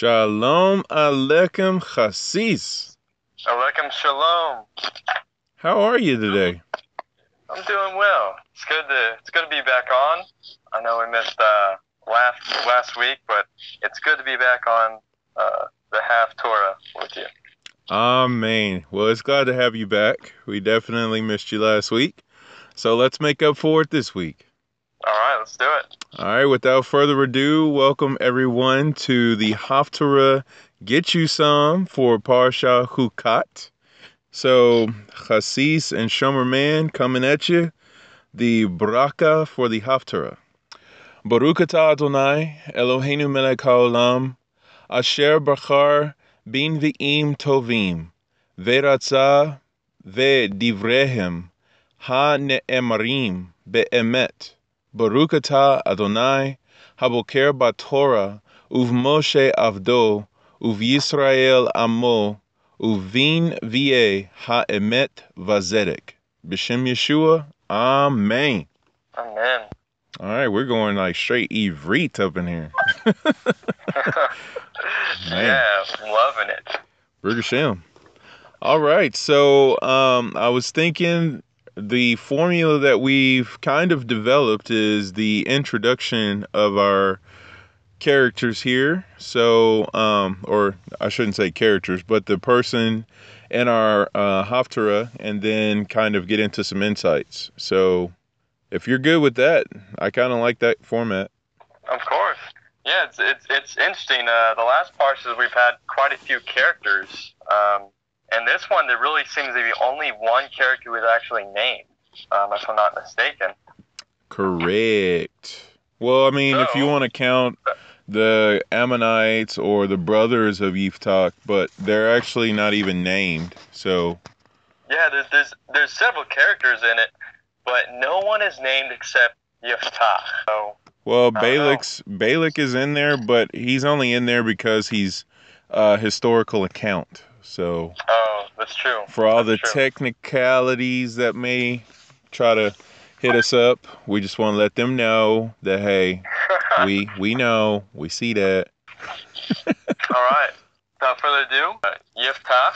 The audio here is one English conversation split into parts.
Shalom Aleichem Chassis. Aleichem Shalom. How are you today? I'm doing well. It's good to it's good to be back on. I know we missed uh, last last week, but it's good to be back on uh, the Haftarah with you. Amen. Well, it's glad to have you back. We definitely missed you last week. So let's make up for it this week. All right, let's do it. All right, without further ado, welcome everyone to the Haftarah Get You Some for Parsha Hukat. So, Chassis and Shomer Man coming at you. The Braka for the Haftarah. Baruch atah Adonai, Eloheinu melech haolam, asher bachar bin v'im tovim, ve'ratza ve'divrehem ha-ne'emarim be'emet. Baruch atah Adonai, haboker batorah, uv Moshe avdo, uv Yisrael amo, uvin vie ha-emet vazedek. B'shem Yeshua, Amen. Amen. All right, we're going like straight Ivrit up in here. Yeah, loving it. Baruch Hashem. All right, so um, I was thinking the formula that we've kind of developed is the introduction of our characters here. So, um, or I shouldn't say characters, but the person in our uh, Haftarah, and then kind of get into some insights. So, if you're good with that, I kind of like that format. Of course. Yeah, it's it's, it's interesting. Uh, the last parts we've had quite a few characters. Um, and this one, there really seems to be only one character who's actually named, um, if I'm not mistaken. Correct. Well, I mean, so, if you want to count the Ammonites or the brothers of Yiftach, but they're actually not even named. So. Yeah, there's there's there's several characters in it, but no one is named except Yiftach. So. Well, Balak's Balak is in there, but he's only in there because he's a historical account. So. Oh, that's true. For all that's the true. technicalities that may try to hit us up, we just want to let them know that hey, we we know, we see that. all right. Without further ado, uh, Yiftach.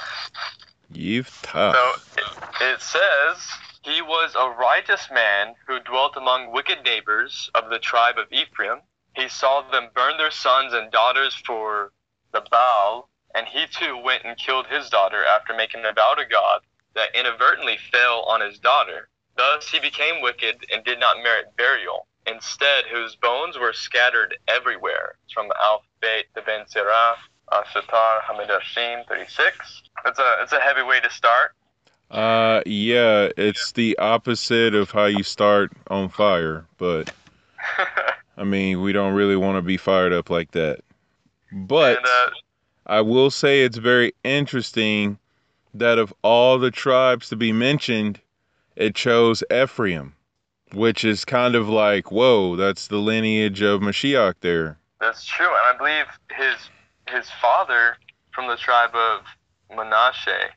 Yiftach. So it, it says he was a righteous man who dwelt among wicked neighbors of the tribe of Ephraim. He saw them burn their sons and daughters for the Baal and he too went and killed his daughter after making a vow to God that inadvertently fell on his daughter. Thus he became wicked and did not merit burial. Instead, whose bones were scattered everywhere. It's from Alf Beit the Ben Sirah, uh, Satar Hamidashim 36. It's a, it's a heavy way to start. Uh, yeah, it's the opposite of how you start on fire, but I mean, we don't really want to be fired up like that. But and, uh, I will say it's very interesting that of all the tribes to be mentioned, it chose Ephraim, which is kind of like, whoa, that's the lineage of Mashiach there. That's true, and I believe his his father from the tribe of Manasseh.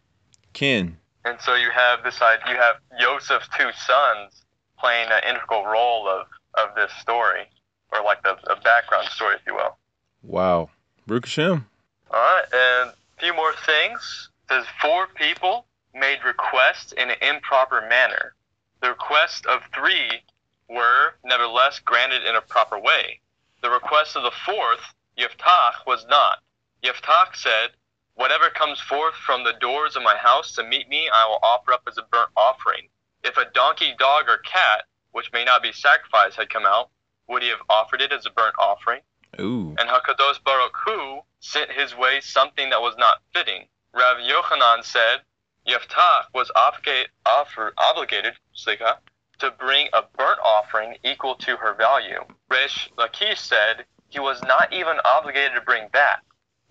Kin. And so you have this you have Joseph's two sons playing an integral role of, of this story, or like the, the background story, if you will. Wow. Baruch Hashem. All right, and a few more things. It says four people made requests in an improper manner. The requests of three were nevertheless granted in a proper way. The request of the fourth, Yiftach, was not. Yiftach said, Whatever comes forth from the doors of my house to meet me, I will offer up as a burnt offering. If a donkey, dog, or cat, which may not be sacrificed, had come out, would he have offered it as a burnt offering? Ooh. And Hakadosh Baruch Hu sent his way something that was not fitting. Rav Yochanan said, Yiftach was obligate, offer, obligated slicha, to bring a burnt offering equal to her value. Resh Lakish said he was not even obligated to bring that.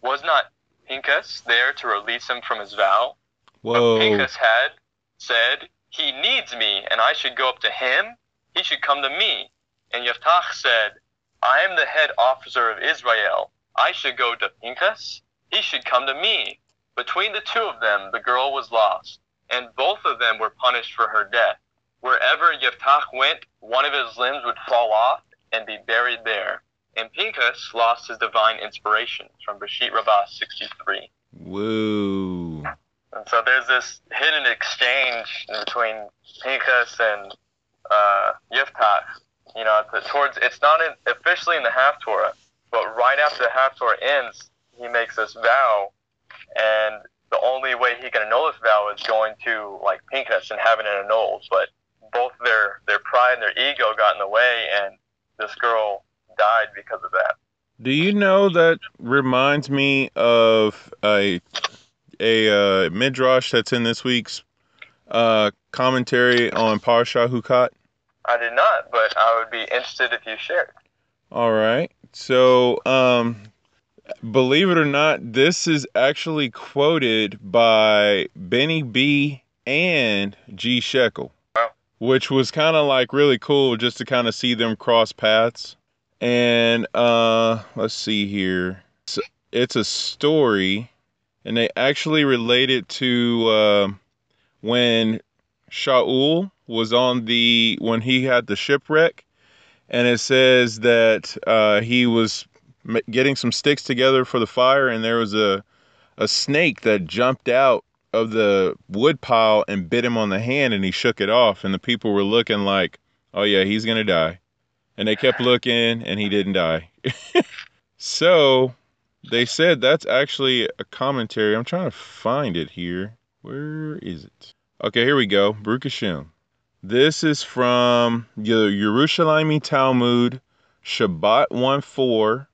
Was not Pinchas there to release him from his vow? Whoa. But Pinchas had said, He needs me, and I should go up to him. He should come to me. And Yiftach said, I am the head officer of Israel. I should go to Pinchas. He should come to me. Between the two of them, the girl was lost, and both of them were punished for her death. Wherever Yiftach went, one of his limbs would fall off and be buried there. and Pinchas lost his divine inspiration from Bereshit Rabbah 63. Woo. And so there's this hidden exchange between Pinchas and uh, Yiftach. You know, towards it's not in, officially in the Haftorah, but right after the half tour ends, he makes this vow, and the only way he can annul this vow is going to like Pinchas and having it annulled. But both their their pride and their ego got in the way, and this girl died because of that. Do you know that reminds me of a a uh, midrash that's in this week's uh, commentary on Parsha Hukat? I did not, but I would be interested if you shared. All right. So, um, believe it or not, this is actually quoted by Benny B and G Shekel, Wow. which was kind of like really cool just to kind of see them cross paths. And uh, let's see here. It's, it's a story, and they actually relate it to uh, when Shaul was on the when he had the shipwreck, and it says that uh, he was getting some sticks together for the fire, and there was a a snake that jumped out of the wood pile and bit him on the hand, and he shook it off, and the people were looking like, "Oh yeah, he's gonna die," and they kept looking, and he didn't die. so they said that's actually a commentary. I'm trying to find it here. Where is it? Okay, here we go. Baruch Hashem. This is from the Yerushalmi Talmud, Shabbat 1 4,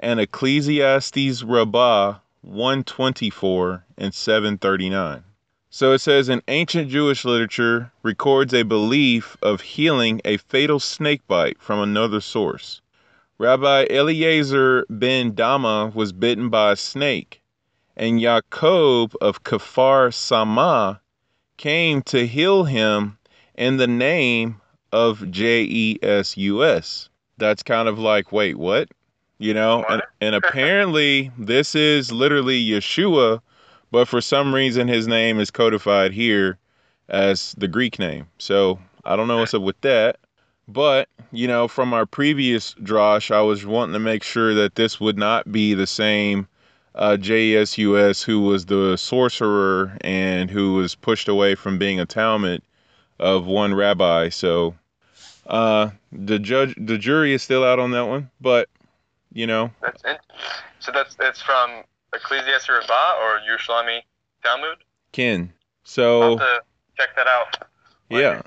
and Ecclesiastes Rabbah 124 and 739. So it says in ancient Jewish literature records a belief of healing a fatal snake bite from another source. Rabbi Eliezer ben Dama was bitten by a snake, and Jacob of Kafar Sama came to heal him in the name of J E S U S. That's kind of like, wait, what? You know, and, and apparently this is literally Yeshua, but for some reason his name is codified here as the Greek name. So I don't know what's up with that. But, you know, from our previous drosh, I was wanting to make sure that this would not be the same uh, JSUS who was the sorcerer and who was pushed away from being a Talmud of one rabbi. So uh, the judge, the jury is still out on that one, but you know, That's in- so that's it's from Ecclesiastes Rabbah or Yerushalmi Talmud. Ken. I'll So have to check that out. yeah.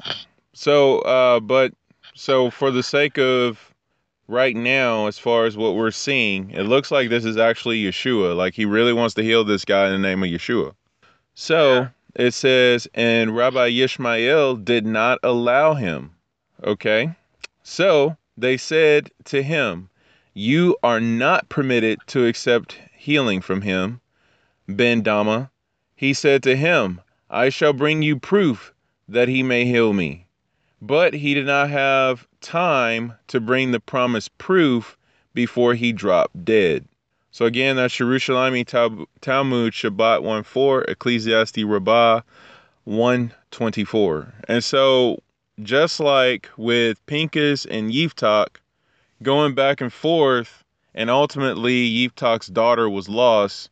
So uh, but so for the sake of right now, as far as what we're seeing, it looks like this is actually Yeshua. Like he really wants to heal this guy in the name of Yeshua. So Yeah. It says, and Rabbi Yishmael did not allow him. Okay. So they said to him, You are not permitted to accept healing from him, Ben Dama. He said to him, I shall bring you proof that he may heal me. But he did not have time to bring the promised proof before he dropped dead. So again, that's Yerushalmi Tal- Talmud Shabbat 1.4, Ecclesiastes Rabbah 124. And so just like with Pinchas and Yiftach going back and forth, and ultimately Yiftach's daughter was lost,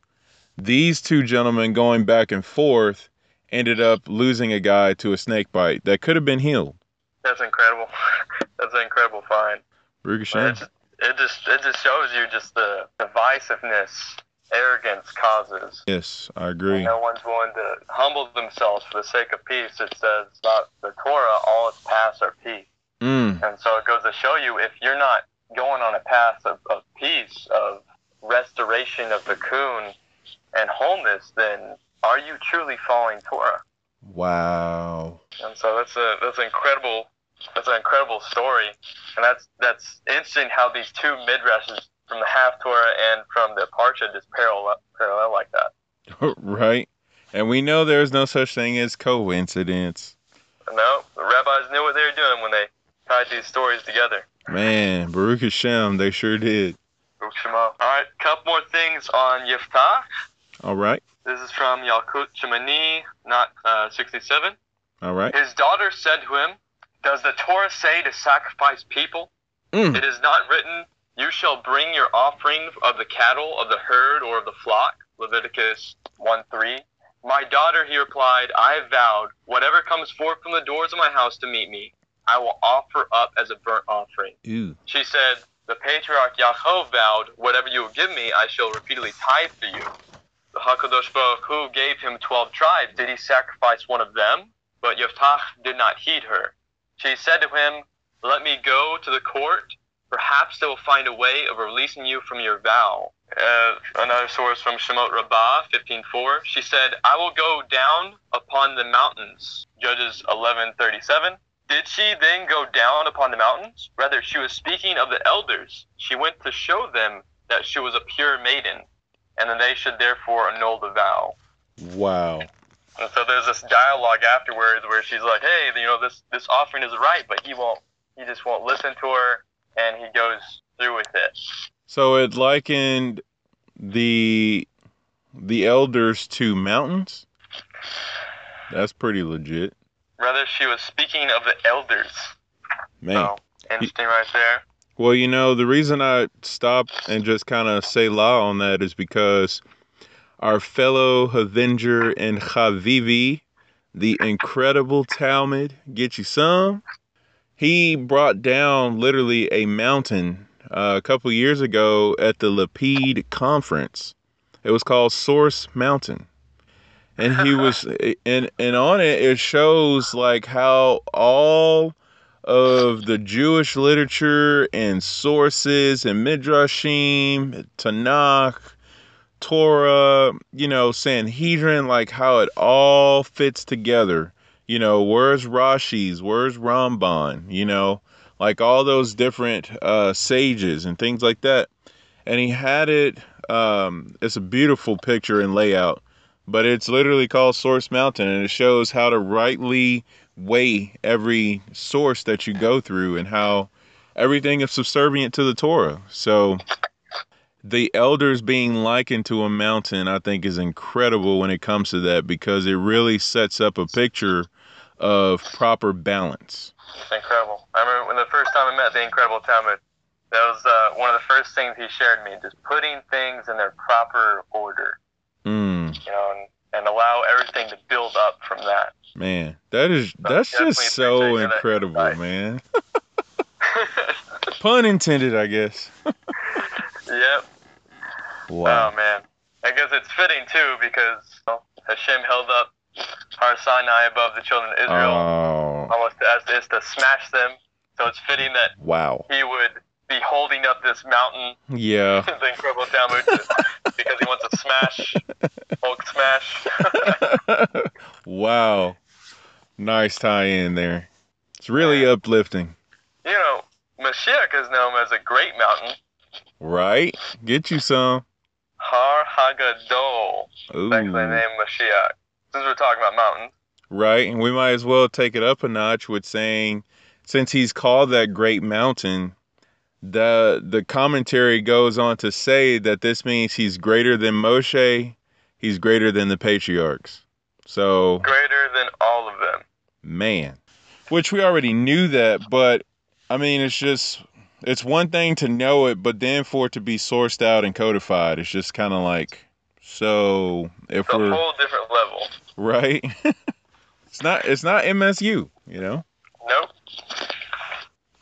these two gentlemen going back and forth ended up losing a guy to a snake bite that could have been healed. That's incredible. That's an incredible find. Hashem. It just, it just shows you just the divisiveness arrogance causes. Yes, I agree. No one's willing to humble themselves for the sake of peace. It says about the Torah, all its paths are peace. Mm, And so it goes to show you if you're not going on a path of, of peace, of restoration of the coon and wholeness, then are you truly following Torah? wow. And so that's a that's an incredible that's an incredible story. And that's that's interesting how these two midrashes from the Haftarah and from the Parsha just parallel parallel like that. right? And we know there's no such thing as coincidence. No, the rabbis knew what they were doing when they tied these stories together. Man, Baruch Hashem, they sure did. Baruch Shema. All right, couple more things on Yiftach. All right. This is from Yalkut Shimoni, not uh, 67. All right. His daughter said to him, Does the Torah say to sacrifice people? Mm, It is not written, You shall bring your offering of the cattle, of the herd, or of the flock. Leviticus 1 3. My daughter, he replied, I have vowed, whatever comes forth from the doors of my house to meet me, I will offer up as a burnt offering. Ooh. She said, The patriarch Yaakov vowed, Whatever you will give me, I shall repeatedly tithe for you. The Hakadosh Baruch Hu gave him twelve tribes. Did he sacrifice one of them? But Yiftach did not heed her. She said to him, Let me go to the court. Perhaps they will find a way of releasing you from your vow. Uh, another source from Shemot Rabbah 15:4. She said, "I will go down upon the mountains." Judges 11:37. Did she then go down upon the mountains? Rather, she was speaking of the elders. She went to show them that she was a pure maiden, and that they should therefore annul the vow. Wow. And so there's this dialogue afterwards where she's like, "Hey, you know this this offering is right, but he won't. He just won't listen to her, and he goes through with it." So it likened the the elders to mountains. That's pretty legit, Rather, she was speaking of the elders. man. So interesting, right there. Well, you know, the reason I stop and just kind of say la on that is because our fellow Avenger and Chavivi, the incredible Talmud, get you some. He brought down literally a mountain uh, a couple years ago at the Lapid conference. It was called Source Mountain. And he was and and on it it shows like how all of the Jewish literature and sources and Midrashim, Tanakh, Torah, you know, Sanhedrin, like how it all fits together. You know, where's Rashi's, where's Ramban, you know, like all those different uh, sages and things like that. And he had it, um, it's a beautiful picture and layout, but it's literally called Source Mountain and it shows how to rightly weigh every source that you go through and how everything is subservient to the Torah. So the elders being likened to a mountain, I think, is incredible when it comes to that because it really sets up a picture of proper balance. It's incredible. I remember when the first time I met the incredible Talmud, that was uh, one of the first things he shared me, just putting things in their proper order, Mm, you know, and, and allow everything to build up from that. man, that is that's just so that incredible, man. Pun intended, I guess. yep. Wow. Oh man, I guess it's fitting too because know, Hashem held up Har Sinai above the children of Israel, Oh, almost as is to smash them. So it's fitting that wow. he would be holding up this mountain, Yeah. the incredible Talmud, because he wants to smash, Hulk smash. wow. Nice tie in there. It's really uplifting. you know, Mashiach is known as a great mountain, Right? Get you some. Har Hagadol. Ooh. Thanks for the name Mashiach. Since we're talking about mountains, Right? And we might as well take it up a notch with saying since he's called that great mountain, the the commentary goes on to say that this means he's greater than Moshe, he's greater than the patriarchs. So, greater than all of them. man, which we already knew that, but I mean, it's just it's one thing to know it, but then for it to be sourced out and codified, it's just kind of like so if It's a we're whole different level. right, it's not it's not MSU, you know. Nope.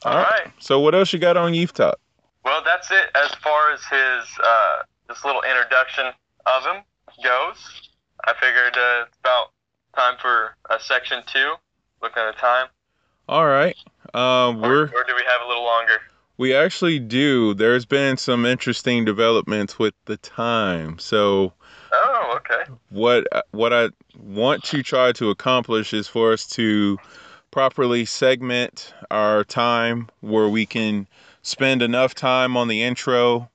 All All right. So what else you got on Youth? Well, that's it as far as his uh, this little introduction of him goes. I figured uh, it's about time for a section two. Looking at the time, All right. Or, we're or do we have a little longer? We actually do. There's been some interesting developments with the time. So Oh, okay. what what I want to try to accomplish is for us to properly segment our time where we can spend enough time on the intro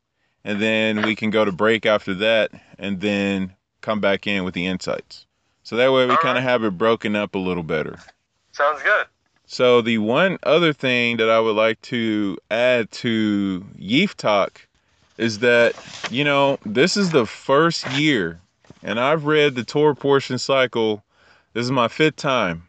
and then we can go to break after that and then come back in with the insights. So that way we kind of right. have it broken up a little better. Sounds good. So the one other thing that I would like to add to Yiftach is that, you know, this is the first year, and I've read the Torah portion cycle. This is my fifth time.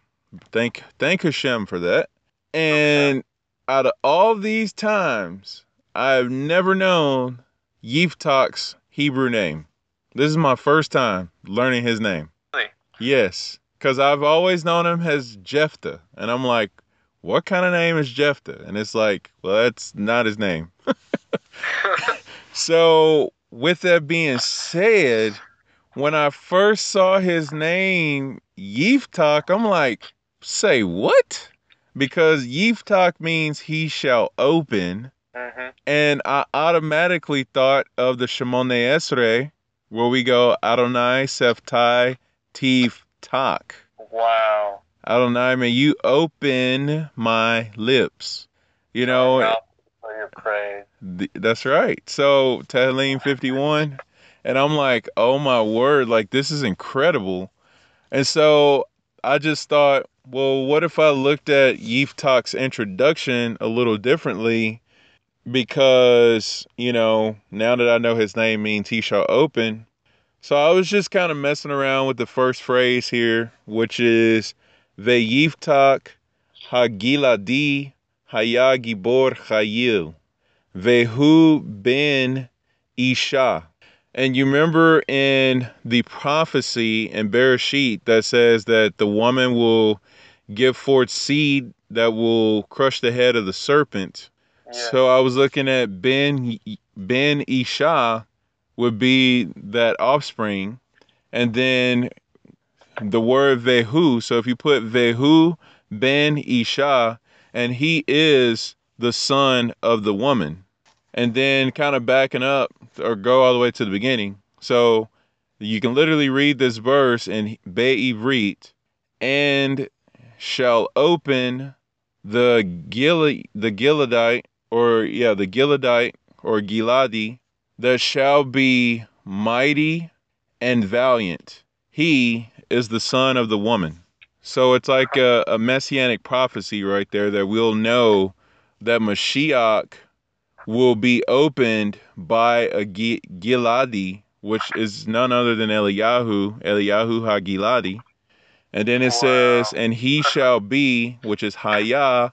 Thank thank Hashem for that. And out of all these times, I've never known Yiftach's Hebrew name. This is my first time learning his name. Really? Yes, because I've always known him as Jephthah, and I'm like, what kind of name is Jephthah? And it's like, well, that's not his name. so, with that being said, when I first saw his name, Yiftach, I'm like, say what? Because Yiftach means he shall open. hmm And I automatically thought of the Shemone Esrei, where we go Adonai Seftai Tiv Tak. Wow. Adonai, may you open my lips. You know, My mouth for your praise. th- that's right. So Tehillim 51, and I'm like, oh my word, like this is incredible. And so I just thought, well, what if I looked at Yiftach's introduction a little differently? Because, you know, now that I know his name means he shall open. So I was just kind of messing around with the first phrase here, which is Veyiftach Hagiladi Haya Gibor Chayil. Vehu ben Isha. And you remember in the prophecy in Bereshit that says that the woman will give forth seed that will crush the head of the serpent. Yeah. So I was looking at Ben Ben Isha would be that offspring, and then the word Vehu. So if you put Vehu Ben Isha, and he is the son of the woman, and then kind of backing up or go all the way to the beginning. So you can literally read this verse in Be'ivrit, and shall open the Gil the Gileadite or yeah the Gileadite or Giladi that shall be mighty and valiant. He is the son of the woman. So it's like a, a messianic prophecy right there that we'll know that Mashiach will be opened by a Giladi, which is none other than Eliyahu, Eliyahu HaGiladi. And then it says, and he shall be, which is Haya,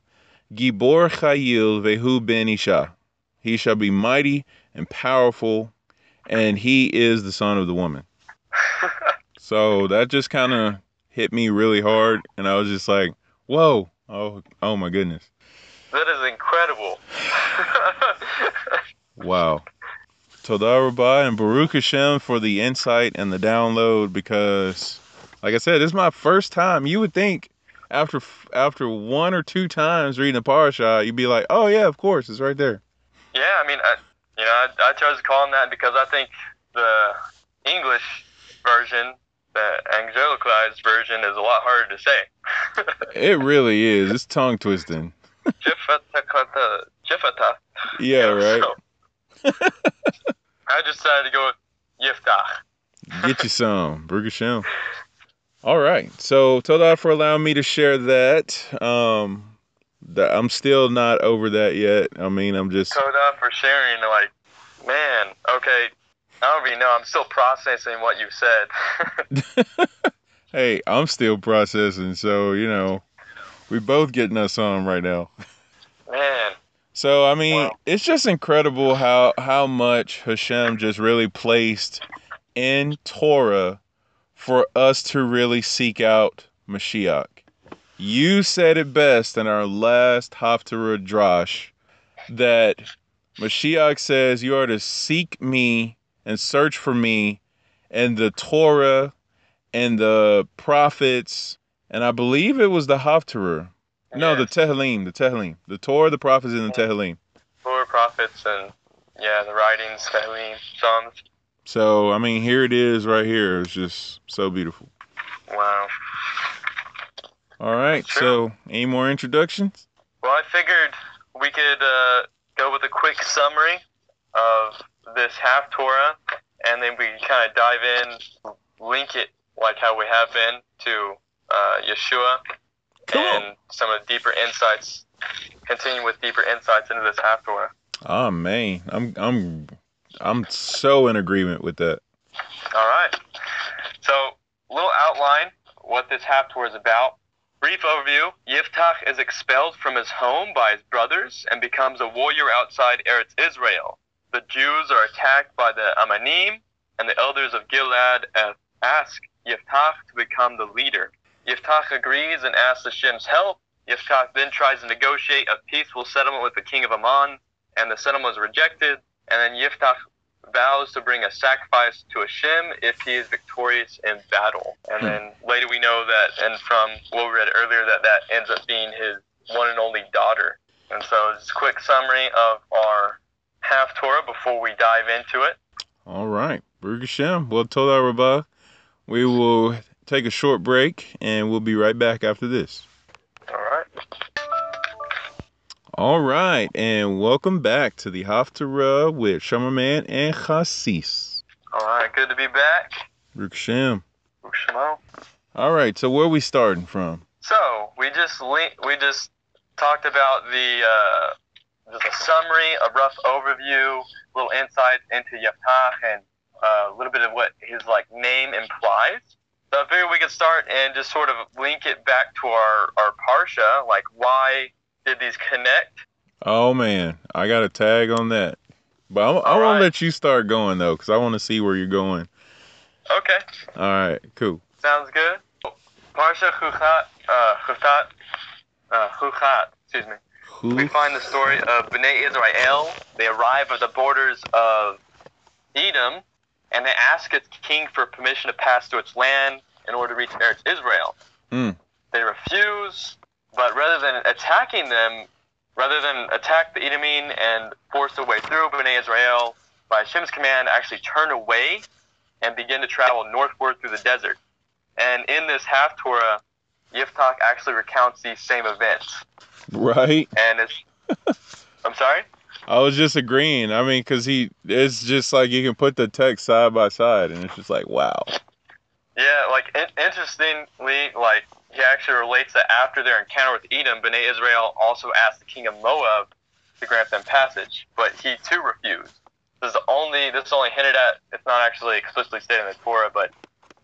Gibor Chayil Vehu Ben Isha. He shall be mighty and powerful, and he is the son of the woman. So that just kind of hit me really hard, and I was just like, whoa, oh, oh my goodness. That is incredible. Wow. Toda Rabbah and Baruch Hashem for the insight and the download because, like I said, this is my first time. You would think after after one or two times reading the parasha, you'd be like, oh yeah, of course, it's right there. yeah, I mean, I, you know, I, I chose to call him that because I think the English version, the Angelicalized version, is a lot harder to say. It really is. It's tongue twisting. Jifata. Yeah, right. So, I just decided to go with Yiftach. Get you some, Baruch Hashem. All right. So Toda for allowing me to share that. Um, that I'm still not over that yet. I mean, I'm just Toda for sharing. Like, man, okay. I don't really know. I'm still processing what you said. hey, I'm still processing, so you know, we both getting us on right now. man, So I mean, Wow. it's just incredible how how much Hashem just really placed in Torah for us to really seek out Mashiach. You said it best in our last Haftarah Drash that Mashiach says you are to seek me and search for me and the Torah and the prophets and I believe it was the Haftarah. No, the Tehillim, the Tehillim, the Torah, the prophets, and the Tehillim. Torah, prophets and yeah, the writings, Tehillim, Psalms. So I mean, here it is, right here. It's just so beautiful. Wow. All right. True. So, any more introductions? Well, I figured we could uh, go with a quick summary of this Haftarah, and then we can kind of dive in, link it like how we have been to uh, Yeshua, Cool. and some of the deeper insights. Continue with deeper insights into this Haftarah. Oh man, I'm I'm I'm so in agreement with that. All right. So, little outline what this Haftarah is about. Brief overview Yiftach is expelled from his home by his brothers and becomes a warrior outside Eretz Israel. The Jews are attacked by the Amanim, and the elders of Gilad ask Yiftach to become the leader. Yiftach agrees and asks Hashem's help. Yiftach then tries to negotiate a peaceful settlement with the king of Ammon, and the settlement is rejected. And then Yiftach vows to bring a sacrifice to Hashem if he is victorious in battle. And hmm. then later we know that, and from what we read earlier, that that ends up being his one and only daughter. And so, just a quick summary of our Haftarah before we dive into it. All right. Baruch Hashem. Well, Toda Rabbah. We will take a short break and we'll be right back after this. All right. All right, and welcome back to the Haftarah with Shummerman and Chassis. All right, good to be back. Ruksham. Shemo. All right, so where are we starting from? So we just link, we just talked about the uh, just a summary, a rough overview, a little insights into Yiftach, and uh, a little bit of what his like name implies. So I figured we could start and just sort of link it back to our our parsha, like why did these connect? Oh man, I got a tag on that. But I'm, I want right. to let you start going though, because I want to see where you're going. Okay, All right, cool. sounds good. Parsha Chuchat, uh, Chuchat, uh, Chuchat, excuse me. We find the story of Bnei Israel. They arrive at the borders of Edom, and they ask its king for permission to pass through its land in order to reach Eretz Israel. Hmm. They refuse, but rather than attacking them, rather than attack the Edomim and force their way through, Bnei Israel, by Hashem's command, actually turn away and begin to travel northward through the desert. And in this Haftarah, Yiftach actually recounts these same events. Right? And it's, I'm sorry? I was just agreeing. I mean, because he, it's just like you can put the text side by side, and it's just like, wow. Yeah, like in- interestingly, like he actually relates that after their encounter with Edom, Bnei Israel also asked the king of Moab to grant them passage, but he too refused. This is only this is only hinted at. It's not actually explicitly stated in the Torah, but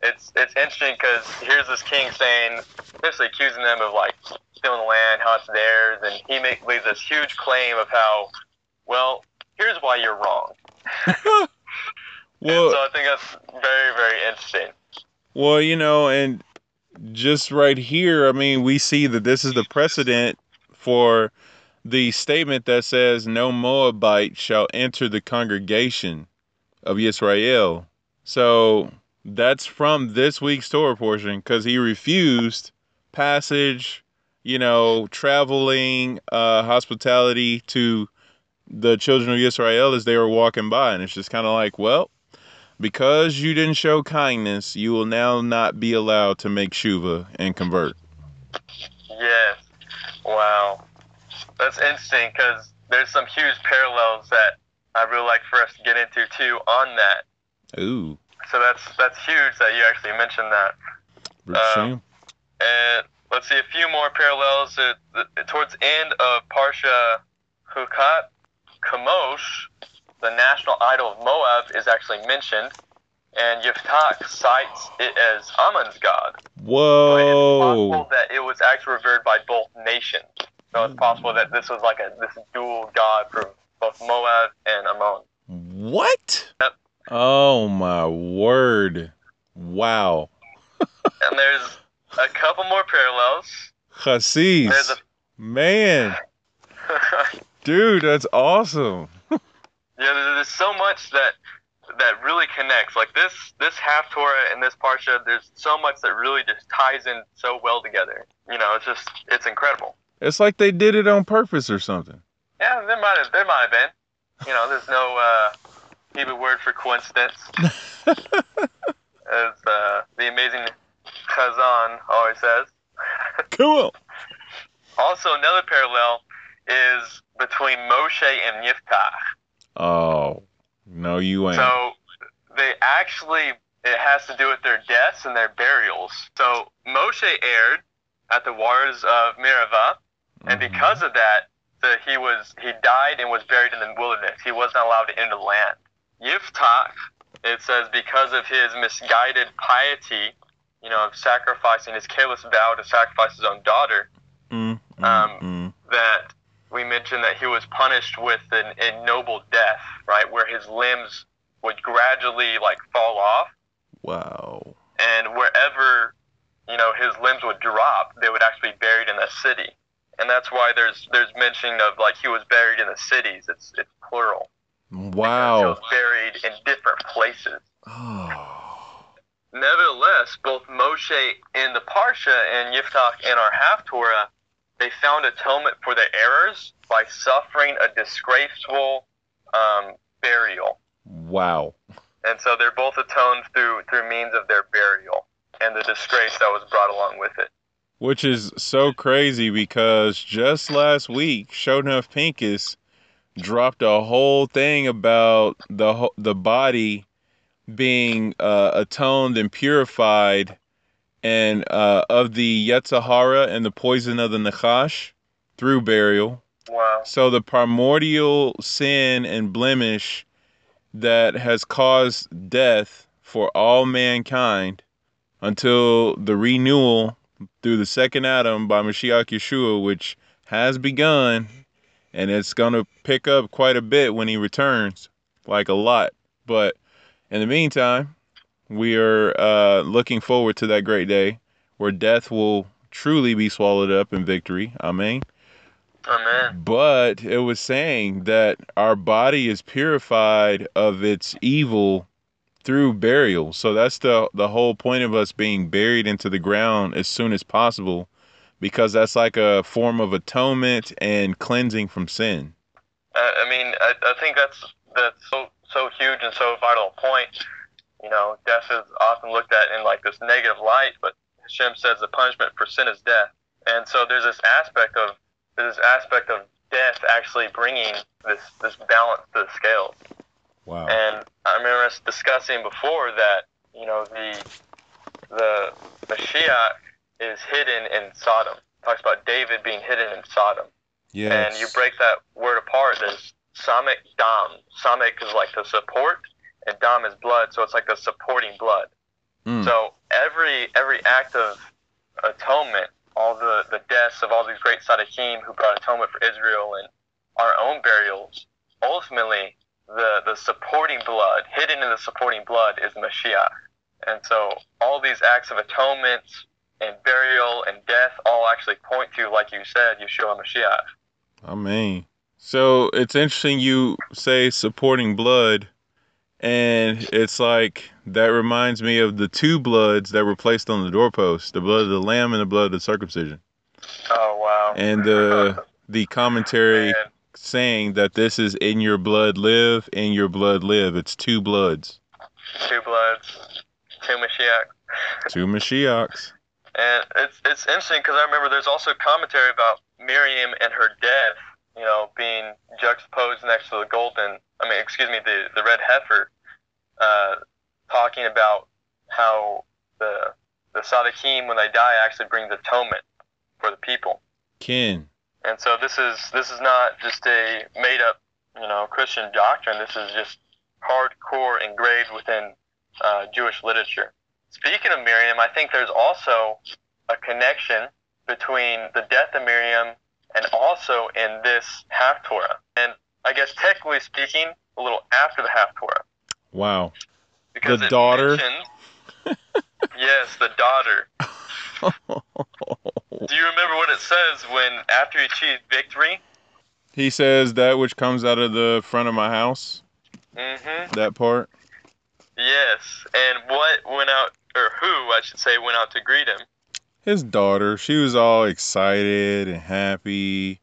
it's it's interesting because here's this king saying, basically accusing them of like stealing the land, how it's theirs, and he makes leaves this huge claim of how, well, here's why you're wrong. Well, and so I think that's very very interesting. Well, you know, and just right here, I mean, we see that this is the precedent for the statement that says, No Moabite shall enter the congregation of Israel. So that's from this week's Torah portion because he refused passage, you know, traveling, uh, hospitality to the children of Israel as they were walking by. And it's just kind of like, well, because you didn't show kindness, you will now not be allowed to make shuva and convert. Yes. Wow. That's interesting because there's some huge parallels that I'd really like for us to get into too on that. Ooh, So that's that's huge that you actually mentioned that. Um, And let's see a few more parallels. Uh, towards the end of Parsha Hukat, Kamosh, the national idol of Moab, is actually mentioned, and Yiftach cites it as Ammon's god. So it's possible Whoa. that it was actually revered by both nations. So it's possible that this was like a this dual god for both Moab and Ammon. What? Yep. Oh my word. Wow. And there's a couple more parallels. Chassis. a Man. Dude, that's awesome. Yeah, there's, there's so much that that really connects. Like this this Haftarah and this parsha, there's so much that really just ties in so well together. You know, it's just it's incredible. It's like they did it on purpose or something. Yeah, there might have there might have been. You know, there's no uh, Hebrew word for coincidence. As uh, the amazing Chazan always says. Cool. Also, another parallel is between Moshe and Yiftach. Oh, no, you ain't. So they actually it has to do with their deaths and their burials. So Moshe erred at the waters of Merivah, and Mhm. because of that, the, he was he died and was buried in the wilderness. He was not allowed to enter the land. Yiftach, it says, because of his misguided piety, you know, of sacrificing his careless vow to sacrifice his own daughter, Mm, mm, Um, mm. that we mentioned that he was punished with an ignoble death, right, where his limbs would gradually like fall off, Wow. and wherever you know his limbs would drop, they would actually be buried in the city, and that's why there's there's mention of like he was buried in the cities. It's it's plural. Wow. buried in different places. Oh. Nevertheless, both Moshe in the Parsha and Yiftach in our Haftorah, they found atonement for their errors by suffering a disgraceful um, burial. Wow. And so they're both atoned through through means of their burial and the disgrace that was brought along with it. Which is so crazy because just last week, Shonuff Pincus dropped a whole thing about the the body being uh, atoned and purified, and uh, of the Yetzer Hara and the poison of the Nachash through burial. Wow. So the primordial sin and blemish that has caused death for all mankind until the renewal through the second Adam by Mashiach Yeshua, which has begun, and it's going to pick up quite a bit when he returns, like a lot. But in the meantime, we are uh, looking forward to that great day where death will truly be swallowed up in victory. Amen. Amen. But it was saying that our body is purified of its evil through burial. So that's the the whole point of us being buried into the ground as soon as possible because that's like a form of atonement and cleansing from sin. I, I mean, I, I think that's that's so so huge and so vital a point. You know, death is often looked at in like this negative light, but Hashem says the punishment for sin is death, and so there's this aspect of there's this aspect of death actually bringing this this balance to the scales. Wow. And I remember us discussing before that you know the the Mashiach is hidden in Sodom. talks about David being hidden in Sodom. yes. And you break that word apart, there's Samek Dam. Samek is like the support, and Dam is blood, so it's like the supporting blood. Mm. So every every act of atonement, all the, the deaths of all these great Sadiqim who brought atonement for Israel and our own burials, ultimately the, the supporting blood, hidden in the supporting blood, is Mashiach. And so all these acts of atonement and burial and death all actually point to, like you said, Yeshua Mashiach. Amen. So it's interesting you say supporting blood, and it's like that reminds me of the two bloods that were placed on the doorpost: the blood of the lamb and the blood of the circumcision. Oh wow! And the the commentary Man, saying that this is in your blood live, in your blood live. It's two bloods, two bloods, two Mashiach. two Mashiachs. And it's it's interesting because I remember there's also commentary about Miriam and her death, you know, being juxtaposed next to the golden. I mean, excuse me, the the red heifer, uh, talking about how the the Sadiqim when they die actually brings atonement for the people. Kin. And so this is this is not just a made up, you know, Christian doctrine. This is just hardcore engraved within uh, Jewish literature. Speaking of Miriam, I think there's also a connection between the death of Miriam and also in this Haftarah. And I guess technically speaking, a little after the Haftarah. Wow. Because The daughter? yes, the daughter. Do you remember what it says when after he achieved victory? he says that which comes out of the front of my house. Mm-hmm. That part. Yes. And what went out, or who, I should say, went out to greet him? His daughter. She was all excited and happy.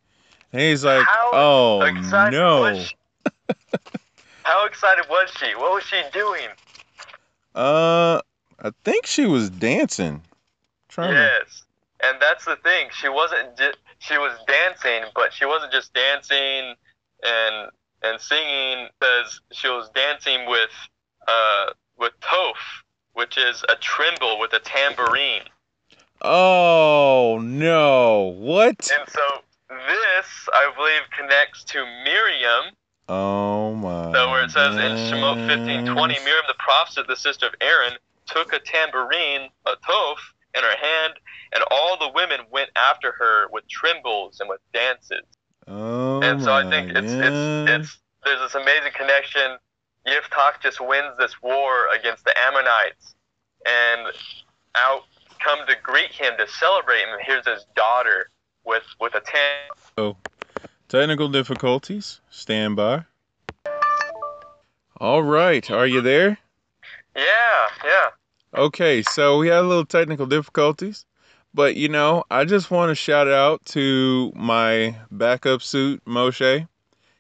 And he's like, How "Oh no." How excited was she? What was she doing? Uh, I think she was dancing. Trying to. Yes. And that's the thing. She wasn't just, she was dancing, but she wasn't just dancing and and singing because she was dancing with uh with toph, which is a tremble with a tambourine. Oh no! What? And so this, I believe, connects to Miriam. Oh my. So where it says in Shemot 15:20, Miriam the prophet, the sister of Aaron, took a tambourine, a Toph in her hand, and all the women went after her with timbrels and with dances. Oh and so I think it's, it's it's there's this amazing connection. Yiftach just wins this war against the Ammonites, and out come to greet him to celebrate him. Here's his daughter with with a tan. Technical difficulties. Stand by. All right. Are you there? Yeah, yeah. Okay, so we had a little technical difficulties, but you know, I just want to shout out to my backup suit, Moshe.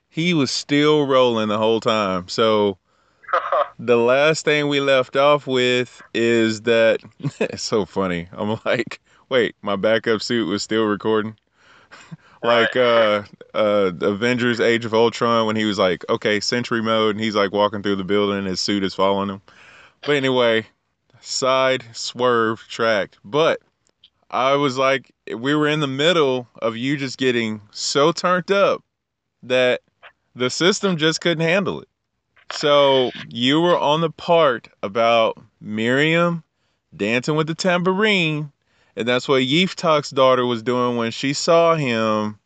He was still rolling the whole time. So the last thing we left off with is that it's so funny. I'm like, wait, my backup suit was still recording. like uh uh Avengers Age of Ultron when he was like, okay, sentry mode and he's like walking through the building and his suit is following him. But anyway, side swerve tracked. But I was like we were in the middle of you just getting so turned up that the system just couldn't handle it. So you were on the part about Miriam dancing with the tambourine, and that's what Yiftach's daughter was doing when she saw him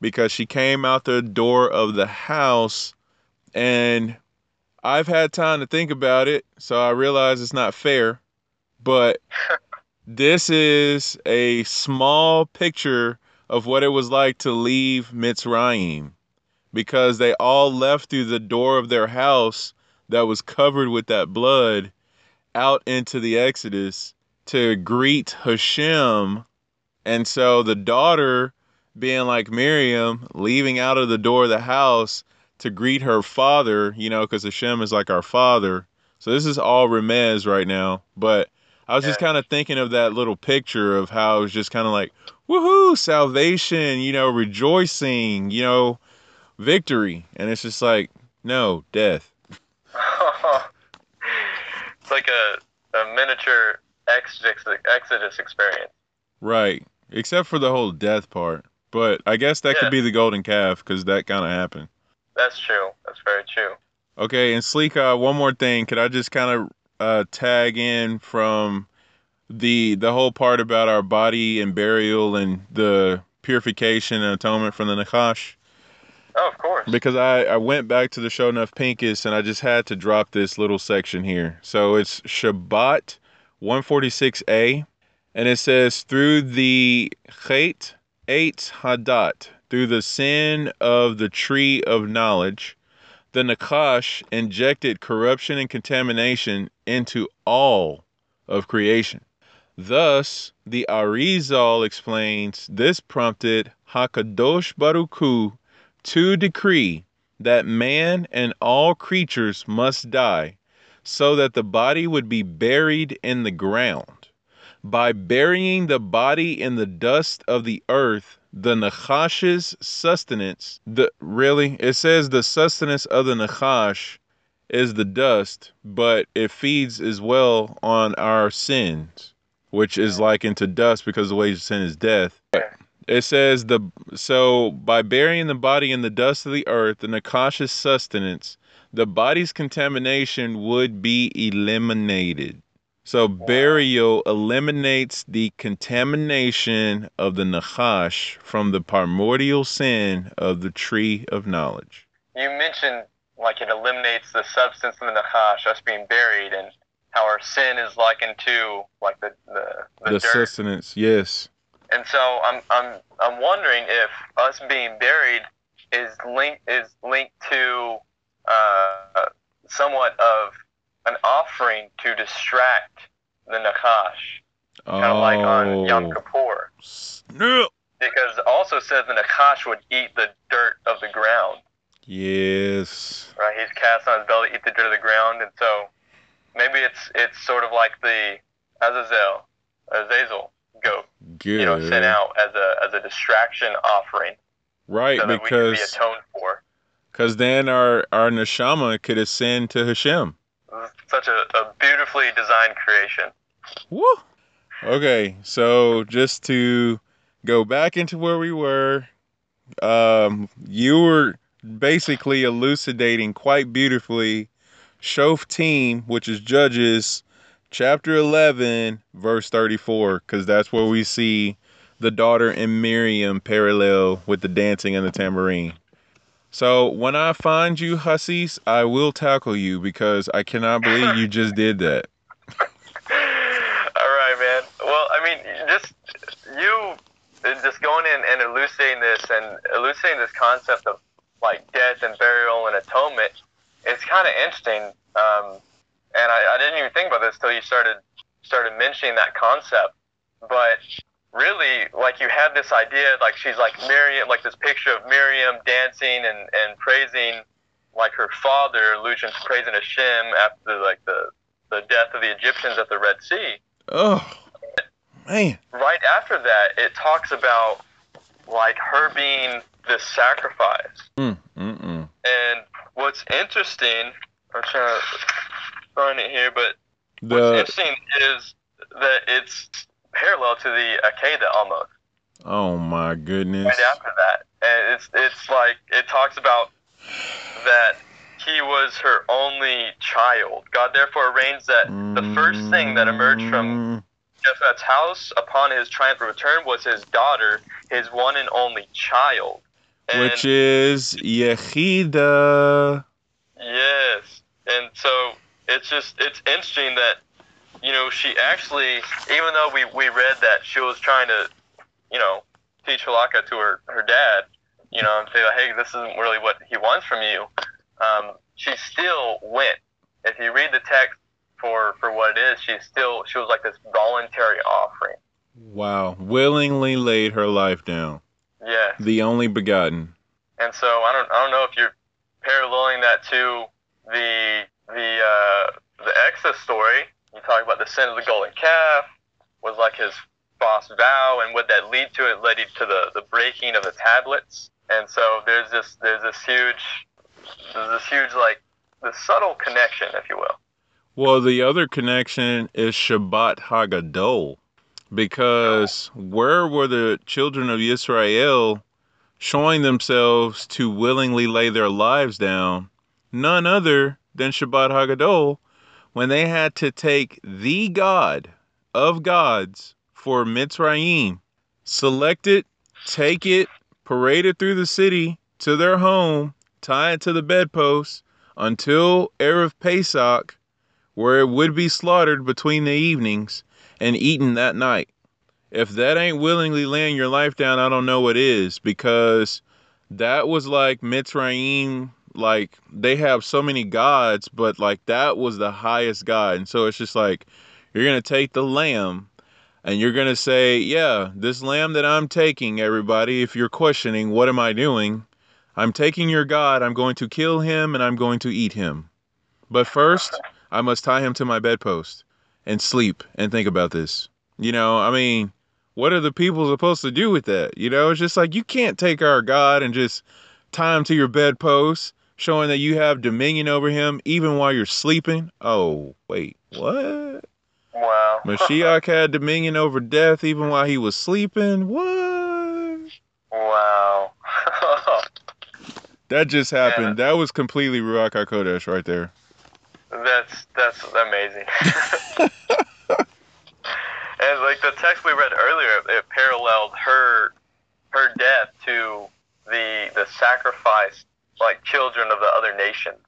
because she came out the door of the house and I've had time to think about it, so I realize it's not fair, but this is a small picture of what it was like to leave Mitzrayim because they all left through the door of their house that was covered with that blood out into the Exodus to greet Hashem. And so the daughter, being like Miriam, leaving out of the door of the house to greet her father, you know, because Hashem is like our father. So this is all Remez right now. But I was just kind of thinking of that little picture of how it was just kind of like, woohoo, salvation, you know, rejoicing, you know, victory. And it's just like, no, death. it's like a, a miniature Exodus, Exodus experience. Right. Except for the whole death part. But I guess that Yeah. could be the golden calf because that kind of happened. That's true. That's very true. Okay, and Sleeka, one more thing. Could I just kind of uh, tag in from the the whole part about our body and burial and the purification and atonement from the Nakash? Oh, of course. Because I, I went back to the show enough Pinchas and I just had to drop this little section here. So it's Shabbat 146a, and it says through the Chet Eitz Hadat, through the sin of the tree of knowledge, the Nakash injected corruption and contamination into all of creation. Thus, the Arizal explains this prompted Hakadosh Baruch to decree that man and all creatures must die, so that the body would be buried in the ground. By burying the body in the dust of the earth, the Nachash's sustenance, the really, it says the sustenance of the Nachash is the dust, but it feeds as well on our sins, which is likened to dust because the wages of sin is death. It says the so by burying the body in the dust of the earth, the Nakash's sustenance, the body's contamination would be eliminated. So burial eliminates the contamination of the Nakash from the primordial sin of the tree of knowledge. You mentioned like it eliminates the substance of the Nachash, us being buried, and how our sin is likened to like the the, the, The dirt. sustenance, yes. And so I'm I'm I'm wondering if us being buried is linked is linked to uh, somewhat of an offering to distract the Nakash, kind of like on Yom Oh, Kippur, snap. because it also says the Nakash would eat the dirt of the ground. Yes. Right, he's cast on his belly, to eat the dirt of the ground, and so maybe it's it's sort of like the Azazel, Azazel goat, Good. you know, sent out as a as a distraction offering, Right, so can be because atoned for. Because then our our neshama could ascend to Hashem. Such a, a beautifully designed creation. Woo. Okay, so just to go back into where we were, um, you were basically elucidating quite beautifully Shoftim, which is judges chapter 11, verse 34, because that's where we see the daughter and Miriam parallel with the dancing and the tambourine. So when I find you, hussies, I will tackle you because I cannot believe you just did that. All right, man. Well, I mean, just you just going in and elucidating this and elucidating this concept of like death and burial and atonement. It's kind of interesting, um, and I, I didn't even think about this till you started started mentioning that concept. But really, like you had this idea, like she's like Miriam, like this picture of Miriam dancing and, and praising like her father, to praising Hashem after like the the death of the Egyptians at the Red Sea. Oh, man. Right after that, it talks about like her being this sacrifice. Mm, mm, mm. And what's interesting, I'm trying to find it here, but what's The interesting is that it's parallel to the Akedah almost. oh my goodness. Right after that, and it's it's like it talks about that he was her only child. God therefore arranged that the first thing that emerged from Jephthah's house upon his triumphant return was his daughter, his one and only child. And which is Yehida. yes, and so it's just it's interesting that you know she actually, even though we we read that she was trying to, you know, teach halakha to her her dad, you know, and say like, hey, this isn't really what he wants from you. Um, she still went. If you read the text for for what it is, she still she was like this voluntary offering. Wow. Willingly laid her life down. Yeah. The only begotten. And so I don't I don't know if you're paralleling that to the the uh, the Exodus story. You talk about the sin of the golden calf was like his false vow, and what that lead to? It led to the the breaking of the tablets. And so there's this there's this huge there's this huge like the subtle connection, if you will. Well, the other connection is Shabbat Hagadol. Because where were the children of Israel showing themselves to willingly lay their lives down? None other than Shabbat Hagadol when they had to take the God of gods for Mitzrayim, select it, take it, parade it through the city to their home, tie it to the bedpost until Erev Pesach, where it would be slaughtered between the evenings and eaten that night. If that ain't willingly laying your life down, I don't know what is because that was like Mitzrayim. Like they have so many gods, but like that was the highest god. And so it's just like you're going to take the lamb and you're going to say, Yeah, this lamb that I'm taking, everybody, if you're questioning, what am I doing? I'm taking your God, I'm going to kill him and I'm going to eat him. But first, I must tie him to my bedpost and sleep and think about this. You know, I mean, what are the people supposed to do with that? You know, it's just like you can't take our God and just tie him to your bedpost, showing that you have dominion over him even while you're sleeping. Oh, wait, what? Wow. Mashiach had dominion over death even while he was sleeping? What? wow. That just happened. That was completely Ruach HaKodesh right there. That's that's amazing. and like the text we read earlier, it paralleled her her death to the the sacrifice, like children of the other nations,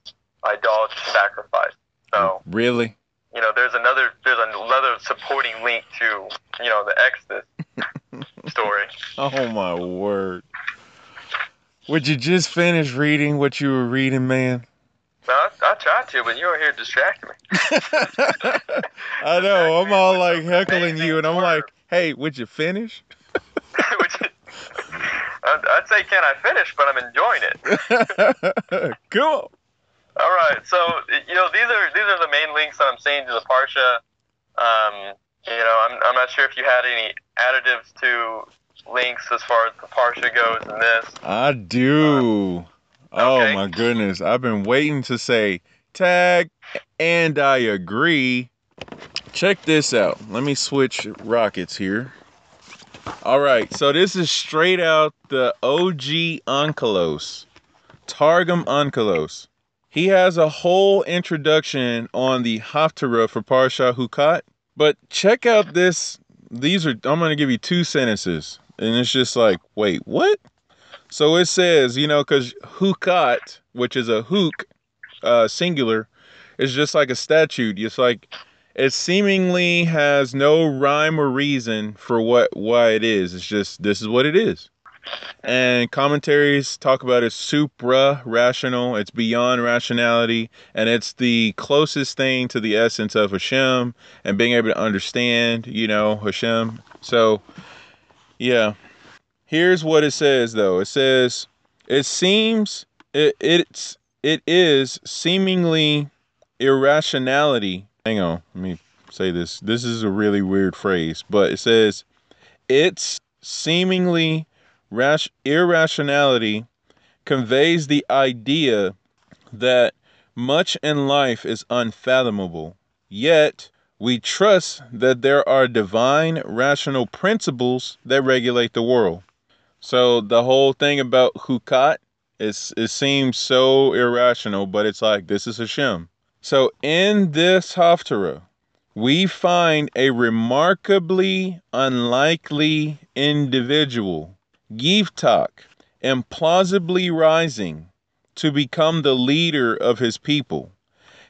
idolatrous sacrifice. So Really? you know, there's another there's another supporting link to you know the Exodus story. Oh my word. Would you just finish reading what you were reading, man? No, I, I tried to, but you were here distracting me. I know. I'm all like heckling you, and I'm like, hey, would you finish? Is- I'd, I'd say, can I finish? But I'm enjoying it. cool. All right, so you know these are these are the main links that I'm seeing to the parsha. Um, you know, I'm I'm not sure if you had any additives to links as far as the parsha goes in this. I do. Oh okay. my goodness. I've been waiting to say tag and I agree. Check this out. Let me switch rockets here. All right. So this is straight out the OG Onkelos. Targum Onkelos. he has a whole introduction on the Haftarah for Parsha Hukat. But check out this. These are, I'm going to give you two sentences. And it's just like, wait, what? So it says, you know, because Hukat, which is a hook, uh, singular, is just like a statute. It's like, it seemingly has no rhyme or reason for what why it is. It's just this is what it is. And commentaries talk about it supra rational, it's beyond rationality, and it's the closest thing to the essence of Hashem and being able to understand, you know, Hashem. So, yeah. Here's what it says though. It says it seems it it's it is seemingly irrationality. Hang on, let me say this. This is a really weird phrase, but it says it's seemingly rash- irrationality conveys the idea that much in life is unfathomable. Yet, we trust that there are divine rational principles that regulate the world. So the whole thing about hukat is it seems so irrational, but it's like this is Hashem. So in this haftarah, we find a remarkably unlikely individual Yiftach, implausibly rising to become the leader of his people.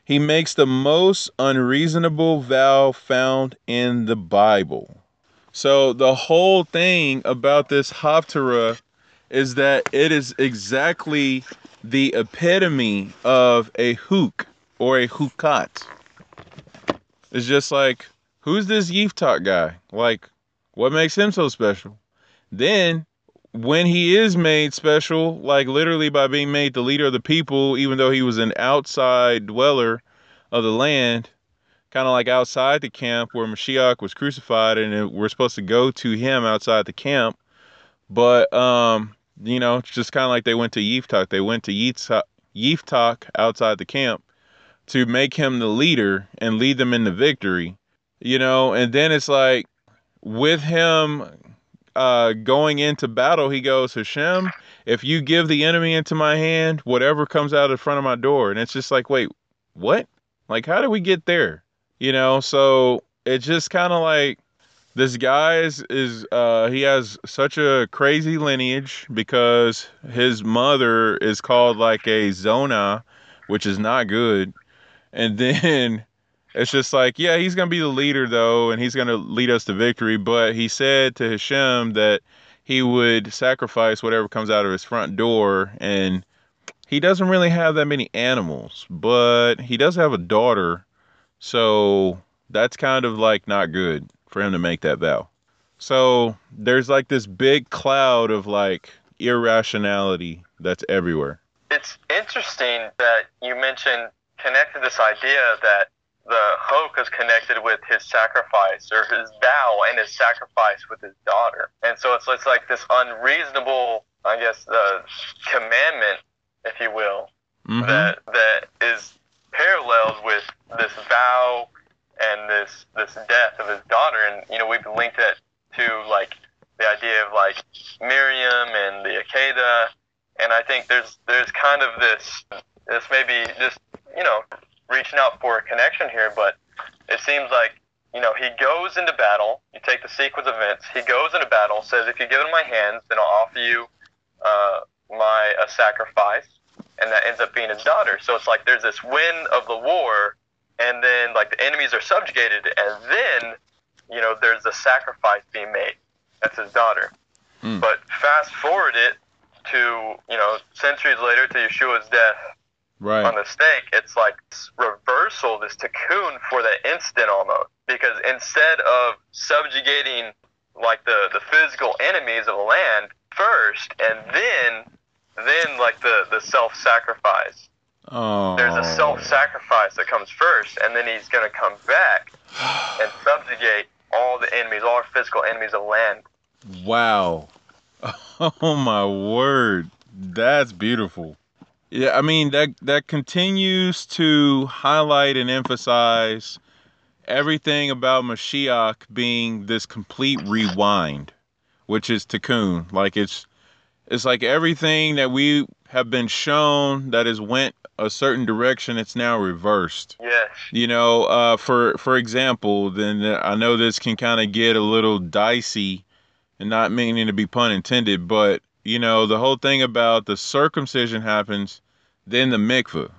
He makes the most unreasonable vow found in the Bible. So the whole thing about this Haftarah is that it is exactly the epitome of a hook or a hukat. It's just like, who's this Yiftach guy? Like, what makes him so special? Then when he is made special, like literally by being made the leader of the people, even though he was an outside dweller of the land, kind of like outside the camp where Mashiach was crucified, and we're supposed to go to him outside the camp. But um, you know, it's just kind of like they went to Yiftach. They went to Yiftach outside the camp to make him the leader and lead them into victory. You know, and then it's like with him uh, going into battle, he goes, Hashem, if you give the enemy into my hand, whatever comes out of in front of my door. And it's just like, wait, what? Like, how did we get there? You know, so it's just kind of like this guy is, is uh, he has such a crazy lineage because his mother is called like a Zona, which is not good. And then it's just like, yeah, he's going to be the leader though, and he's going to lead us to victory. But he said to Hashem that he would sacrifice whatever comes out of his front door. And he doesn't really have that many animals, but he does have a daughter. So that's kind of like not good for him to make that vow. So there's like this big cloud of like irrationality that's everywhere. It's interesting that you mentioned connected this idea that the hoke is connected with his sacrifice or his vow and his sacrifice with his daughter. And so it's, it's like this unreasonable, I guess, the commandment, if you will, mm-hmm. that that is paralleled with this vow and this this death of his daughter. And you know, we've linked it to like the idea of like Miriam and the Akedah. And I think there's there's kind of this this maybe just you know reaching out for a connection here, but it seems like you know he goes into battle. You take the sequence of events. He goes into battle, says, "If you give it in my hands, then I'll offer you uh, my a sacrifice," and that ends up being his daughter. So it's like there's this win of the war, and then like the enemies are subjugated, and then you know there's the sacrifice being made. That's his daughter. Mm. But fast forward it to you know centuries later to Yeshua's death right. on the stake, it's like reversal, this tikkun for the instant almost. Because instead of subjugating like the, the physical enemies of the land first and then then like the, the self sacrifice. Oh. There's a oh. self sacrifice that comes first and then he's gonna come back and subjugate all the enemies, all our physical enemies of land. Wow. Oh my word. That's beautiful. Yeah, I mean that that continues to highlight and emphasize everything about Mashiach being this complete rewind, which is tikkun. Like it's it's like everything that we have been shown that has went a certain direction, it's now reversed. Yes. You know, uh, for for example, then I know this can kind of get a little dicey, and not meaning to be pun intended, but you know, the whole thing about the circumcision happens, then the mikvah,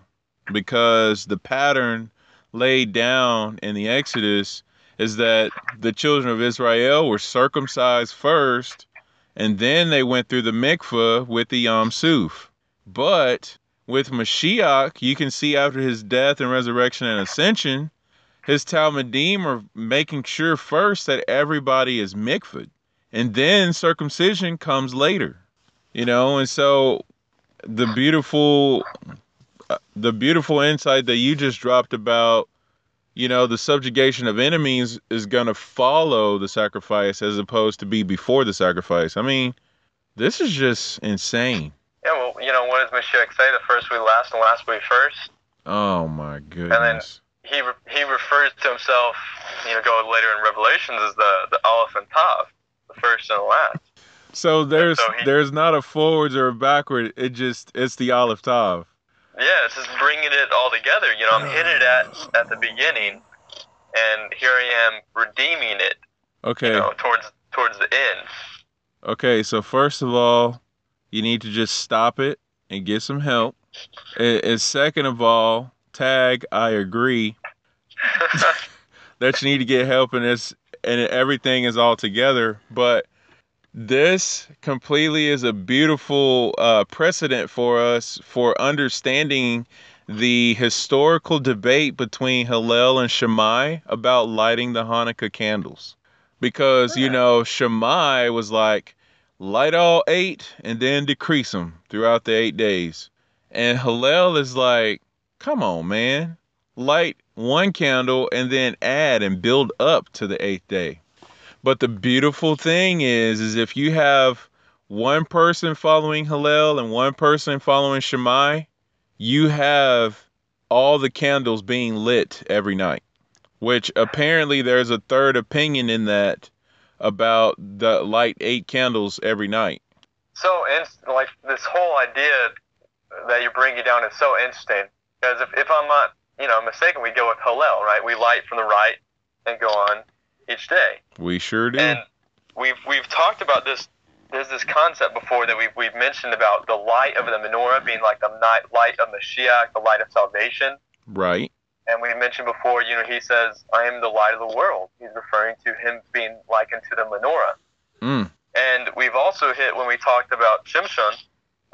because the pattern laid down in the Exodus is that the children of Israel were circumcised first, and then they went through the mikvah with the Yam Suf. But with Mashiach, you can see after his death and resurrection and ascension, his Talmidim are making sure first that everybody is mikvah, and then circumcision comes later you know? And so the beautiful uh, the beautiful insight that you just dropped about you know the subjugation of enemies is going to follow the sacrifice as opposed to be before the sacrifice. I mean this is just insane. Yeah well you know what does Mashiach say? The first we last and last we first. Oh my goodness and then he re- he refers to himself you know go later in revelations as the the aleph and tav the first and the last so there's so he, there's not a forwards or a backward. It just it's the Aleph Tav. Yeah, it's just bringing it all together. You know, I'm hitting it at at the beginning, and here I am redeeming it. Okay. You know, towards towards the end. Okay, so first of all, you need to just stop it and get some help. And second of all, tag I agree that you need to get help in this and everything is all together, but this completely is a beautiful uh, precedent for us for understanding the historical debate between Hillel and Shammai about lighting the Hanukkah candles. Because, you know, Shammai was like, light all eight and then decrease them throughout the eight days. And Hillel is like, come on, man. Light one candle and then add and build up to the eighth day. But the beautiful thing is, is if you have one person following Hillel and one person following Shammai, you have all the candles being lit every night. Which apparently there's a third opinion in that about the light eight candles every night. So, like this whole idea that you're bringing down is so interesting because if, if I'm not, you know, mistaken, we go with Hillel, right? We light from the right and go on each day. We sure do. And we've we've talked about this. There's this concept before that we've we've mentioned about the light of the menorah being like the night light of Mashiach, the light of salvation. Right. And we mentioned before, you know, he says, "I am the light of the world." He's referring to him being likened to the menorah. Mm. And we've also hit when we talked about Shimshon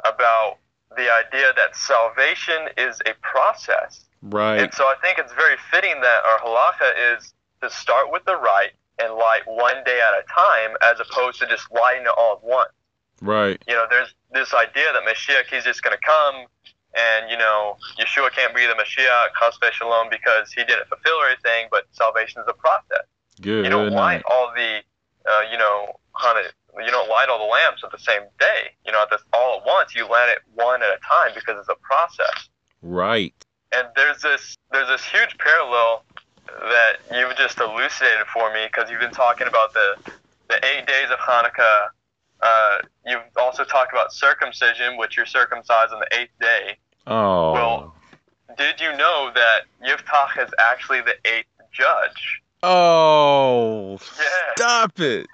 about the idea that salvation is a process. Right. And so I think it's very fitting that our halacha is to start with the right and light one day at a time as opposed to just lighting it all at once. Right. You know, there's this idea that Mashiach, he's just going to come and, you know, Yeshua can't be the Mashiach, Chasvei Shalom, because he didn't fulfill everything, but salvation is a process. Good. You don't light all the, uh, you know, honey, you don't light all the lamps at the same day. You know, at this, all at once. You light it one at a time because it's a process. Right. And there's this there's this huge parallel that you've just elucidated for me because you've been talking about the the eight days of Hanukkah. Uh, you've also talked about circumcision, which you're circumcised on the eighth day. Oh. Well, did you know that Yiftach is actually the eighth judge? Oh. Yeah. Stop it.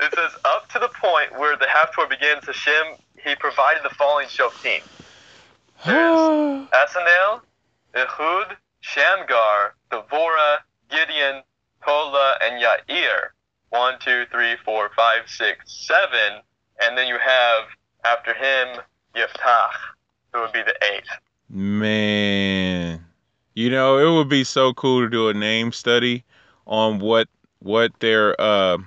It says up to the point where the Haftarah begins, Hashem, he provided the following shoftim. There's Asanel, Ehud, Shamgar, Devorah, Gideon, Tola, and Yair. One, two, three, four, five, six, seven. And then you have, after him, Yiftach, who would be the eighth. Man. You know, it would be so cool to do a name study on what what their uh,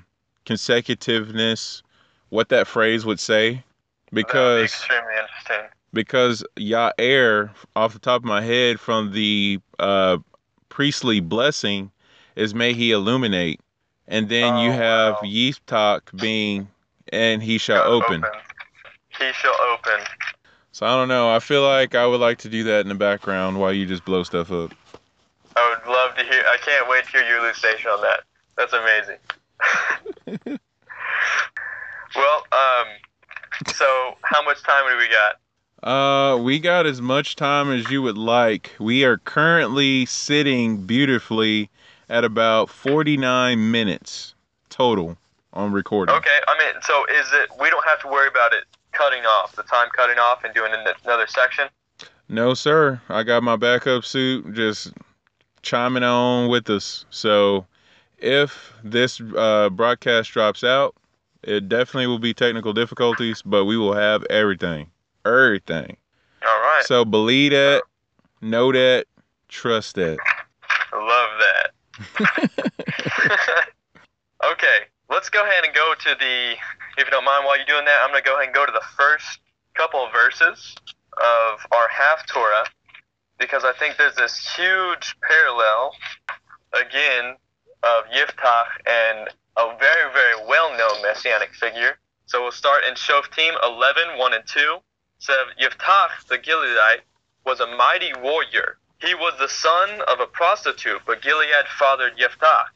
consecutiveness, what that phrase would say, because be extremely interesting. Because Yair, off the top of my head, from the uh, priestly blessing is may he illuminate. And then oh, you have wow. Yiftach being, and he shall open. open. He shall open. So I don't know. I feel like I would like to do that in the background while you just blow stuff up. I would love to hear. I can't wait to hear your elucidation on that. That's amazing. well, um, so how much time do we got? Uh, we got as much time as you would like. We are currently sitting beautifully at about 49 minutes total on recording. Okay, I mean, so is it? We don't have to worry about it cutting off the time cutting off and doing another section. No, sir. I got my backup suit just chiming on with us. So if this uh, broadcast drops out, it definitely will be technical difficulties, but we will have everything. Everything. All right, So believe that, know that, trust that. love that. okay, let's go ahead and go to the. If you don't mind, while you're doing that, I'm gonna go ahead and go to the first couple of verses of our Haftarah because I think there's this huge parallel again of Yiftach and a very, very well-known messianic figure. So we'll start in Shoftim 11, 1 and 2. So Yiftach, the Gileadite, was a mighty warrior. He was the son of a prostitute, but Gilead fathered Yiftach.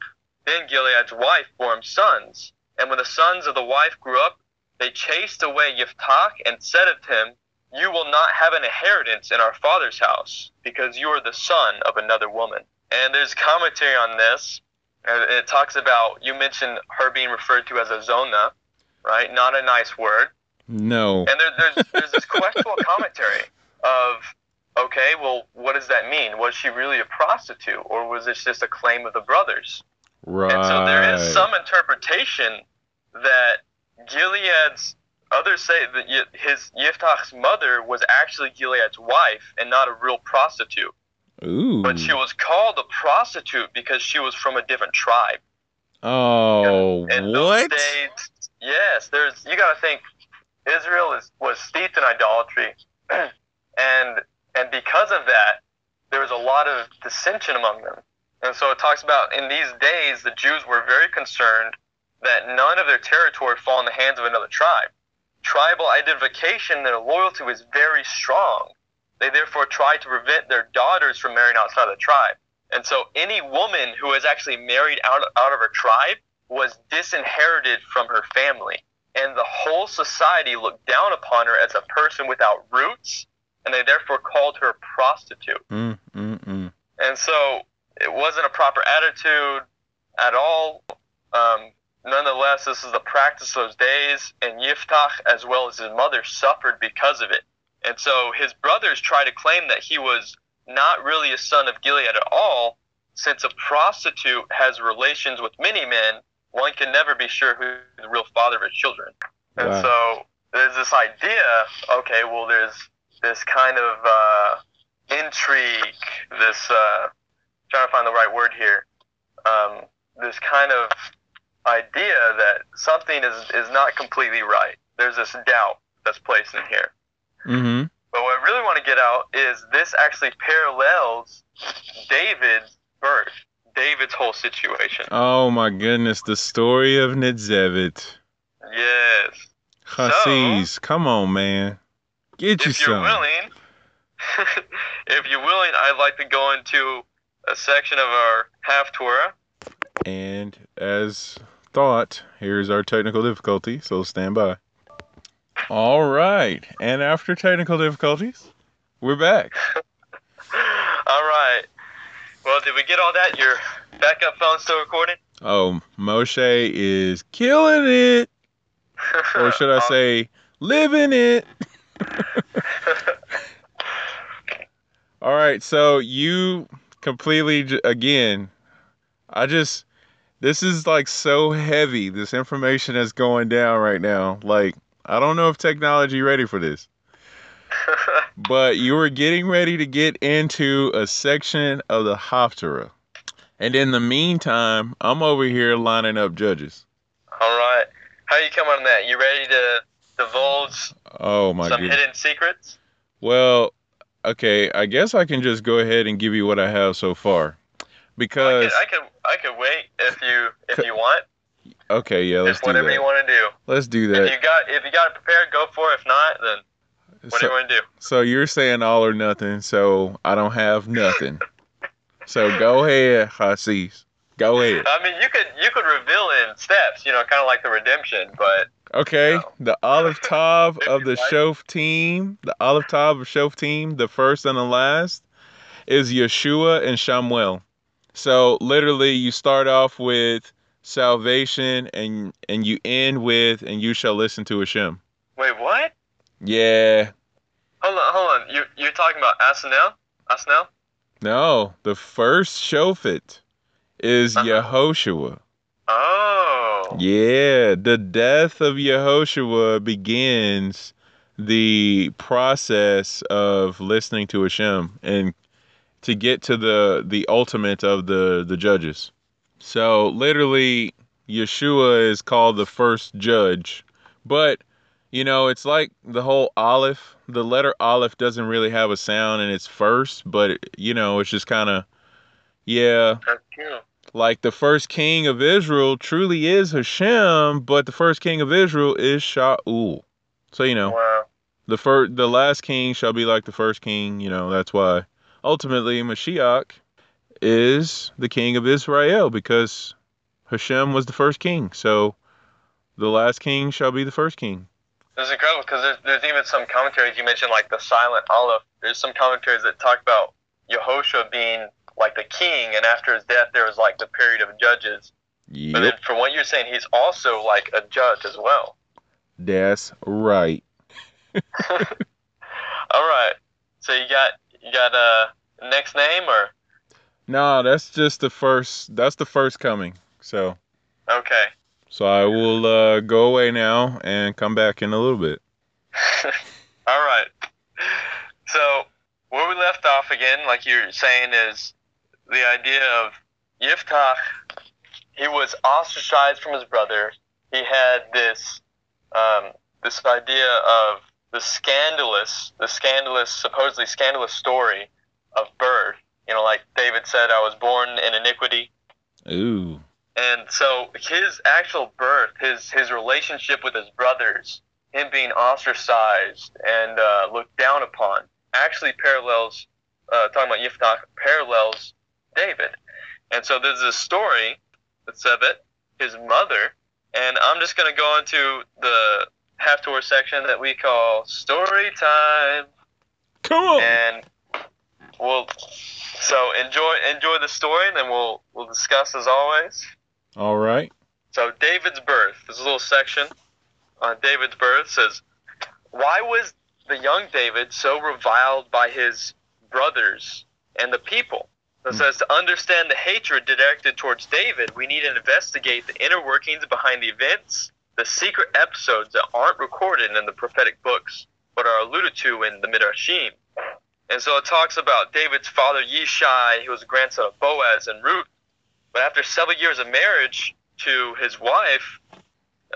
Then Gilead's wife bore him sons. And when the sons of the wife grew up, they chased away Yiftach and said of him, You will not have an inheritance in our father's house, because you are the son of another woman. And there's commentary on this. And it talks about, you mentioned her being referred to as a zona, right? Not a nice word. No. And there, there's, there's this questionable commentary of, okay, well, what does that mean? Was she really a prostitute, or was this just a claim of the brothers? Right. And so there is some interpretation that Gilead's others say that his Yiftach's mother was actually Gilead's wife and not a real prostitute, Ooh. but she was called a prostitute because she was from a different tribe. Oh, In those what? days, yes, there's you got to think Israel is was steeped in idolatry, and and because of that, there was a lot of dissension among them. And so it talks about in these days the Jews were very concerned that none of their territory fall in the hands of another tribe. Tribal identification their loyalty was very strong. They therefore tried to prevent their daughters from marrying outside of the tribe. And so any woman who was actually married out out of her tribe was disinherited from her family. And the whole society looked down upon her as a person without roots, and they therefore called her a prostitute. Mm, mm, mm. And so it wasn't a proper attitude at all. Um, nonetheless, this is the practice of those days, and Yiftach, as well as his mother, suffered because of it. And so his brothers tried to claim that he was not really a son of Gilead at all, since a prostitute has relations with many men, one can never be sure who the real father of his children. And Wow. so there's this idea, okay, well, there's this kind of uh, intrigue, this, uh, trying to find the right word here, um, this kind of idea that something is, is not completely right. There's this doubt that's placed in here. Mm-hmm. But what I really want to get out is this actually parallels David's birth, David's whole situation. Oh my goodness, the story of Nitzevit. Yes. Hasis, come on, man. Get you If you're willing, if you're willing, I'd like to go into a section of our Haftarah. And as thought, here's our technical difficulty, so stand by. All right, and after technical difficulties, we're back. All right. Well, did we get all that? Your backup phone still recording? Oh, Moshe is killing it, or should I say, living it. All right, so you completely again. I just this is like so heavy. This information that's going down right now. Like I don't know if technology ready for this, but you were getting ready to get into a section of the Haftarah, and in the meantime, I'm over here lining up judges. all right. How you coming on that? You ready to divulge Oh my some goodness. hidden secrets? Well, okay, I guess I can just go ahead and give you what I have so far. Because I could, I could, I could wait if you, if you want. okay, yeah, let's Just do whatever that. you want to do. Let's do that. If you got, if you got it prepared, go for it. If not, then what do you So, want to do? so you're saying all or nothing, so I don't have nothing. so go ahead, Hasis. Go ahead. I mean, you could, you could reveal in steps. You know, kind of like the redemption. But Okay, No. the Aleph Tav of the. Shoftim, the Aleph Tav of Shoftim, the first and the last, is Yeshua and Shamuel. So literally, you start off with salvation, and and you end with, and you shall listen to Hashem. Wait, what? Yeah, Hold on, hold on. You you're talking about Asanel? Asanel? no, the first Shofet is Uh-huh. Yehoshua. Oh. Yeah, the death of Yehoshua begins the process of listening to Hashem and to get to the the ultimate of the the judges. So literally, Yeshua is called the first judge, but you know it's like the whole Aleph. The letter Aleph doesn't really have a sound in its first, but you know it's just kind of yeah like the first king of Israel truly is Hashem, but the first king of Israel is Shaul. So you know, Wow. the first, the last king shall be like the first king. You know, that's why ultimately Mashiach is the king of Israel because Hashem was the first king. So the last king shall be the first king. This is incredible because there's, there's even some commentaries you mentioned, like the Silent Aleph. There's some commentaries that talk about Yehoshua being like the king, and after his death, there was like the period of judges. But then, Yep, from what you're saying, he's also like a judge as well. that's right. All right. So you got you got a uh, next name or No, that's just the first. That's the first coming. So. okay. So I will uh, go away now and come back in a little bit. All right. So where we left off again, like you're saying, is the idea of Yiftach. He was ostracized from his brother. He had this um, this idea of the scandalous, the scandalous, supposedly scandalous story of birth. You know, like David said, I was born in iniquity. Ooh. And so his actual birth, his his relationship with his brothers, him being ostracized and uh, looked down upon, actually parallels, uh, talking about Yiftach, parallels David. And so there's this story that's of it, his mother, and I'm just going to go into the Haftarah section that we call story time Cool. and we'll so enjoy enjoy the story and then we'll we'll discuss as always All right. so david's birth there's a little section on david's birth says why was the young david so reviled by his brothers and the people it hmm. says to understand the hatred directed towards david we need to investigate the inner workings behind the events the secret episodes that aren't recorded in the prophetic books but are alluded to in the midrashim and so it talks about David's father Yishai, who was a grandson of Boaz and Ruth. But after several years of marriage to his wife,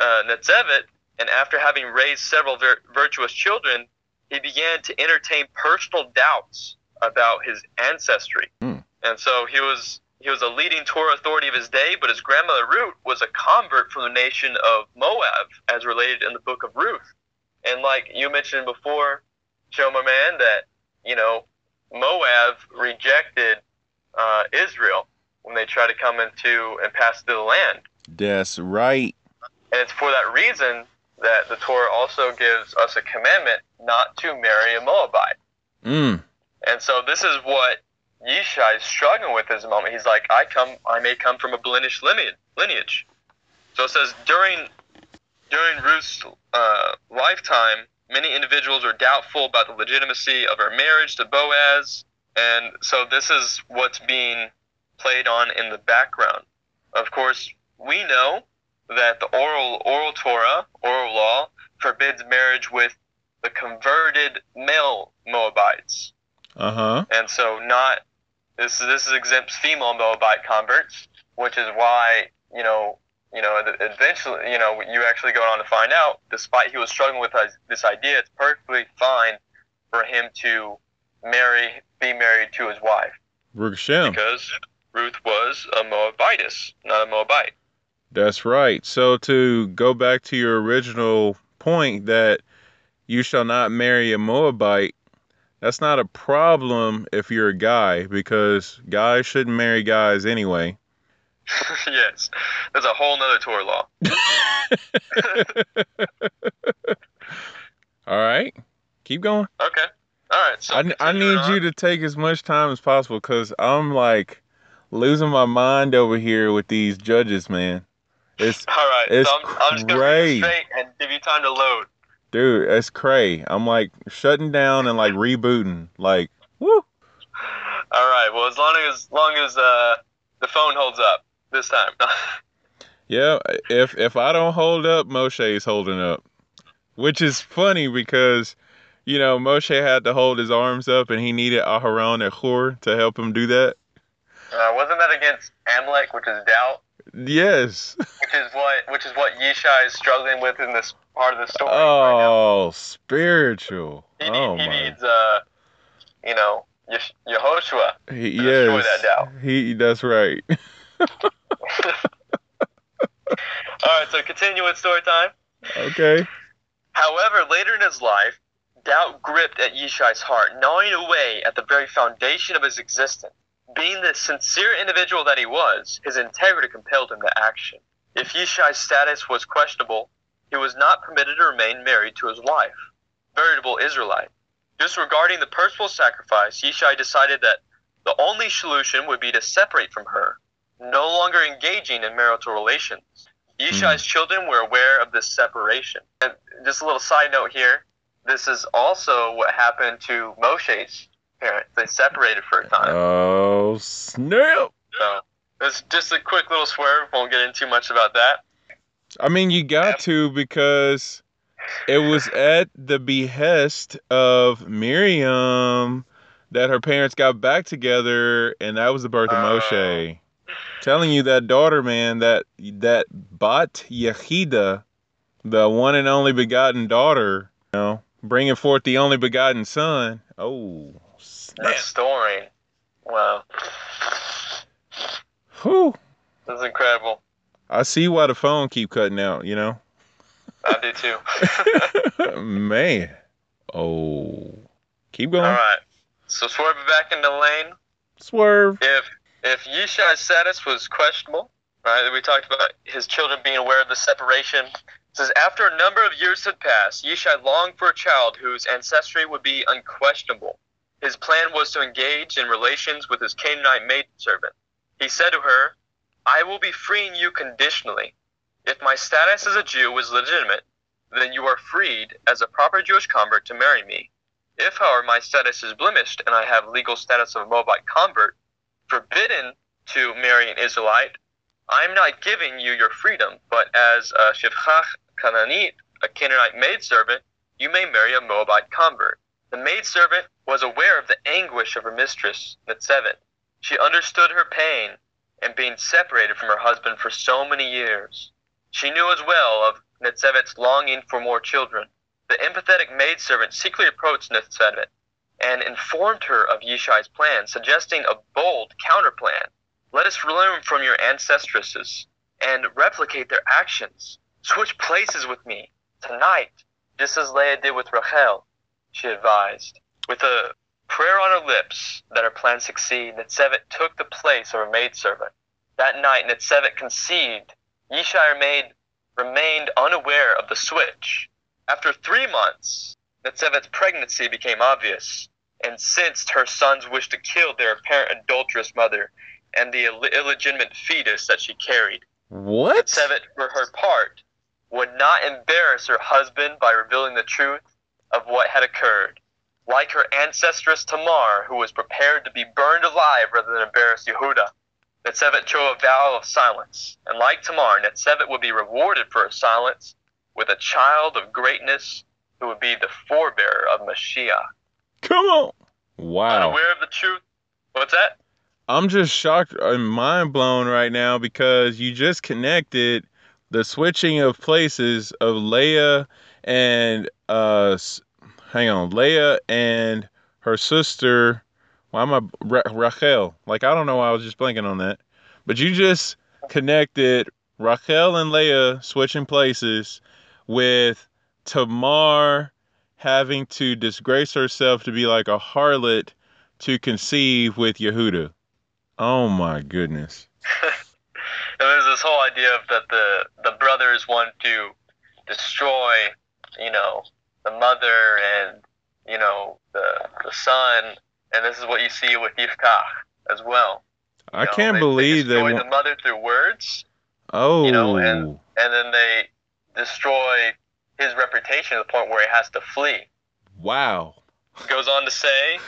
uh, Netzevet, and after having raised several vir- virtuous children, he began to entertain personal doubts about his ancestry. Hmm. And so he was he was a leading Torah authority of his day, but his grandmother Ruth was a convert from the nation of Moab, as related in the book of Ruth. And like you mentioned before, Shomer Man, that you know, Moab rejected uh, Israel when they try to come into and pass through the land. That's right. And it's for that reason that the Torah also gives us a commandment not to marry a Moabite. Mm. And so this is what Yishai is struggling with at this moment. He's like, I come, I may come from a lineage. lineage. So it says during during Ruth's uh, lifetime, many individuals were doubtful about the legitimacy of her marriage to Boaz, and so this is what's being played on in the background. Of course, we know that the oral oral Torah, oral law, forbids marriage with the converted male Moabites. Uh huh. And so not this this is exempts female Moabite converts, which is why you know you know eventually you know you actually go on to find out, despite he was struggling with this- this idea, it's perfectly fine for him to marry be married to his wife Rugshem. because Ruth was a Moabitess, not a Moabite. That's right. So to go back to your original point that you shall not marry a Moabite, that's not a problem if you're a guy because guys shouldn't marry guys anyway. yes, that's a whole nother Torah law. All right, keep going. Okay. All right. So I, I need you to take as much time as possible because I'm like losing my mind over here with these judges, man. It's All right. it's so I'm, I'm just gonna read straight and give you time to load. dude, it's cray. I'm like shutting down and like rebooting. Like, woo. All right. Well, as long as long as uh, the phone holds up this time. Yeah, if if I don't hold up, Moshe's holding up. Which is funny because, you know, Moshe had to hold his arms up and he needed Aharon and Hur to help him do that. Uh, wasn't that against Amalek, which is doubt, Yes. which is what which is what Yishai is struggling with in this part of the story right now. Oh, spiritual. He, need- Oh he my. needs uh, you know, Yehoshua. To destroy yes. that doubt. He that's right. All right. So continue with story time. okay. However, later in his life, doubt gripped at Yishai's heart, gnawing away at the very foundation of his existence. Being the sincere individual that he was, his integrity compelled him to action. If Yishai's status was questionable, he was not permitted to remain married to his wife, veritable Israelite. Disregarding the personal sacrifice, Yishai decided that the only solution would be to separate from her, no longer engaging in marital relations. Yishai's hmm. children were aware of this separation. And just a little side note here this is also what happened to Moshe's parents. They separated for a time. Oh snap! So it's just a quick little swerve. Won't get into much about that. I mean, you got Yep. to because it was at the behest of Miriam that her parents got back together, and that was the birth of Oh. Moshe. Telling you that daughter, man, that that Bat Yehida, the one and only begotten daughter, you know, bringing forth the only begotten son. Oh, That snap! story. Wow. Whew. That's incredible. I see why the phone keep cutting out. You know. I do too. Man. Oh. Keep going. All right. So swerving back into lane. Swerve. if if Yishai's status was questionable, right? We talked about his children being aware of the separation. It says after a number of years had passed, Yishai longed for a child whose ancestry would be unquestionable. His plan was to engage in relations with his Canaanite maidservant. He said to her, "I will be freeing you conditionally. If my status as a Jew was legitimate, then you are freed as a proper Jewish convert to marry me. If, however, my status is blemished and I have legal status of a Moabite convert, forbidden to marry an Israelite, I am not giving you your freedom, but as a Shifchah Canaanite, a Canaanite maidservant, you may marry a Moabite convert. The maidservant was aware of the anguish of her mistress, Netzevet. She understood her pain and being separated from her husband for so many years. She knew as well of Netzevet's longing for more children. The empathetic maidservant secretly approached Netzevet and informed her of Yishai's plan, suggesting a bold counterplan. Let us learn from your ancestresses and replicate their actions. Switch places with me tonight, just as Leah did with Rachel, she advised. With a prayer on her lips that her plan succeed, Netzevet took the place of her maidservant. That night, Netzevet conceived. Yishai remained, remained unaware of the switch. After three months, Netzevet's pregnancy became obvious, and sensed her sons wished to kill their apparent adulterous mother and the Ill- illegitimate fetus that she carried. What? Netzevet, for her part, would not embarrass her husband by revealing the truth of what had occurred. Like her ancestress Tamar, who was prepared to be burned alive rather than embarrass Yehuda, Netzevet chose a vow of silence. And like Tamar, Netzevet would be rewarded for her silence with a child of greatness who would be the forebearer of Mashiach. Come on. Wow. Unaware of the truth. What's that? I'm just shocked and mind blown right now because you just connected the switching of places of Leah and uh hang on, Leah and her sister. Why am I Ra- Rachel? Like I don't know why I was just blanking on that. But you just connected Rachel and Leah switching places with Tamar having to disgrace herself to be like a harlot to conceive with Yehuda. Oh my goodness. there's this whole idea of that the the brothers want to destroy, you know, the mother and you know the the son, and this is what you see with Yiftach as well. I know, can't they, believe they they. destroy wa- the mother through words, oh. you know, and- oh. and then they destroy his reputation to the point where he has to flee. wow. goes on to say,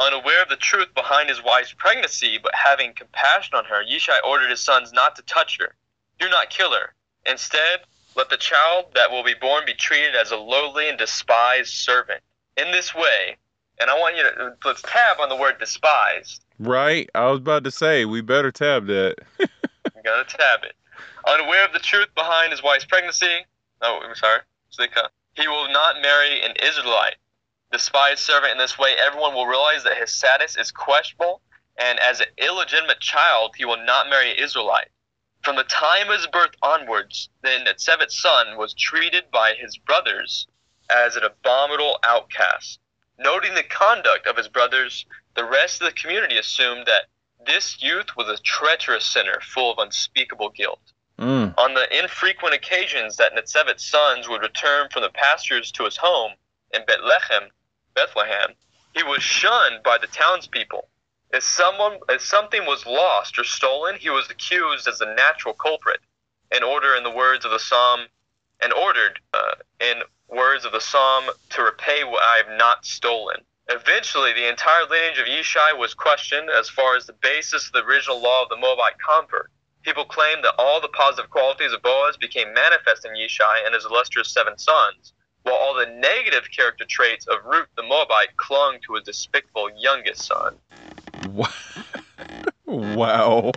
unaware of the truth behind his wife's pregnancy, but having compassion on her, Yishai ordered his sons not to touch her. Do not kill her. Instead, let the child that will be born be treated as a lowly and despised servant. In this way, and I want you to let's tab on the word despised. Right. I was about to say we better tab that. You gotta tab it. Unaware of the truth behind his wife's pregnancy, oh, I'm sorry, he will not marry an Israelite. Despised servant in this way, everyone will realize that his status is questionable, and as an illegitimate child, he will not marry an Israelite. From the time of his birth onwards, then Netzevet's son was treated by his brothers as an abominable outcast. Noting the conduct of his brothers, the rest of the community assumed that this youth was a treacherous sinner full of unspeakable guilt. Mm. On the infrequent occasions that Netzevet's sons would return from the pastures to his home in Bethlehem, Bethlehem, he was shunned by the townspeople. If someone, if something was lost or stolen, he was accused as the natural culprit. In order, in the words of the psalm, and ordered, uh, in words of the psalm, to repay what I have not stolen. Eventually, the entire lineage of Yishai was questioned as far as the basis of the original law of the Moabite convert. People claimed that all the positive qualities of Boaz became manifest in Yishai and his illustrious seven sons, while all the negative character traits of Ruth the Moabite clung to his despicable youngest son. Wow.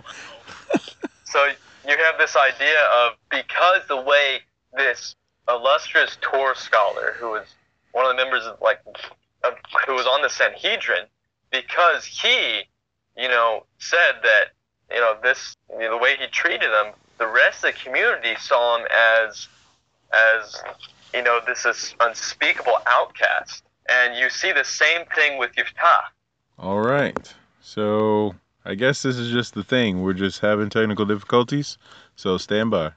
So you have this idea of because the way this illustrious Torah scholar, who was one of the members of like, of, who was on the Sanhedrin, because he, you know, said that you know this you know, the way he treated them, the rest of the community saw him as as you know this is unspeakable outcast, and you see the same thing with Yiftach. All right. So I guess this is just the thing. We're just having technical difficulties. So stand by.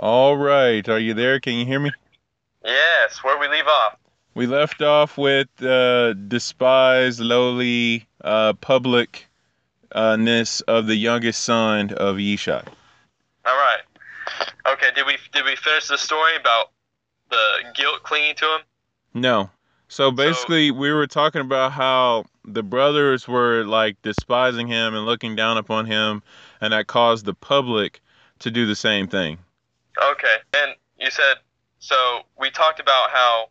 All right. Are you there? Can you hear me? Yes, where we leave off. We left off with uh, despised, lowly, uh, public uh, of the youngest son of Yishai. All right. Okay. Did we did we finish the story about the guilt clinging to him? No. So basically, we were talking about how the brothers were like despising him and looking down upon him, and that caused the public to do the same thing. Okay. And you said so. We talked about how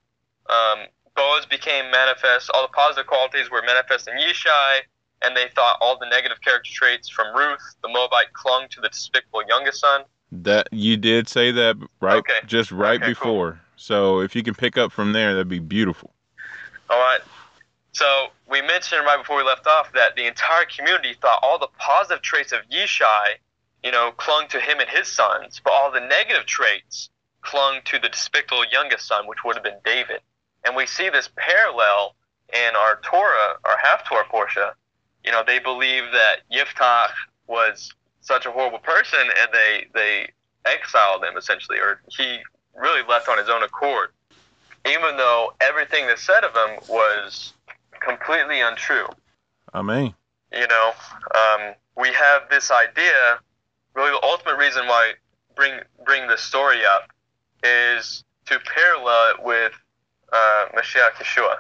um, Boaz became manifest. All the positive qualities were manifest in Yishai, and they thought all the negative character traits from Ruth, the Moabite, clung to the despicable youngest son. That you did say that right, Okay. just right Okay, cool. before. So if you can pick up from there, that'd be beautiful. All right. So we mentioned right before we left off that the entire community thought all the positive traits of Yishai, you know, clung to him and his sons, but all the negative traits clung to the despicable youngest son, which would have been David. And we see this parallel in our Torah, our half Torah portion. You know, they believe that Yiftach was such a horrible person, and they they exiled him essentially, or he really left on his own accord even though everything that's said of him was completely untrue. I mean, You know, um, we have this idea. Really, the ultimate reason why bring bring this story up is to parallel it with uh, Mashiach Yeshua.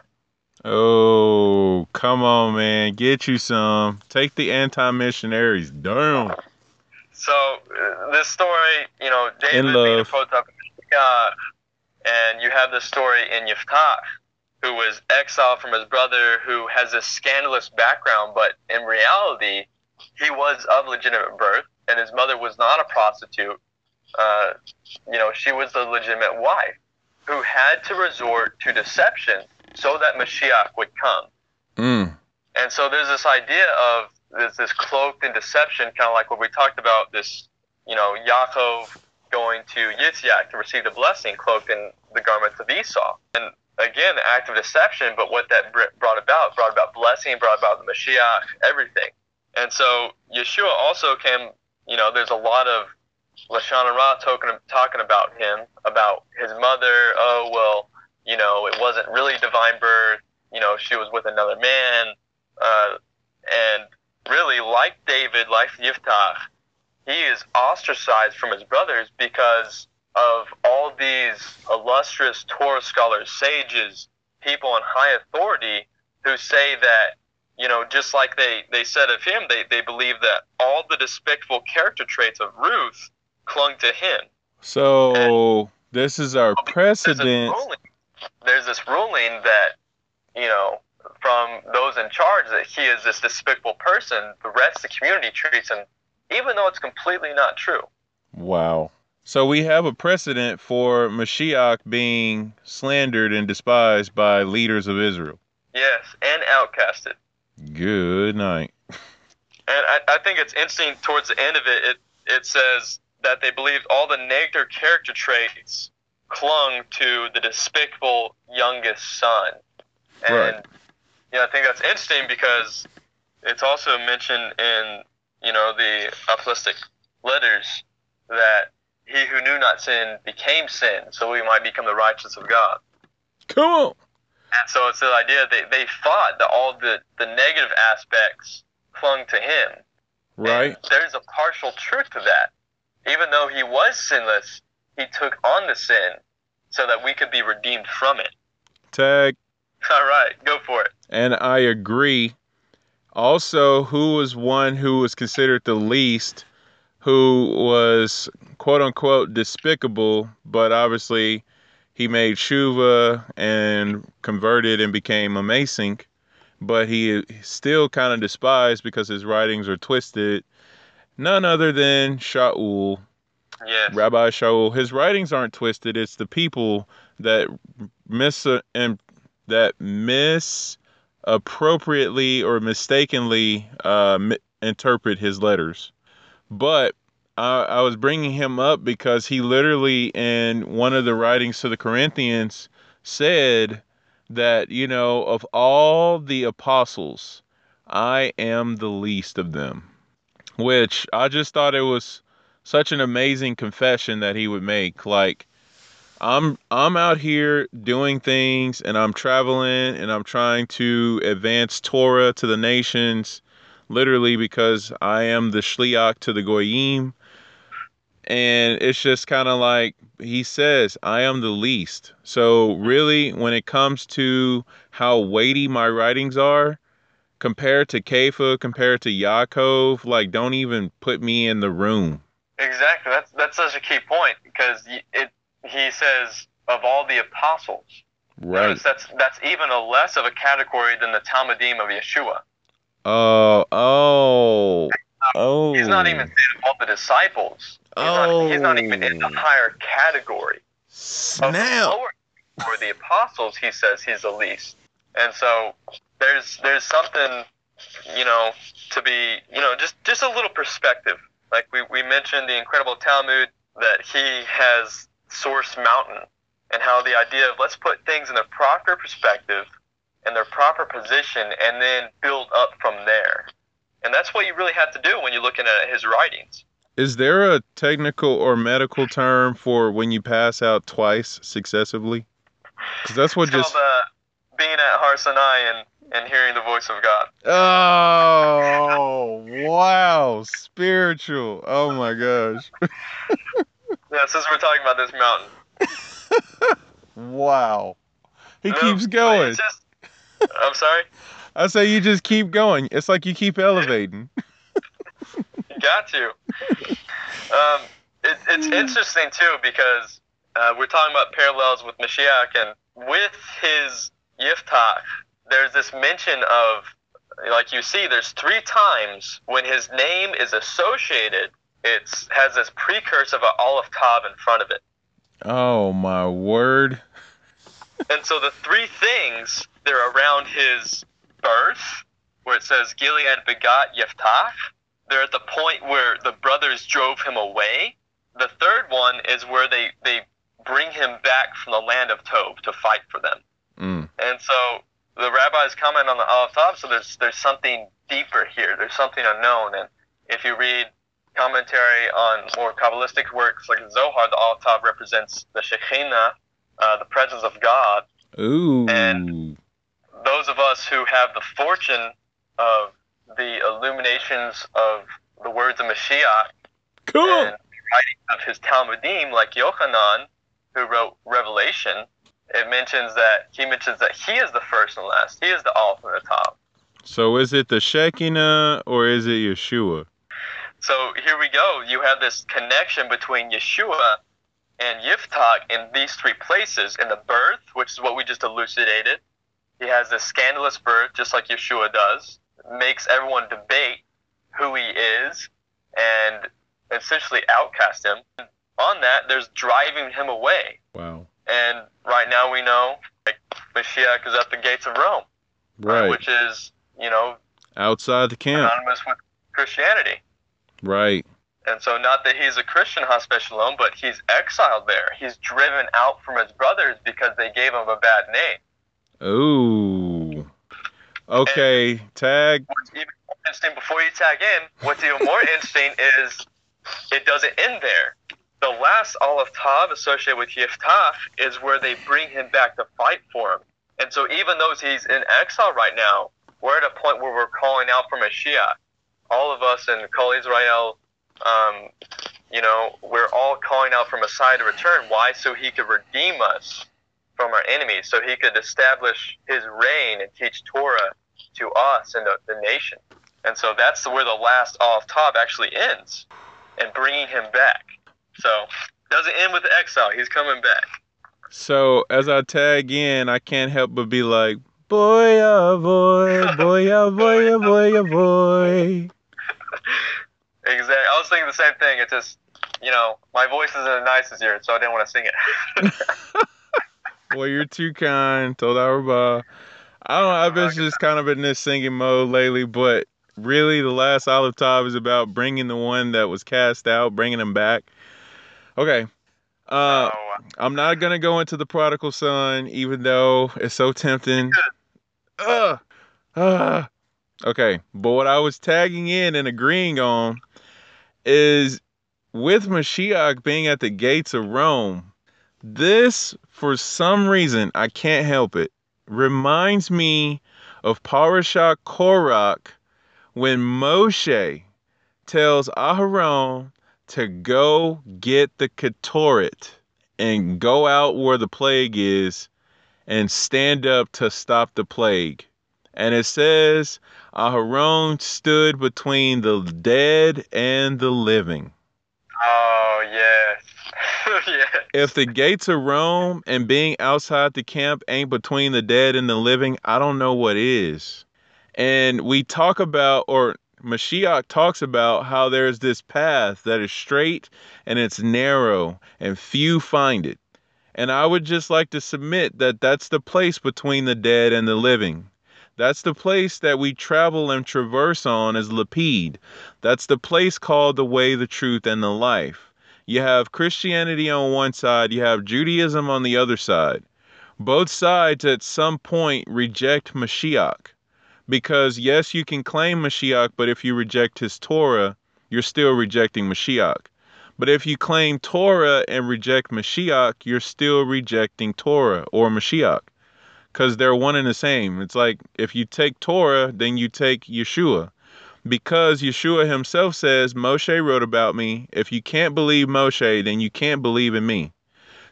oh come on, man, get you some. Take the anti-missionaries down. So uh, this story, you know, David In being a of Mashiach, and you have the story in Yiftach, who was exiled from his brother, who has this scandalous background, but in reality, he was of legitimate birth, and his mother was not a prostitute. Uh, you know, she was the legitimate wife, who had to resort to deception so that Mashiach would come. Mm. And so there's this idea of this, this cloaked in deception, kind of like what we talked about, this, you know, Yaakov going to Yitzhak to receive the blessing cloaked in the garments of Esau. And again, act of deception, but what that brought about, brought about blessing, brought about the Mashiach, everything. And so Yeshua also came, you know, there's a lot of Lashon Hara talking talking about him, about his mother. Oh well, you know, it wasn't really divine birth. You know, she was with another man, uh, and really, like David, like Yiftach, he is ostracized from his brothers because of all these illustrious Torah scholars, sages, people in high authority who say that, you know, just like they, they said of him, they, they believe that all the despicable character traits of Ruth clung to him. So and this is our precedent. There's this, ruling, there's this ruling that, you know, from those in charge that he is this despicable person. The rest of the community treats him, even though it's completely not true. Wow. So we have a precedent for Mashiach being slandered and despised by leaders of Israel. Yes, and outcasted. Good night. And I, I think it's interesting towards the end of it, it, it says that they believed all the negative character traits clung to the despicable youngest son. And right. yeah, I think that's interesting because it's also mentioned in, you know, the apostolic letters that he who knew not sin became sin, so we might become the righteous of God. Cool. And so it's the idea they, they thought that all the, the negative aspects clung to him. Right. And there's a partial truth to that. Even though he was sinless, he took on the sin so that we could be redeemed from it. Tag. All right, go for it. And I agree. Also, who was one who was considered the least who was quote unquote despicable, but obviously he made shuva and converted and became a Mason, but he still kind of despised because his writings are twisted. None other than Shaul, yes. Rabbi Shaul. His writings aren't twisted. It's the people that miss and that misappropriately or mistakenly uh, interpret his letters. But I, I was bringing him up because he literally, in one of the writings to the Corinthians, said that, you know, of all the apostles, I am the least of them. Which I just thought it was such an amazing confession that he would make. Like, I'm I'm out here doing things and I'm traveling and I'm trying to advance Torah to the nations literally because I am the shliach to the goyim. And it's just kind of like he says, I am the least. So really, when it comes to how weighty my writings are, compared to Kepha, compared to Yaakov, like don't even put me in the room. Exactly. That's that's such a key point because it he says of all the apostles. Right. Notice that's that's even a less of a category than the Talmidim of Yeshua. Oh, oh, oh. He's not even oh. saying all the disciples. He's, oh. not, he's not even in the oh. higher category. Snap. For the apostles, he says he's the least. And so there's there's something, you know, to be, you know, just just a little perspective. Like we, we mentioned the incredible Talmud that he has source mountain and how the idea of let's put things in their proper perspective in their proper position and then build up from there. And that's what you really have to do when you're looking at his writings. Is there a technical or medical term for when you pass out twice successively? Because that's what it's just called, uh, being at Har Sinai and and hearing the voice of God. Oh wow, spiritual! Oh my gosh. yeah, since we're talking about this mountain. wow, he keeps going. Just, I'm sorry. I say you just keep going. It's like you keep elevating. got to. Um, it, it's interesting too because uh, we're talking about parallels with Mashiach and with his Yiftach. There's this mention of, like you see, there's three times when his name is associated. It has this precursor of an Aleph Tav in front of it. Oh my word! and so the three things they're around his birth, where it says Gilead begot Yiftach. They're at the point where the brothers drove him away. The third one is where they, they bring him back from the land of Tob to fight for them. Mm. And so the rabbis comment on the Aleph Tav, so there's there's something deeper here. There's something unknown. And if you read commentary on more Kabbalistic works like Zohar, the Aleph Tav represents the Shekhinah, uh, the presence of God. Ooh. And- Those of us who have the fortune of the illuminations of the words of Mashiach cool. and writing of his Talmidim, like Yochanan, who wrote Revelation, it mentions that he mentions that he is the first and last. He is the all from the top. So is it the Shekinah or is it Yeshua? So here we go. You have this connection between Yeshua and Yiftach in these three places. In the birth, which is what we just elucidated, he has this scandalous birth, just like Yeshua does. Makes everyone debate who he is and essentially outcast him. On that, there's driving him away. Wow. And right now we know like, Mashiach is at the gates of Rome, Right. which is, you know, Outside the camp. synonymous with Christianity. Right. And so, not that he's a Christian Chas v'Shalom, but he's exiled there. He's driven out from his brothers because they gave him a bad name. Ooh. Okay. Tag. What's even more interesting, before you tag in, what's even more interesting is it doesn't end there. The last Aleph Tav associated with Yiftach is where they bring him back to fight for him. And so, even though he's in exile right now, we're at a point where we're calling out for Mashiach. All of us in Kol Israel, um, you know, we're all calling out for Messiah to return. Why? So he could redeem us from our enemies, so he could establish his reign and teach Torah to us and the, the nation. And so that's where the last Aleph Tav actually ends, and bringing him back. So doesn't end with the exile. He's coming back. So as I tag in, I can't help but be like, boy, oh boy, boy, oh boy, oh boy, oh boy. Exactly. I was thinking the same thing. It's just, you know, my voice isn't as nice as yours, so I didn't want to sing it. Well, you're too kind. Toda raba. I don't know. I've been just kind of in this singing mode lately, but really, the last Aleph Tav is about bringing the one that was cast out, bringing him back. Okay. Uh, oh, I'm not gonna go into the prodigal son, even though it's so tempting. Okay, but what I was tagging in and agreeing on is with Mashiach being at the gates of Rome, this, for some reason, I can't help it, reminds me of Parashat Korach when Moshe tells Aharon to go get the Ketoret and go out where the plague is and stand up to stop the plague. And it says, Aharon stood between the dead and the living. oh yes. If the gates of Rome and being outside the camp ain't between the dead and the living, I don't know what is. And we talk about, or Mashiach talks about how there's this path that is straight and it's narrow and few find it. And I would just like to submit that that's the place between the dead and the living. That's the place that we travel and traverse on as Lapid. That's the place called the way, the truth, and the life. You have Christianity on one side, you have Judaism on the other side. Both sides at some point reject Mashiach. Because, yes, you can claim Mashiach, but if you reject his Torah, you're still rejecting Mashiach. But if you claim Torah and reject Mashiach, you're still rejecting Torah or Mashiach. Because they're one and the same. It's like if you take Torah, then you take Yeshua. Because Yeshua himself says, Moshe wrote about me. If you can't believe Moshe, then you can't believe in me.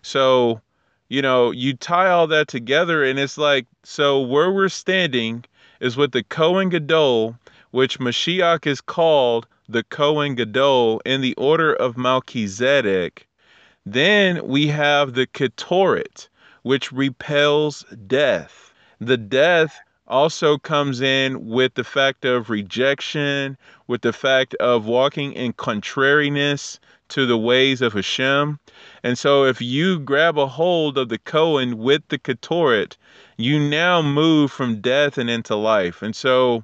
So, you know, you tie all that together, and it's like, so where we're standing is with the Kohen Gadol, which Mashiach is called the Kohen Gadol in the order of Melchizedek. Then we have the Ketoret, which repels death. The death also comes in with the fact of rejection, with the fact of walking in contrariness to the ways of Hashem. And so if you grab a hold of the Kohen with the Ketoret, you now move from death and into life. And so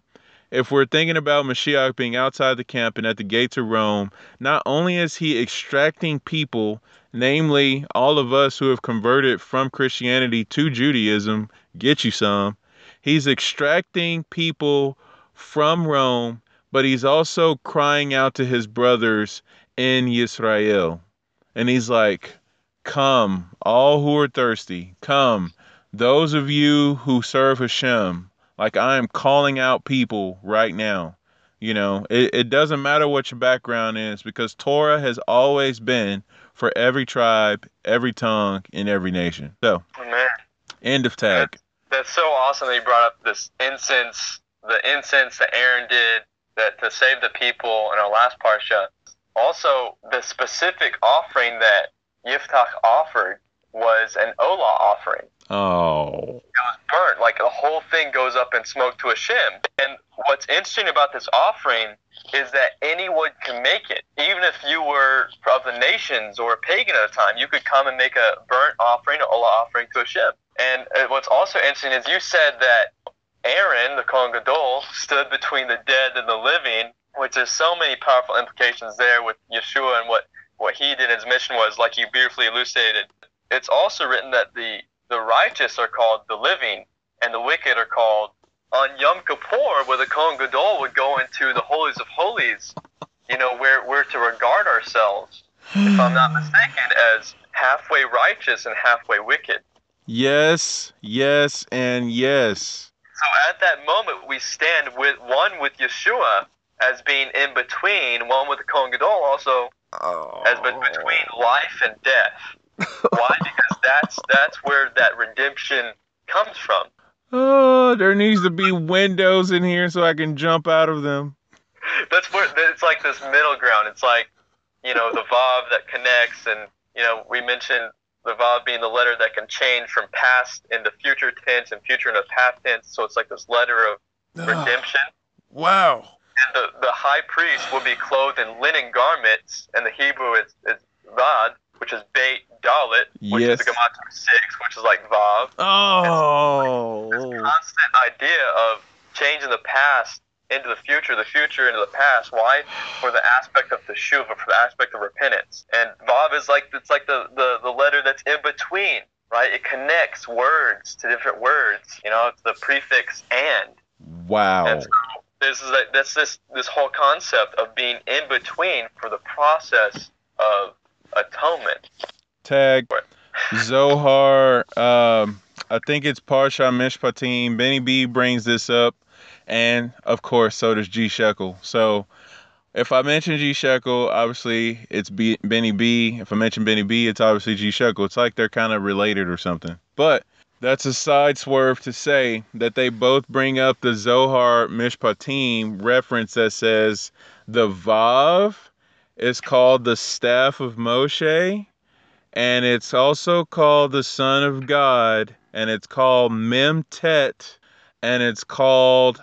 if we're thinking about Mashiach being outside the camp and at the gates of Rome, not only is he extracting people, namely all of us who have converted from Christianity to Judaism, get you some, he's extracting people from Rome, but he's also crying out to his brothers in Israel. And he's like, Come, all who are thirsty, come, those of you who serve Hashem. Like I am calling out people right now. You know, it, it doesn't matter what your background is because Torah has always been for every tribe, every tongue, in every nation. So, Man, end of tag. That's so awesome that you brought up this incense, the incense that Aaron did that to save the people in our last parsha. Also, the specific offering that Yiftach offered was an Olah offering. Oh, It was burnt, like the whole thing goes up in smoke to Hashem. And what's interesting about this offering is that anyone can make it. Even if you were of the nations or a pagan at the time, you could come and make a burnt offering, an Olah offering to Hashem. And uh, what's also interesting is you said that Aaron, the Kohen Gadol, stood between the dead and the living, which there's so many powerful implications there with Yeshua and what, what he did, his mission was, like you beautifully elucidated. It's also written that the, the righteous are called the living and the wicked are called on Yom Kippur, where the Kohen Gadol would go into the holies of holies, you know, where we're to regard ourselves, if I'm not mistaken, as halfway righteous and halfway wicked. yes, yes, and yes. So at that moment, we stand with one with Yeshua as being in between, one with the Kohen Gadol also as be- between life and death. Why? Because that's that's where that redemption comes from. Oh, there needs to be windows in here so I can jump out of them. That's where it's like this middle ground. It's like you know the vav that connects, and you know we mentioned the vav being the letter that can change from past into future tense and future into past tense. So it's like this letter of redemption. Wow. And the, the high priest will be clothed in linen garments, and the Hebrew is, is vad, which is bait dalit, which Yes. is the gematria six, which is like vav. Oh. this Constant idea of changing the past into the future, the future into the past. Why? For the aspect of the shuva, for the aspect of repentance. And vav is like it's like the, the, the letter that's in between, right? It connects words to different words. You know, it's the prefix and. Wow. And so this is like that's this this whole concept of being in between for the process of atonement. Tag Zohar. Um, I think it's Parsha Mishpatim. Benny B brings this up, and of course, so does G Shekel. So, if I mention G Shekel, obviously it's B- Benny B. If I mention Benny B, it's obviously G Shekel. It's like they're kind of related or something. But that's a side swerve to say that they both bring up the Zohar Mishpatim reference that says the Vav is called the staff of Moshe, and it's also called the Son of God, and it's called Memtet, and it's called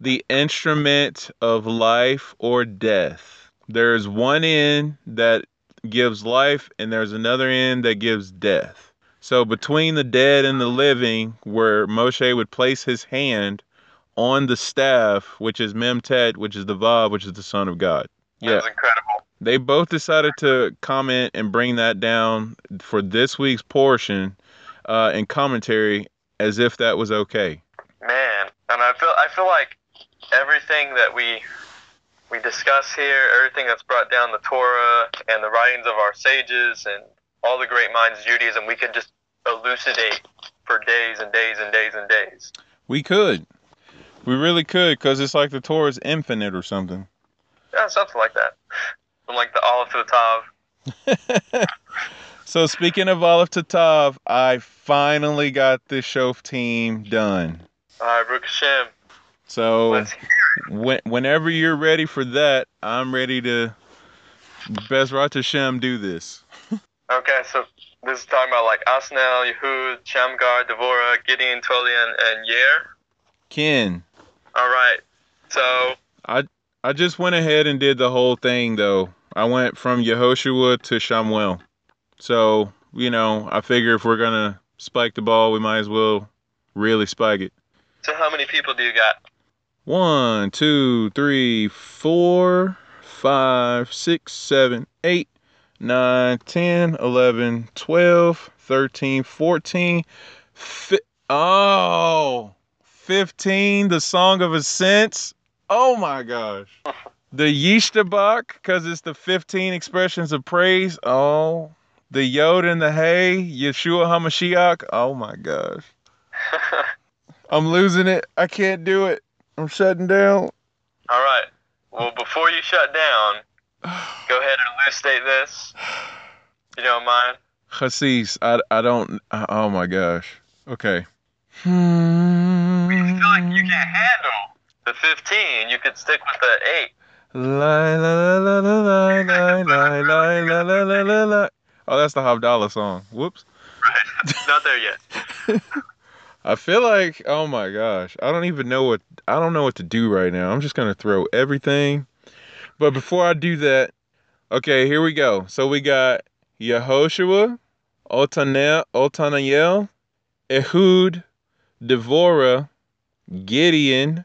the instrument of life or death. There's one end that gives life, and there's another end that gives death. So between the dead and the living, where Moshe would place his hand on the staff, which is Memtet, which is the Vav, which is the Son of God. Yeah. That's incredible. They both decided to comment and bring that down for this week's portion uh, in commentary as if that was okay. Man. And I feel I feel like everything that we we discuss here, everything that's brought down the Torah and the writings of our sages and all the great minds of Judaism, we could just elucidate for days and days and days and days. We could. We really could because it's like the Torah is infinite or something. Yeah, something like that. From like the olive to the tav. So speaking of Olive Tatav, I finally got the Shoftim done. All right, Baruch Hashem. So when, whenever you're ready for that, I'm ready to Bezrat Hashem do this. Okay, so this is talking about like Asnel, Yehud, Shamgar, Devorah, Gideon, Tolian, and Yer. Ken, All right. So I just went ahead and did the whole thing though. I went from Yehoshua to Shamuel. So, you know, I figure if we're gonna spike the ball, we might as well really spike it. so how many people do you got? One, two, three, four, five, six, seven, eight, nine, ten, eleven, twelve, thirteen, fourteen, fi- oh, 15, the Song of Ascents. Oh my gosh. The Yishtabach, because it's the 15 expressions of praise. Oh. The Yod and the Hey, Yeshua HaMashiach. Oh my gosh. I'm losing it. I can't do it. I'm shutting down. All right. Well, before you shut down, go ahead and elucidate this. You don't mind? Chassis, I, I don't. Oh my gosh. Okay. I feel like you can't handle the 15. You could stick with the 8. La la la la la la la la la la la la la la. Oh, that's the Havdalah song. Whoops. Right. Not there yet. I feel like, oh my gosh, I don't even know what I don't know what to do right now. I'm just gonna throw everything. But before I do that, okay, here we go. So we got Yehoshua, Otanel, Otaniel, Ehud, Devorah, Gideon,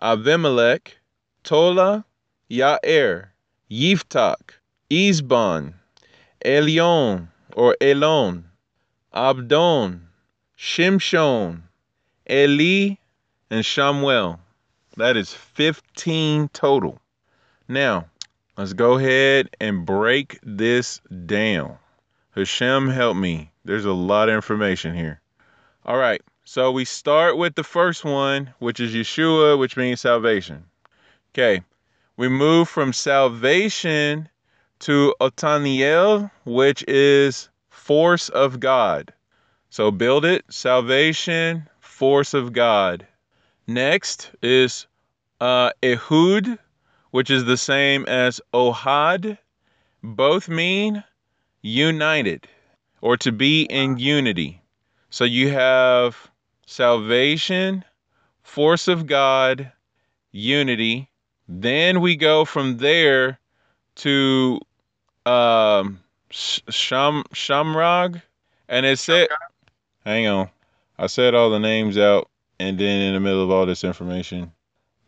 Abimelech, Tola, Yair, Yiftach, Izban, Elion or Elon, Abdon, Shimshon, Eli, and Shamuel. That is 15 total. Now, let's go ahead and break this down. Hashem, help me. There's a lot of information here. All right, so we start with the first one, which is Yeshua, which means salvation. Okay, we move from salvation to Otaniel, which is force of God. So build it, salvation, force of God. Next is uh, Ehud, which is the same as Ohad. Both mean united or to be in unity. So you have salvation, force of God, unity. Then we go from there to um Sham Shamrag, and it said, hang on, I said all the names out, and then in the middle of all this information.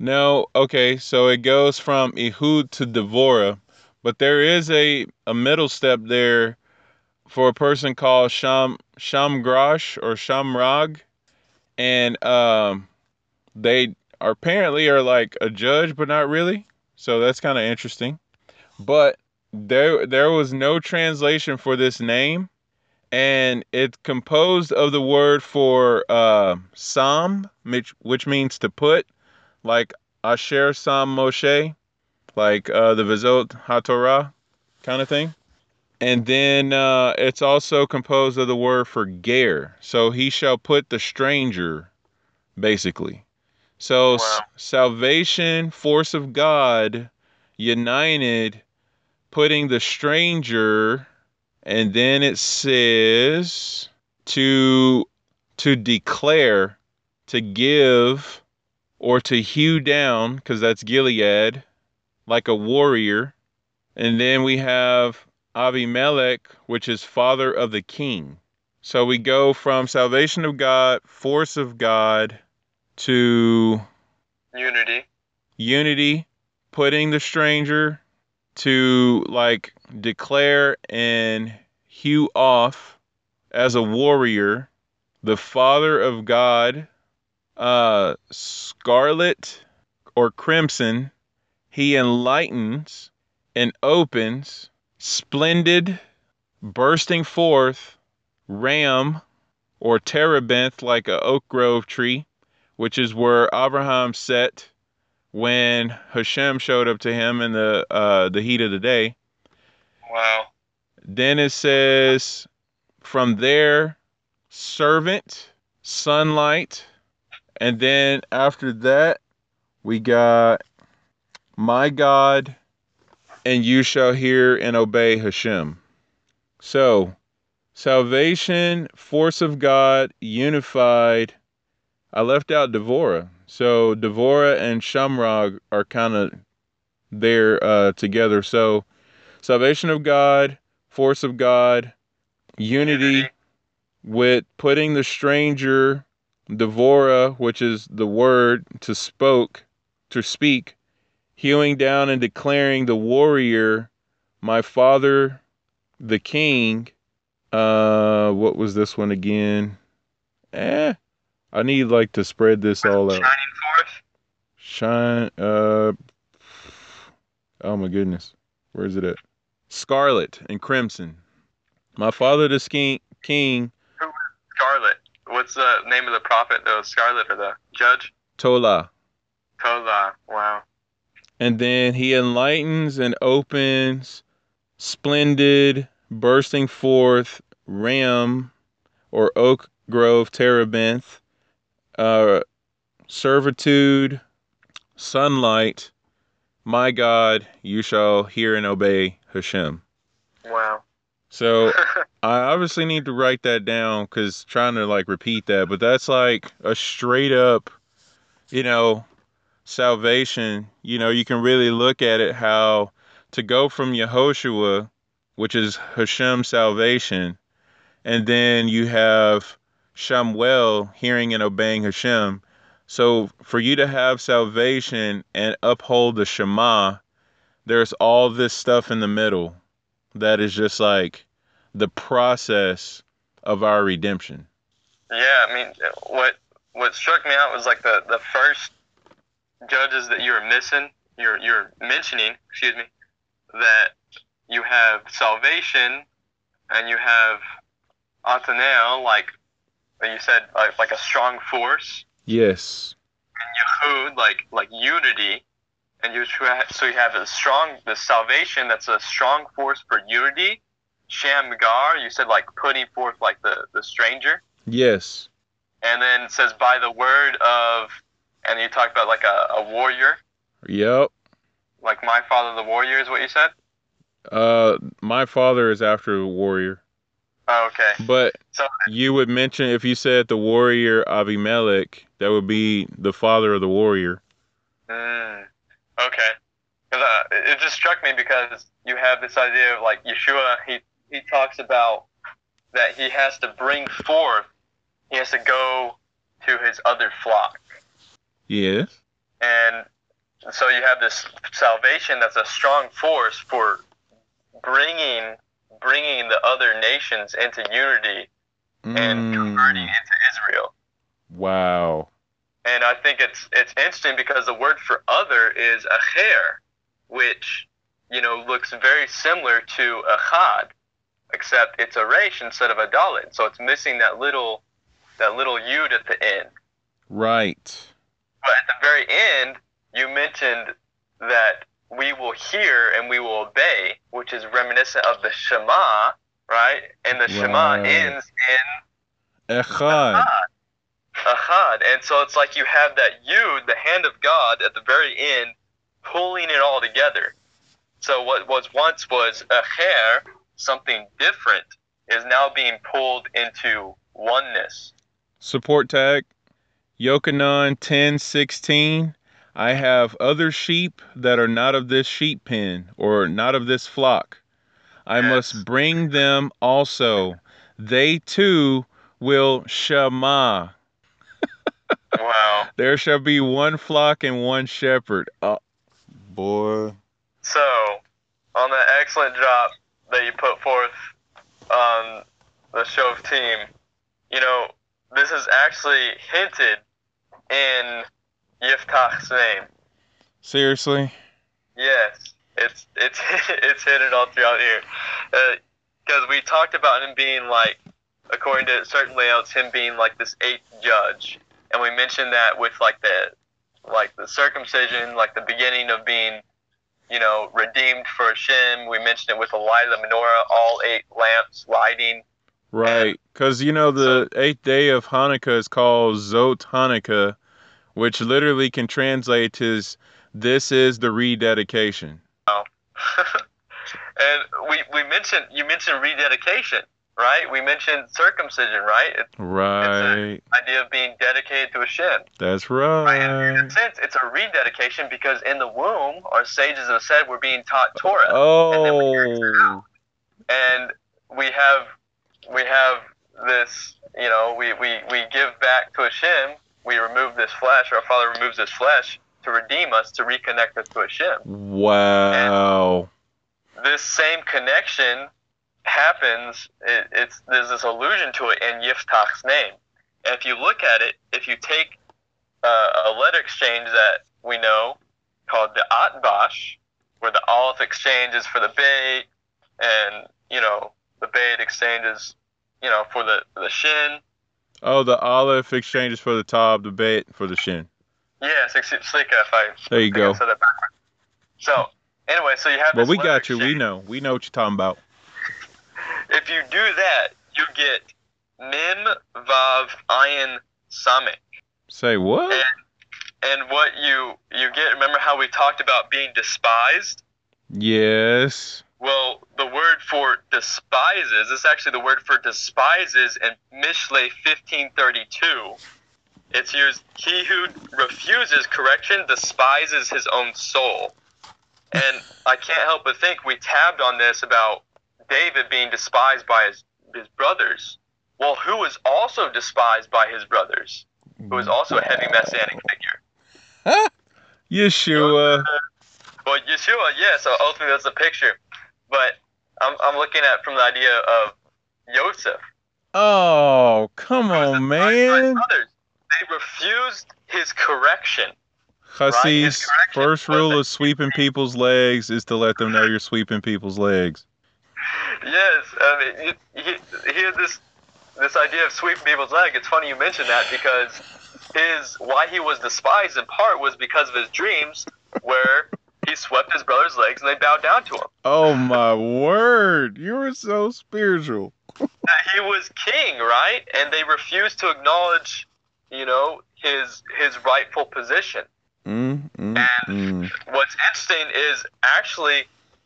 No, okay, so it goes from Ehud to Devorah, but there is a a middle step there for a person called Sham Shamgrash or Shamrag, and um, they are apparently are like a judge, but not really. So that's kind of interesting. But there there was no translation for this name and it's composed of the word for uh, Sam, which, which means to put, like Asher Sam Moshe, like uh, the Vizot HaTorah kind of thing. And then uh, it's also composed of the word for ger. So he shall put the stranger, basically. So Wow. s- salvation, force of God, united, putting the stranger, and then it says to to declare, to give, or to hew down, because that's Gilead, like a warrior. And then we have Abimelech, which is father of the king. So we go from salvation of God, force of God, to Unity. unity, putting the stranger, to like declare and hew off as a warrior, the father of God, uh, scarlet or crimson, he enlightens and opens, splendid, bursting forth, ram or terebinth like a oak grove tree, which is where Abraham sat when Hashem showed up to him in the uh, the heat of the day. Wow. Then it says, from there, servant, sunlight, and then after that, we got my God, and you shall hear and obey Hashem. So, salvation, force of God, unified. I left out Devorah. So Devorah and Shamrag are kind of there uh, together. So salvation of God, force of God, unity with putting the stranger, Devorah, which is the word to spoke, to speak, hewing down and declaring the warrior, my father, the king. Uh, what was this one again? Eh, I need like to spread this all out. Shining forth. Shine. Uh. Oh my goodness. Where is it at? Scarlet and Crimson. My father, the king, king Scarlet. What's the name of the prophet? The Scarlet or the judge? Tola. Tola. Wow. And then he enlightens and opens splendid, bursting forth ram or oak grove terebinth, uh, servitude, sunlight. My God, you shall hear and obey Hashem. Wow. So I obviously need to write that down because trying to like repeat that, but that's like a straight up, you know, salvation. You know, you can really look at it how to go from Yehoshua, which is Hashem salvation, and then you have Shamuel hearing and obeying Hashem. So for you to have salvation and uphold the Shema, there's all this stuff in the middle that is just like the process of our redemption. Yeah, I mean, what what struck me out was like the the first judges that you're missing, you're you're mentioning, excuse me, that you have salvation and you have Otniel, like you said, like, like a strong force. Yes. And Ehud, like like unity, and you so you have a strong the salvation that's a strong force for unity. Shamgar, you said like putting forth like the the stranger. Yes. And then it says by the word of, and you talked about like a, a warrior. Yep. Like my father, the warrior, is what you said. Uh, my father is after the warrior. Oh, okay. But So you would mention if you said the warrior Abimelech, that would be the father of the warrior. Mm, okay. 'Cause, uh, it just struck me because you have this idea of like Yeshua. He he talks about that he has to bring forth. He has to go to his other flock, Yes. and so you have this salvation that's a strong force for bringing bringing the other nations into unity and converting Mm, into Israel. wow. And I think it's it's interesting because the word for other is acher, which you know looks very similar to achad, except it's a resh instead of a dalet, So it's missing that little that little yud at the end. Right. But at the very end, you mentioned that we will hear and we will obey, which is reminiscent of the Shema, right? And the Shema ends in Echad. Ahad. And so it's like you have that Yud, the hand of God, at the very end, pulling it all together. So what was once was acher, something different, is now being pulled into oneness. Support tag. Yochanan ten sixteen. I have other sheep that are not of this sheep pen, or not of this flock. I Yes. must bring them also. They too will shema. Wow. There shall be one flock and one shepherd. Oh, boy. So, on that excellent job that you put forth on the Shoftim, you know, this is actually hinted in Yiftach's name. Seriously? Yes, it's it's it's hidden all throughout here, uh, because we talked about him being like, according to certain layouts, him being like this eighth judge, and we mentioned that with like the like the circumcision, like the beginning of being, you know, redeemed for Shem. We mentioned it with the light of the menorah, all eight lamps lighting. Right. Because, you know, the eighth day of Hanukkah is called Zot Hanukkah, which literally can translate as this is the rededication. and we we mentioned you mentioned rededication, right? We mentioned circumcision, right? It's Right. idea of being dedicated to Hashem. That's Right? And in a sense, it's a rededication because in the womb, our sages have said we're being taught Torah, Oh. and we have we have this. You know, we, we, we give back to Hashem. We remove this flesh. Our Father removes this flesh to redeem us, to reconnect us to Hashem. Wow. This same connection happens. It, it's there's this allusion to it in Yiftach's name. And if you look at it, if you take uh, a letter exchange that we know called the Atbash, where the aleph exchanges for the bet, and you know the bet exchanges, you know, for the the shin. Oh, the aleph exchanges for the top, the bet for the shin. Yes, ex- Slicha, if I There you go. Said that backwards. So anyway, so you have. Well, we got you. We know. We know what you're talking about. If you do that, you get Mim Vav Ayin Samech. Say what? And what you you get, remember how we talked about being despised? Yes. Well, the word for despises this is actually the word for despises in Mishle 1532. It's used, he who refuses correction despises his own soul. And I can't help but think we tabbed on this about David being despised by his, his brothers. Well, who was also despised by his brothers? Who was also a heavy messianic figure? Yeshua. Well, Yeshua, yeah, so ultimately that's the picture. But I'm, I'm looking at from the idea of Joseph. Oh, come on, man. brothers. They refused his correction. Hussies, correction first rule of sweeping people's legs is to let them know you're sweeping people's legs. Yes, I mean, he, he, he had this this idea of sweeping people's leg. It's funny you mentioned that because his why he was despised in part was because of his dreams, where he swept his brother's legs and they bowed down to him. Oh my word. You were so spiritual. He was king, right? And they refused to acknowledge, you know, his his rightful position. Mm, mm, mm. what's interesting is actually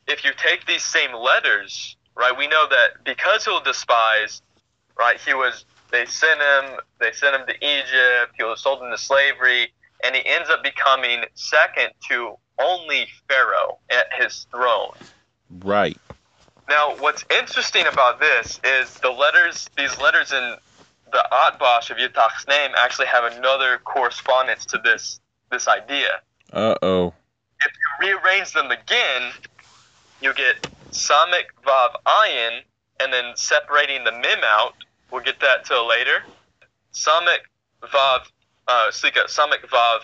if you take these same letters, right, we know that because he'll despise, right, he was they sent him they sent him to Egypt, he was sold into slavery, and he ends up becoming second to only Pharaoh at his throne. Right. Now, what's interesting about this is the letters, these letters in the Atbash of Yitzhak's name actually have another correspondence to this this idea. Uh oh. if you rearrange them again, you get Samech Vav Ayin, and then separating the Mim out, we'll get that till later. Samech Vav, uh, Slicha, Samech Vav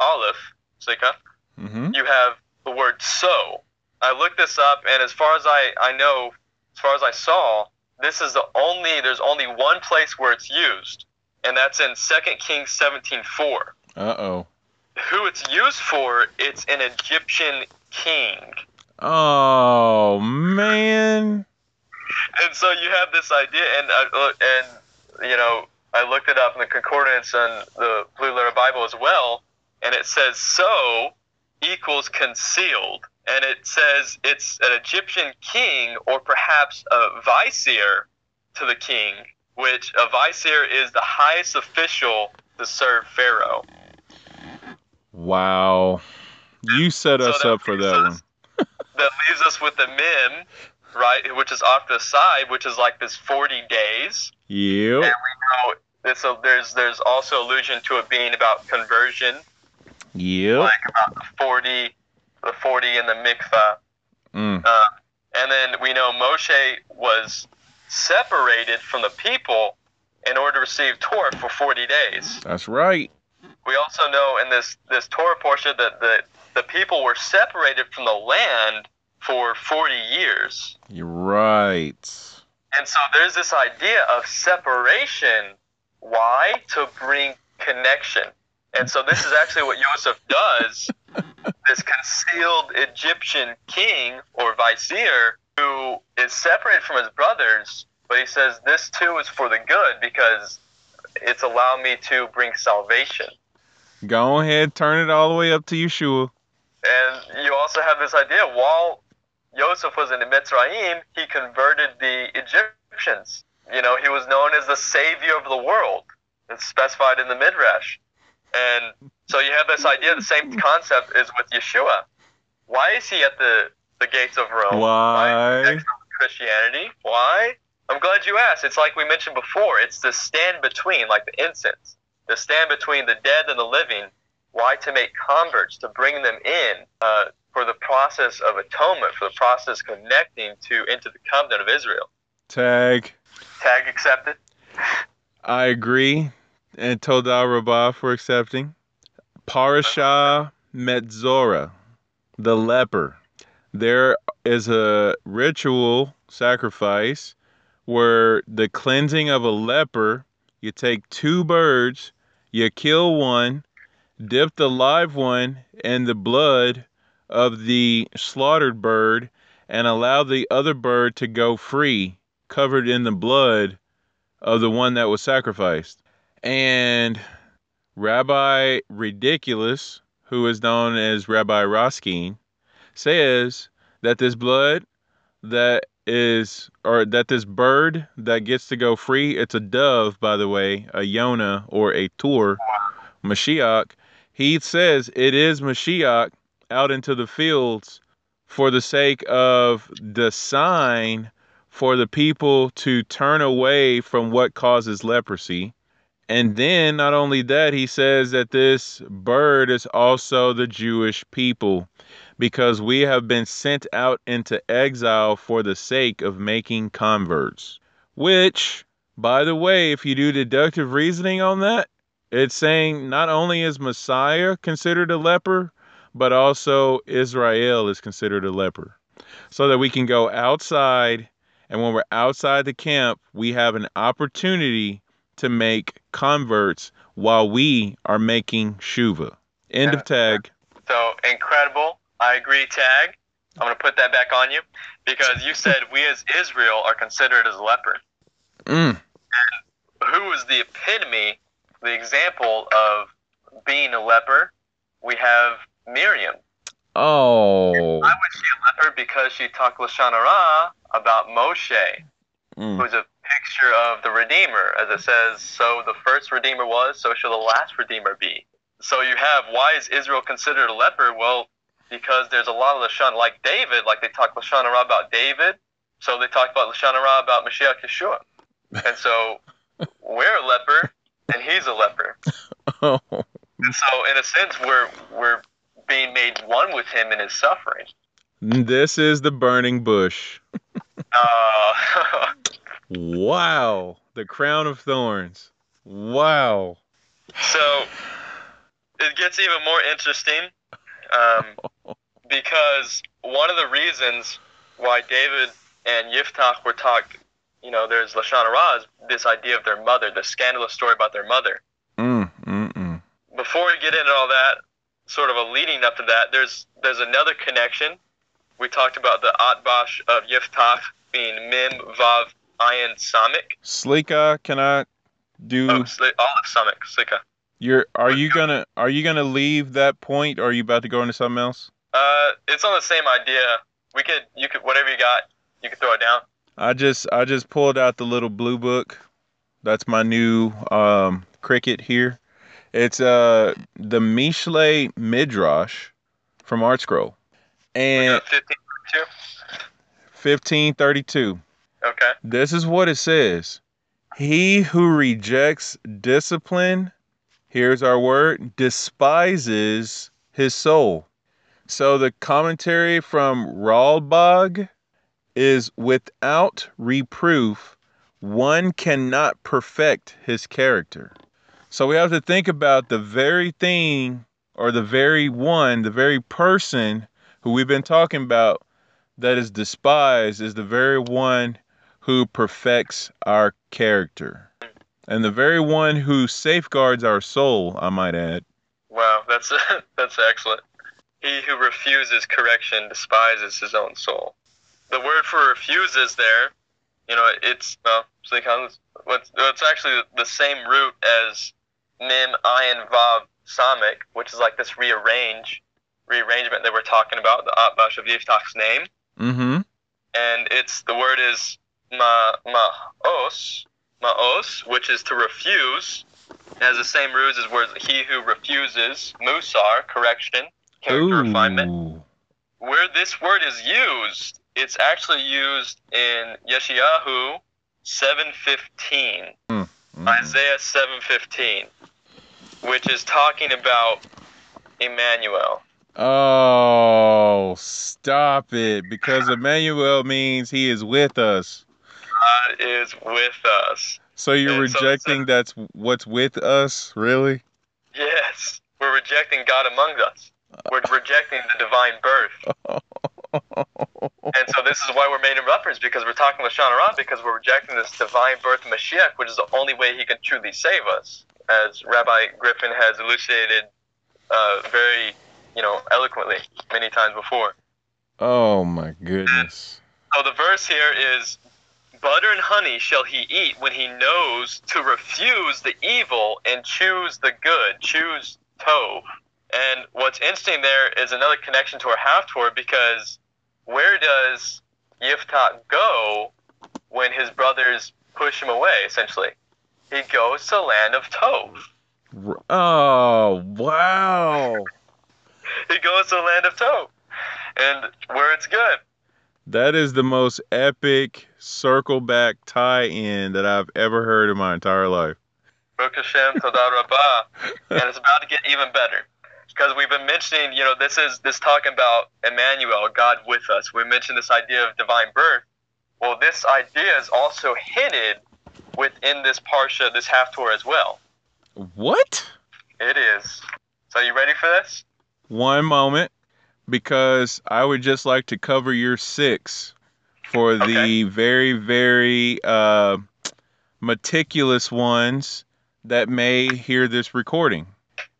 Aleph, Slicha, Mm-hmm. you have the word so. I looked this up, and as far as I, I know, as far as I saw, this is the only, there's only one place where it's used, and that's in 2 Kings 17.4 Uh oh. who it's used for, it's an Egyptian king. Oh man. And so you have this idea, and uh, and you know, I looked it up in the concordance and the Blue Letter Bible as well, and it says so equals concealed, and it says it's an Egyptian king or perhaps a vizier to the king, which a vizier is the highest official to serve Pharaoh. Wow. You set So us up for that us- one. that leaves us with the men, right, which is off to the side, which is like this 40 days. Yep. And we know uh, there's there's also allusion to it being about conversion, Yep. like about the 40, the 40 in the mikvah. Mm. Uh, and then we know Moshe was separated from the people in order to receive Torah for 40 days. That's right. We also know in this this Torah portion that the the people were separated from the land for 40 years. You're right. And so there's this idea of separation. Why? To bring connection. And so this is actually what Joseph does. this concealed Egyptian king or vizier who is separated from his brothers, but he says this too is for the good because it's allowed me to bring salvation. Go ahead, turn it all the way up to Yeshua. And you also have this idea while Joseph was in the Mitzrayim, he converted the Egyptians. You know, he was known as the savior of the world. It's specified in the Midrash. And so you have this idea, the same concept is with Yeshua. Why is he at the, the gates of Rome? Why? To Christianity? Why? I'm glad you asked. It's like we mentioned before. It's the stand between, like the incense. The stand between the dead and the living. Why? To make converts, to bring them in uh, for the process of atonement, for the process connecting to into the covenant of Israel. Tag. Tag accepted. I agree. And Toda Rabbah for accepting. Parashah Metzora, the leper. There is a ritual sacrifice where the cleansing of a leper, you take two birds, you kill one, dip the live one in the blood of the slaughtered bird, and allow the other bird to go free, covered in the blood of the one that was sacrificed. And Rabbi Ridiculous, who is known as Rabbi Roskin, says that this blood that is, or that this bird that gets to go free, it's a dove, by the way, a Yona or a Tur, Mashiach. He says it is Mashiach out into the fields for the sake of the sign for the people to turn away from what causes leprosy. And then, not only that, he says that this bird is also the Jewish people because we have been sent out into exile for the sake of making converts. Which, by the way, if you do deductive reasoning on that, it's saying not only is Messiah considered a leper, but also Israel is considered a leper. So that we can go outside, and when we're outside the camp, we have an opportunity to make converts while we are making shuva. End of tag. So incredible. I agree, tag. I'm going to put that back on you because you said we as Israel are considered as leper. Mm. Who is the epitome, the example of being a leper? We have Miriam. Oh. Why was she a leper? Because she talked Lashon Hara about Moshe, Mm. who's a picture of the Redeemer. As it says, so the first Redeemer was, so shall the last Redeemer be. So you have, why is Israel considered a leper? Well, because there's a lot of Lashon, like David, like they talk Lashon Hara about David, so they talk about Lashon Hara about Mashiach Yeshua. And so we're a leper, and he's a leper. Oh. And so, in a sense, we're we're being made one with him in his suffering. This is the burning bush. Uh, Wow. The crown of thorns. Wow. so it gets even more interesting um, because one of the reasons why David and Yiftach were talked, you know, there's Lashon Hara, is this idea of their mother, the scandalous story about their mother. Mm, mm, mm. Before we get into all that, sort of a leading up to that, there's there's another connection. We talked about the Atbash of Yiftach being Mim Vav Ayin Samech. Slicha, can I do Oh, Sli- Aleph Samech, Slicha. your are you gonna are you gonna leave that point or are you about to go into something else? Uh, it's on the same idea. We could, you could, whatever you got, you could throw it down. I just I just pulled out the little blue book. That's my new um cricket here. It's uh the Mishle Midrash from ArtScroll. And got 15 1532. Okay. This is what it says. He who rejects discipline, here's our word, despises his soul. So the commentary from Ralbag is without reproof, one cannot perfect his character. So we have to think about the very thing or the very one, the very person who we've been talking about that is despised is the very one who perfects our character. And the very one who safeguards our soul, I might add. Wow, that's that's excellent. He who refuses correction despises his own soul. The word for refuses there, you know, it's well, so it comes- what's it's actually the same root as mim ayin vav samech, which is like this rearrange rearrangement that we're talking about, the atbash of Yiftach's name. Mm-hmm. and it's the word is ma maos maos, which is to refuse. It has the same roots as words he who refuses musar correction character refinement. Where this word is used, it's actually used in Yeshayahu seven fifteen, Mm, mm. Isaiah seven fifteen, which is talking about Emmanuel. Oh, stop it. Because Emmanuel means he is with us. God is with us. So you're And so rejecting that's what's with us? Really? Yes, we're rejecting God among us. we're rejecting the divine birth. and so this is why we're made in reference because we're talking with Shana Ra because we're rejecting this divine birth of Mashiach, which is the only way he can truly save us, as Rabbi Griffin has elucidated uh, very, you know, eloquently many times before. Oh my goodness. So the verse here is butter and honey shall he eat when he knows to refuse the evil and choose the good, choose Tov. And what's interesting there is another connection to our Haftorah because where does Yiftach go when his brothers push him away, essentially? He goes to the land of Tov. Oh, wow. he goes to the land of Tov. And where it's good. That is the most epic circle back tie in that I've ever heard in my entire life. Baruch Hashem, Todah Rabbah. and it's about to get even better. Because we've been mentioning, you know, this is this talking about Emmanuel, God with us. We mentioned this idea of divine birth. Well, this idea is also hinted within this parsha, this Haftorah as well. What? It is. So you ready for this? One moment, because I would just like to cover your six for Okay. the very, very uh, meticulous ones that may hear this recording.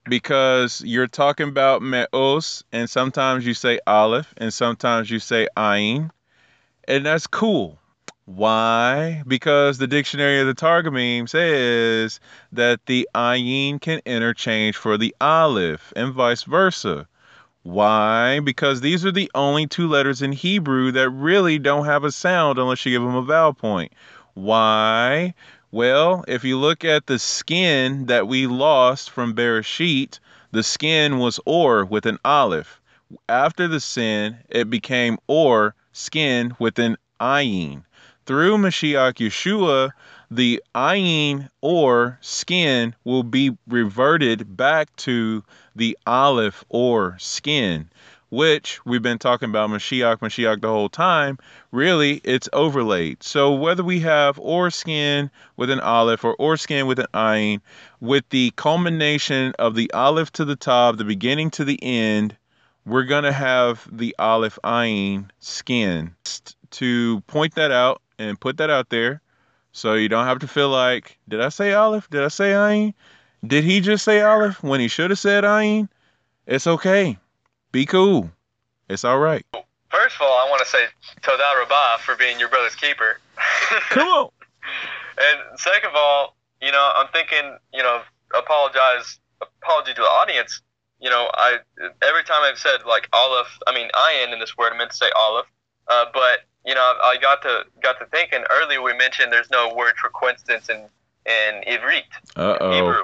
Because you're talking about me'os, and sometimes you say aleph, and sometimes you say ayin, and that's cool. Why? Because the dictionary of the Targumim says that the ayin can interchange for the aleph, and vice versa. Why? Because these are the only two letters in Hebrew that really don't have a sound unless you give them a vowel point. Why? Well, if you look at the skin that we lost from Bereshit, the skin was or with an aleph. After the sin, it became or skin with an ayin. Through Mashiach Yeshua, the ayin or skin will be reverted back to the aleph or skin, which we've been talking about Mashiach, Mashiach the whole time. Really, it's overlaid. So whether we have or skin with an aleph or or skin with an ayin, with the culmination of the aleph to the top, the beginning to the end, we're gonna have the aleph ayin skin. To point that out and put that out there, so you don't have to feel like, did I say aleph? Did I say ayin? Did he just say aleph when he should have said ayin? It's okay. Be cool. It's all right. First of all, I want to say Todah Rabbah for being your brother's keeper. Come on. And second of all, you know, I'm thinking, you know, apologize, apology to the audience. You know, I every time I've said like aleph, I mean ayin in this word, I meant to say aleph, uh, but you know, I got to got to thinking earlier. We mentioned there's no word for coincidence in in Ivrit, Uh oh. Hebrew,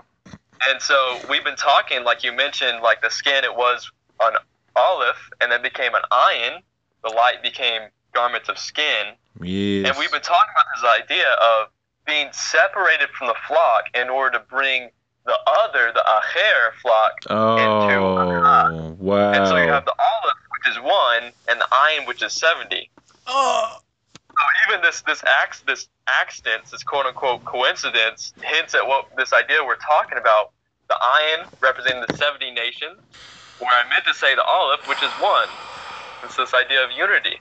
and so we've been talking, like you mentioned, like the skin it was an aleph, and then became an ayin. The light became garments of skin, Yes. and we've been talking about this idea of being separated from the flock in order to bring the other, the acher flock. Oh wow. And so you have the aleph, which is one, and the ayin, which is 70. Oh. So even this this acc- this accident, this quote unquote coincidence, hints at what this idea we're talking about. The ayin representing the 70 nations, where I meant to say the aleph, which is one. It's this idea of unity.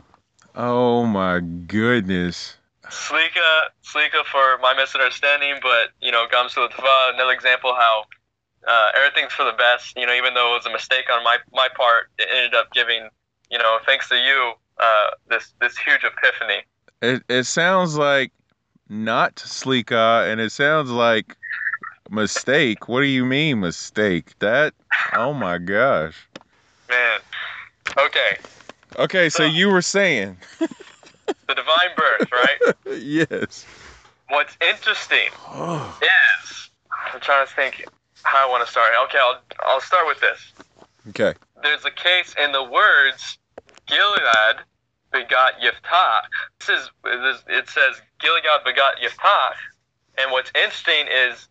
Oh my goodness. Slicha, Slicha for my misunderstanding, but you know, Gam zu l'tovah, another example how uh, everything's for the best. You know, even though it was a mistake on my my part, it ended up giving, you know, thanks to you, uh, this this huge epiphany. It it sounds like not Slicha and it sounds like mistake. What do you mean mistake? That oh my gosh. Man. Okay, Okay, so you were saying. the divine birth, right? yes. What's interesting Oh. is I'm trying to think how I want to start. Okay, I'll I'll start with this. Okay. there's a case in the words Gilead begot Yiftach. This is this, it says Gilead begot Yiftach, and what's interesting is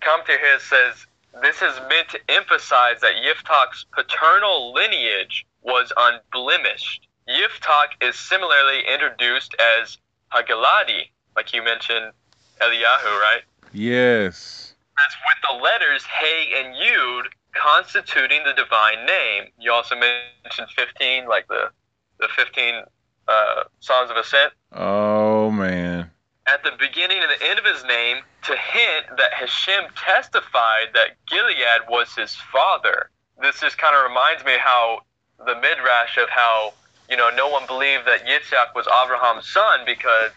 commentary here says this is meant to emphasize that Yiftach's paternal lineage was unblemished. Yiftach is similarly introduced as Hagiladi, like you mentioned, Eliyahu, right? Yes. As with the letters Hey and Yud constituting the divine name. You also mentioned 15, like the, the 15 uh, Songs of Ascent. Oh, man. At the beginning and the end of his name to hint that Hashem testified that Gilead was his father. This just kind of reminds me how the midrash of how you know no one believed that Yitzhak was Abraham's son because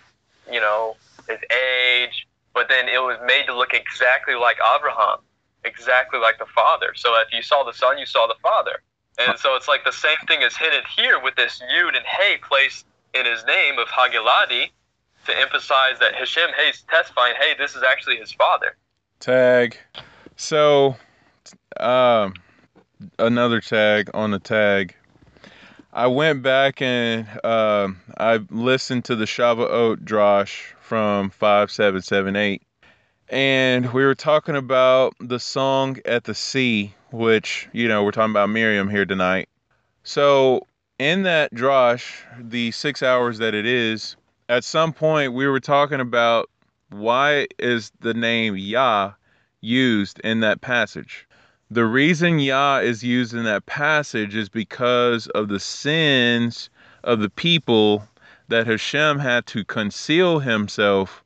you know his age, but then it was made to look exactly like Abraham, exactly like the father. So if you saw the son, you saw the father. And so it's like the same thing is hinted here with this Yud and Hey placed in his name of Hagiladi to emphasize that Hashem Hay's testifying, hey, this is actually his father. Tag. So, um, another tag on the tag. I went back and uh, I listened to the Shavuot Drosh from 5778. And we were talking about the song at the sea, which, you know, we're talking about Miriam here tonight. So, in that Drosh, the six hours that it is, at some point we were talking about why is the name Yah used in that passage. The reason Yah is used in that passage is because of the sins of the people that Hashem had to conceal himself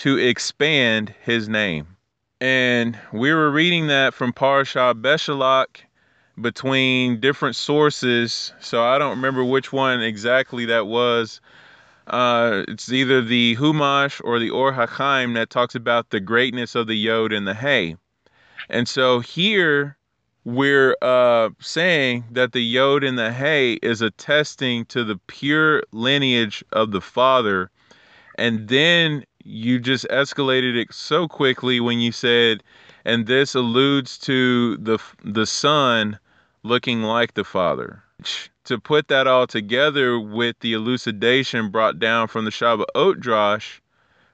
to expand his name. And we were reading that from Parashah Beshalach between different sources. So I don't remember which one exactly that was. Uh, it's either the Humash or the Or HaChaim that talks about the greatness of the Yod and the Hay. And so here we're uh, saying that the Yod and the Hay is attesting to the pure lineage of the Father. And then you just escalated it so quickly when you said, and this alludes to the the Son looking like the Father. To put that all together with the elucidation brought down from the Shavuot Drosh,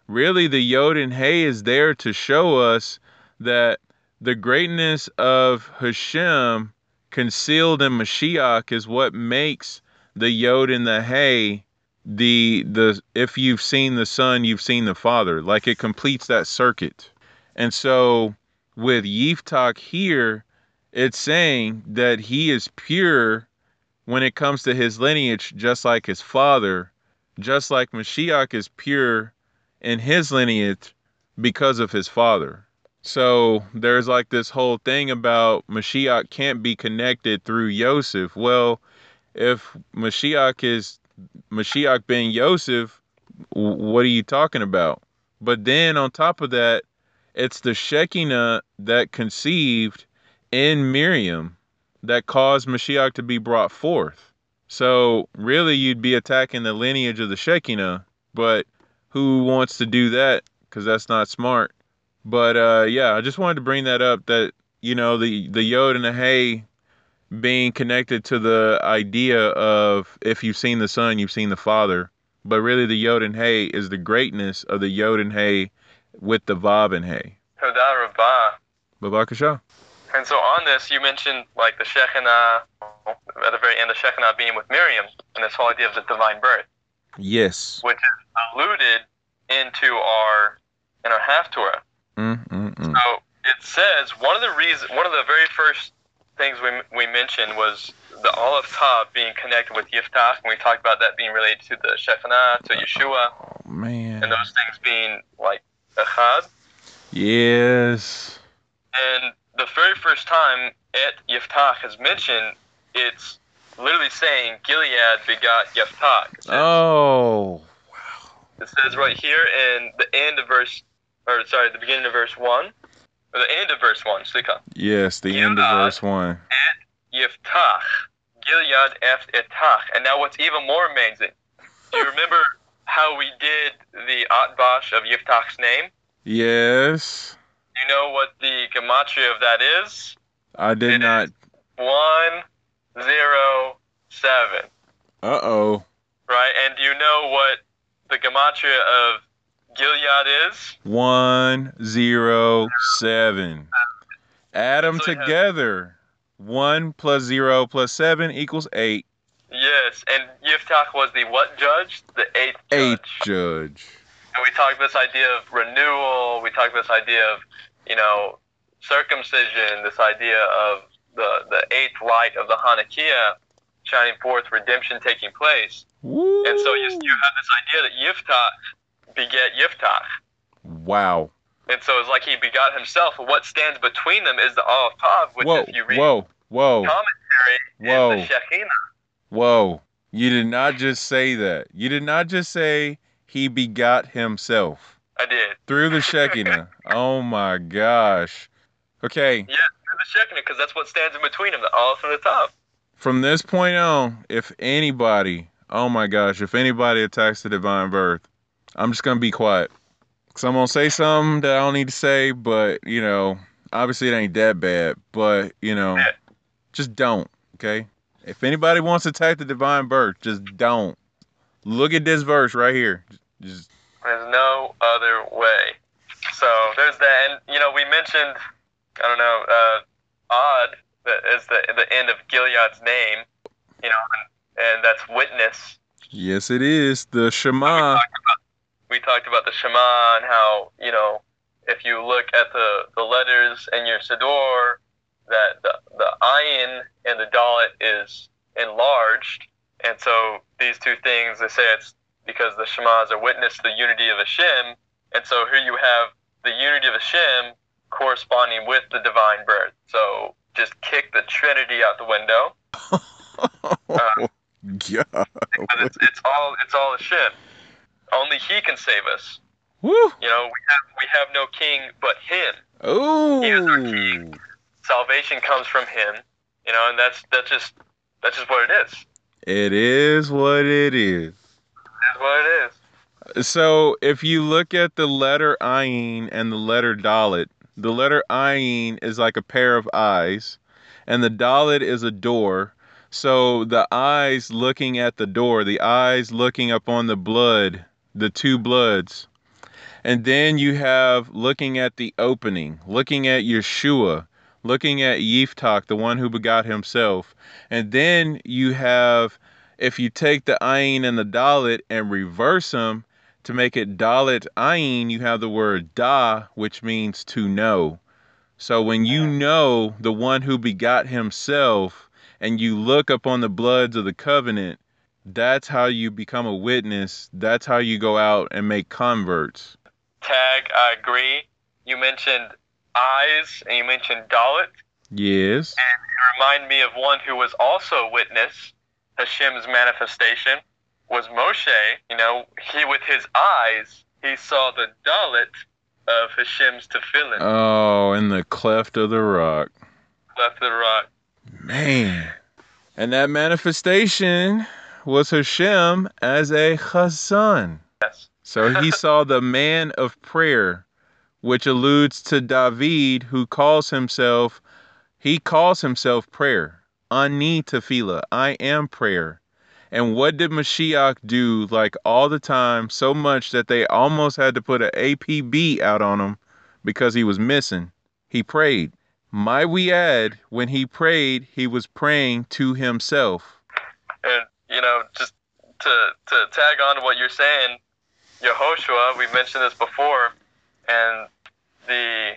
really the Yod and Hay is there to show us that the greatness of Hashem concealed in Mashiach is what makes the Yod and the Hay the the if you've seen the Son, you've seen the Father. Like it completes that circuit. And so with Yiftach here, it's saying that he is pure when it comes to his lineage, just like his father, just like Mashiach is pure in his lineage because of his father. So there's like this whole thing about Mashiach can't be connected through Yosef. Well, if Mashiach is Mashiach ben Yosef, what are you talking about? But then on top of that, it's the Shekinah that conceived in Miriam that caused Mashiach to be brought forth. So really, you'd be attacking the lineage of the Shekinah, but who wants to do that? Because that's not smart. But uh, yeah, I just wanted to bring that up. That you know the the Yod and the Hay being connected to the idea of if you've seen the Son, you've seen the Father. But really, the Yod and Hay is the greatness of the Yod and Hay with the Vav and Hay. Toda Rabbah. Bevakasha. And so on this, you mentioned like the Shekinah, at the very end, the Shekinah being with Miriam, and this whole idea of the divine birth. Yes. Which is alluded into our in our Haftorah. Mm, mm, mm. So it says one of the reasons, one of the very first things we, we mentioned was the Aleph Tav being connected with Yiftach, and we talked about that being related to the Shekinah, to Yeshua. Oh man. And those things being like Echad. Yes. And the very first time Et Yiftach is mentioned, it's literally saying Gilead begot Yiftach. Oh, wow. It says right here in the end of verse, or sorry, the beginning of verse 1, or the end of verse 1, Slicha. Yes, the end of verse 1. Et Yiftach. Gilead eft etach. And now what's even more amazing, do you remember how we did the Atbash of Yiftach's name? Yes you know what the gematria of that is? I did it not. One zero seven. Uh oh. Right, and do you know what the gematria of Gilead is? One zero seven. Add them so together. One plus zero plus seven equals eight. Yes, and Yiftach was the what judge? The eighth judge. Eighth judge. And we talked this idea of renewal. We talked this idea of, you know, circumcision, this idea of the, the eighth light of the Hanukkah shining forth, redemption taking place. Woo. And so you, you have this idea that Yiftach beget Yiftach. Wow. And so it's like he begot himself. What stands between them is the Aleph Tav, which Whoa. if you read Whoa. Whoa. commentary Whoa. is the Shekhinah. Whoa. You did not just say that. You did not just say he begot himself I did. through the Shekinah. oh my gosh. Okay. Yeah, through the Shekhinah, because that's what stands in between them, the Aleph and the Tav. From this point on, if anybody, oh my gosh, if anybody attacks the divine birth, I'm just going to be quiet. Because I'm to say something that I don't need to say, but, you know, obviously it ain't that bad. But, you know, just don't, okay? If anybody wants to attack the divine birth, just don't. Look at this verse right here. Just, There's no other way. So there's that, and you know we mentioned, I don't know, uh, Odd that is the the end of Gilead's name, you know, and, and that's witness. yes, it is. The Shema. We talked about the Shema and how you know if you look at the the letters in your Siddur, that the the ayin and the dalet is enlarged, and so these two things they say it's because the Shema is a witness to the unity of Hashem, and so here you have the unity of Hashem corresponding with the divine birth. So just kick the Trinity out the window. Uh, oh, God. But it's, it's all it's all Hashem. Only He can save us. Woo. You know, we have we have no king but Him. is our Oh. king. Salvation comes from Him. You know, and that's that's just that's just what it is. It is what it is. That's what it is. So if you look at the letter Ayin and the letter Dalet, the letter Ayin is like a pair of eyes, and the Dalet is a door. So the eyes looking at the door, the eyes looking up on the blood, the two bloods. And then you have looking at the opening, looking at Yeshua, looking at Yiftach, the one who begot himself. And then you have, if you take the Ayin and the Dalet and reverse them, to make it Dalet Ayin, you have the word Da, which means to know. So when you know the one who begot himself and you look upon the bloods of the covenant, that's how you become a witness. That's how you go out and make converts. Tag, I agree. You mentioned eyes and you mentioned Dalet. Yes. And you remind me of one who was also a witness Hashem's manifestation was Moshe. You know, he with his eyes he saw the Dalet of Hashem's tefillin Oh, in the cleft of the rock. left the rock. Man. And that manifestation was Hashem as a Chazan. Yes. So he saw the man of prayer, which alludes to David, who calls himself, he calls himself prayer. Ani tefillah, I am prayer. And what did Mashiach do like all the time, so much that they almost had to put an APB out on him because he was missing? He prayed. My we add, when he prayed, he was praying to himself. And you know, just to to tag on to what you're saying, Yehoshua, we mentioned this before, and the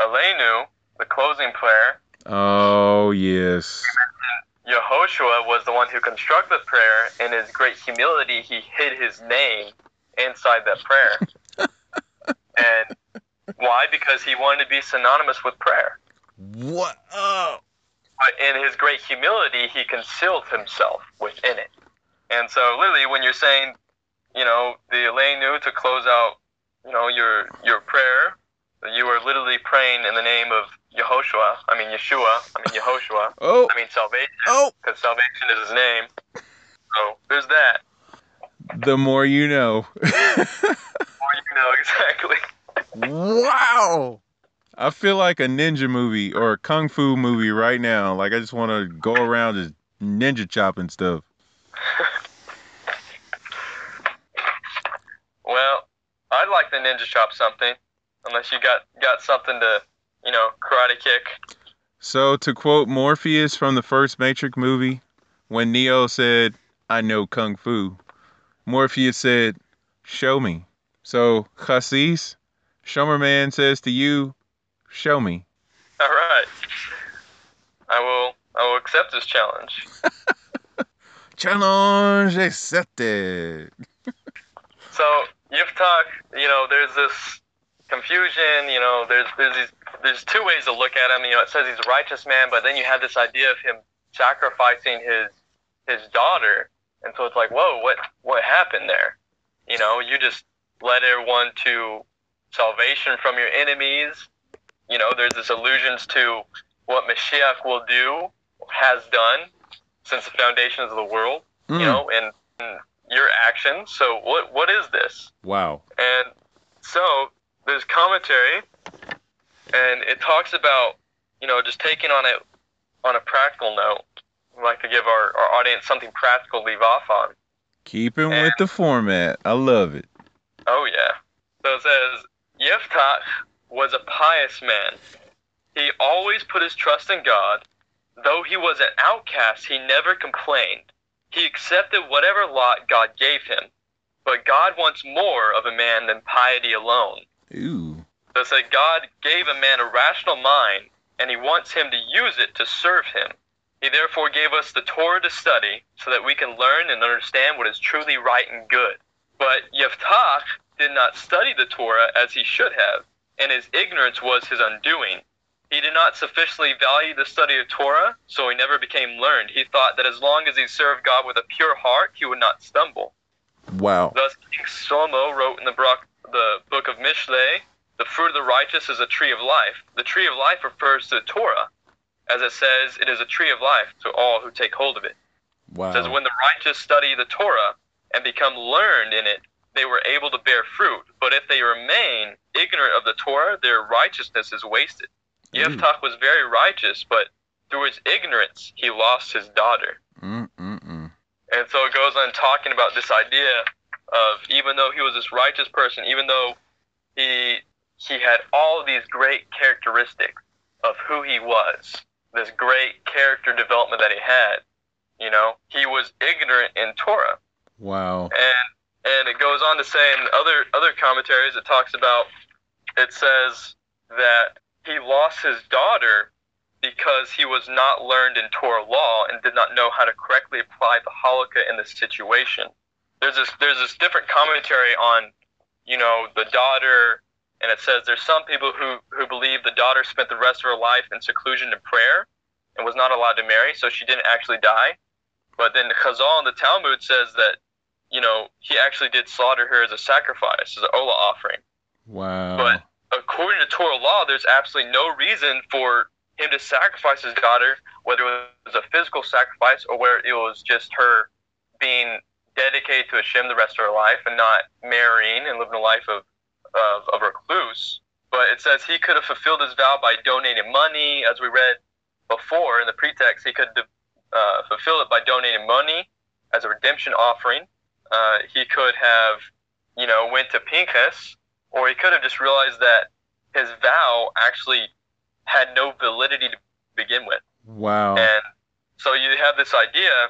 Aleinu, the closing prayer, Oh, yes. Yehoshua was the one who constructed the prayer. And in his great humility, he hid his name inside that prayer. and why? Because he wanted to be synonymous with prayer. What? Oh. But in his great humility, he concealed himself within it. And so, literally, when you're saying, you know, the Aleinu to close out, you know, your your prayer, you are literally praying in the name of Yehoshua. I mean Yeshua. I mean Yehoshua. Oh. I mean salvation, Oh. because salvation is his name. So there's that. The more you know. the more you know exactly. wow. I feel like a ninja movie or a kung fu movie right now. Like I just want to go around just ninja chopping stuff. Well, I'd like the ninja chop something, unless you got got something to, you know, karate kick. So to quote Morpheus from the first Matrix movie, when Neo said, "I know kung fu," Morpheus said, "Show me." So Chassis, Shomer Man says to you, "Show me." All right. I will. I will accept this challenge. Challenge accepted. So Yiftach, you know, there's this confusion. You know, there's there's these there's two ways to look at him. You know, it says he's a righteous man, but then you have this idea of him sacrificing his his daughter, and so it's like, whoa, what what happened there? You know, you just led everyone to salvation from your enemies. You know, there's this allusions to what Mashiach will do, has done since the foundations of the world. Mm. You know, and, and your actions. So what what is this? Wow. And so there's commentary, and it talks about you know just taking on it on a practical note. We like to give our, our audience something practical to leave off on. Keeping with the format. I love it. Oh yeah. So it says Yiftach was a pious man. He always put his trust in God. Though he was an outcast, he never complained. He accepted whatever lot God gave him. But God wants more of a man than piety alone. Ooh. So said God gave a man a rational mind, and he wants him to use it to serve him. He therefore gave us the Torah to study, so that we can learn and understand what is truly right and good. But Yiftach did not study the Torah as he should have, and his ignorance was his undoing. He did not sufficiently value the study of Torah, so he never became learned. He thought that as long as he served God with a pure heart, he would not stumble. Wow. Thus, King Solomon wrote in the, Brock, the book of Mishlei, the fruit of the righteous is a tree of life. The tree of life refers to the Torah. As it says, it is a tree of life to all who take hold of it. Wow. It says, when the righteous study the Torah and become learned in it, they were able to bear fruit. But if they remain ignorant of the Torah, their righteousness is wasted. Yiftach mm. was very righteous, but through his ignorance, he lost his daughter. Mm-mm-mm. And so it goes on talking about this idea of even though he was this righteous person, even though he he had all these great characteristics of who he was, this great character development that he had, you know, he was ignorant in Torah. Wow. And and it goes on to say in other other commentaries it talks about it says that he lost his daughter because he was not learned in Torah law and did not know how to correctly apply the halakha in this situation. There's this there's this different commentary on, you know, the daughter and it says there's some people who, who believe the daughter spent the rest of her life in seclusion and prayer and was not allowed to marry, so she didn't actually die. But then the Chazal in the Talmud says that you know, he actually did slaughter her as a sacrifice, as an Ola offering. Wow. But according to Torah law, there's absolutely no reason for him to sacrifice his daughter, whether it was a physical sacrifice or whether it was just her being dedicated to Hashem the rest of her life and not marrying and living a life of, of, of recluse. But it says he could have fulfilled his vow by donating money, as we read before in the pretext. He could uh, fulfill it by donating money as a redemption offering. Uh, he could have, you know, went to Pinchas, or he could have just realized that his vow actually had no validity to begin with. wow. And so you have this idea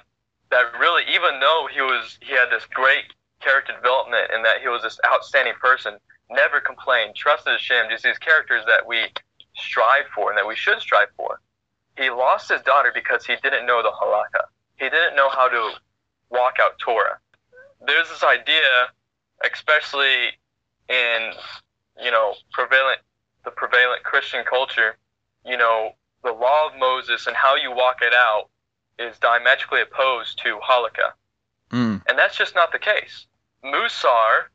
that really, even though he was, he had this great character development and that he was this outstanding person, never complained, trusted Hashem, just these characters that we strive for and that we should strive for. He lost his daughter because he didn't know the halakha. He didn't know how to walk out Torah. There's this idea, especially in you know prevalent the prevalent Christian culture, you know the law of Moses and how you walk it out is diametrically opposed to halakha, Mm. and that's just not the case. Musar,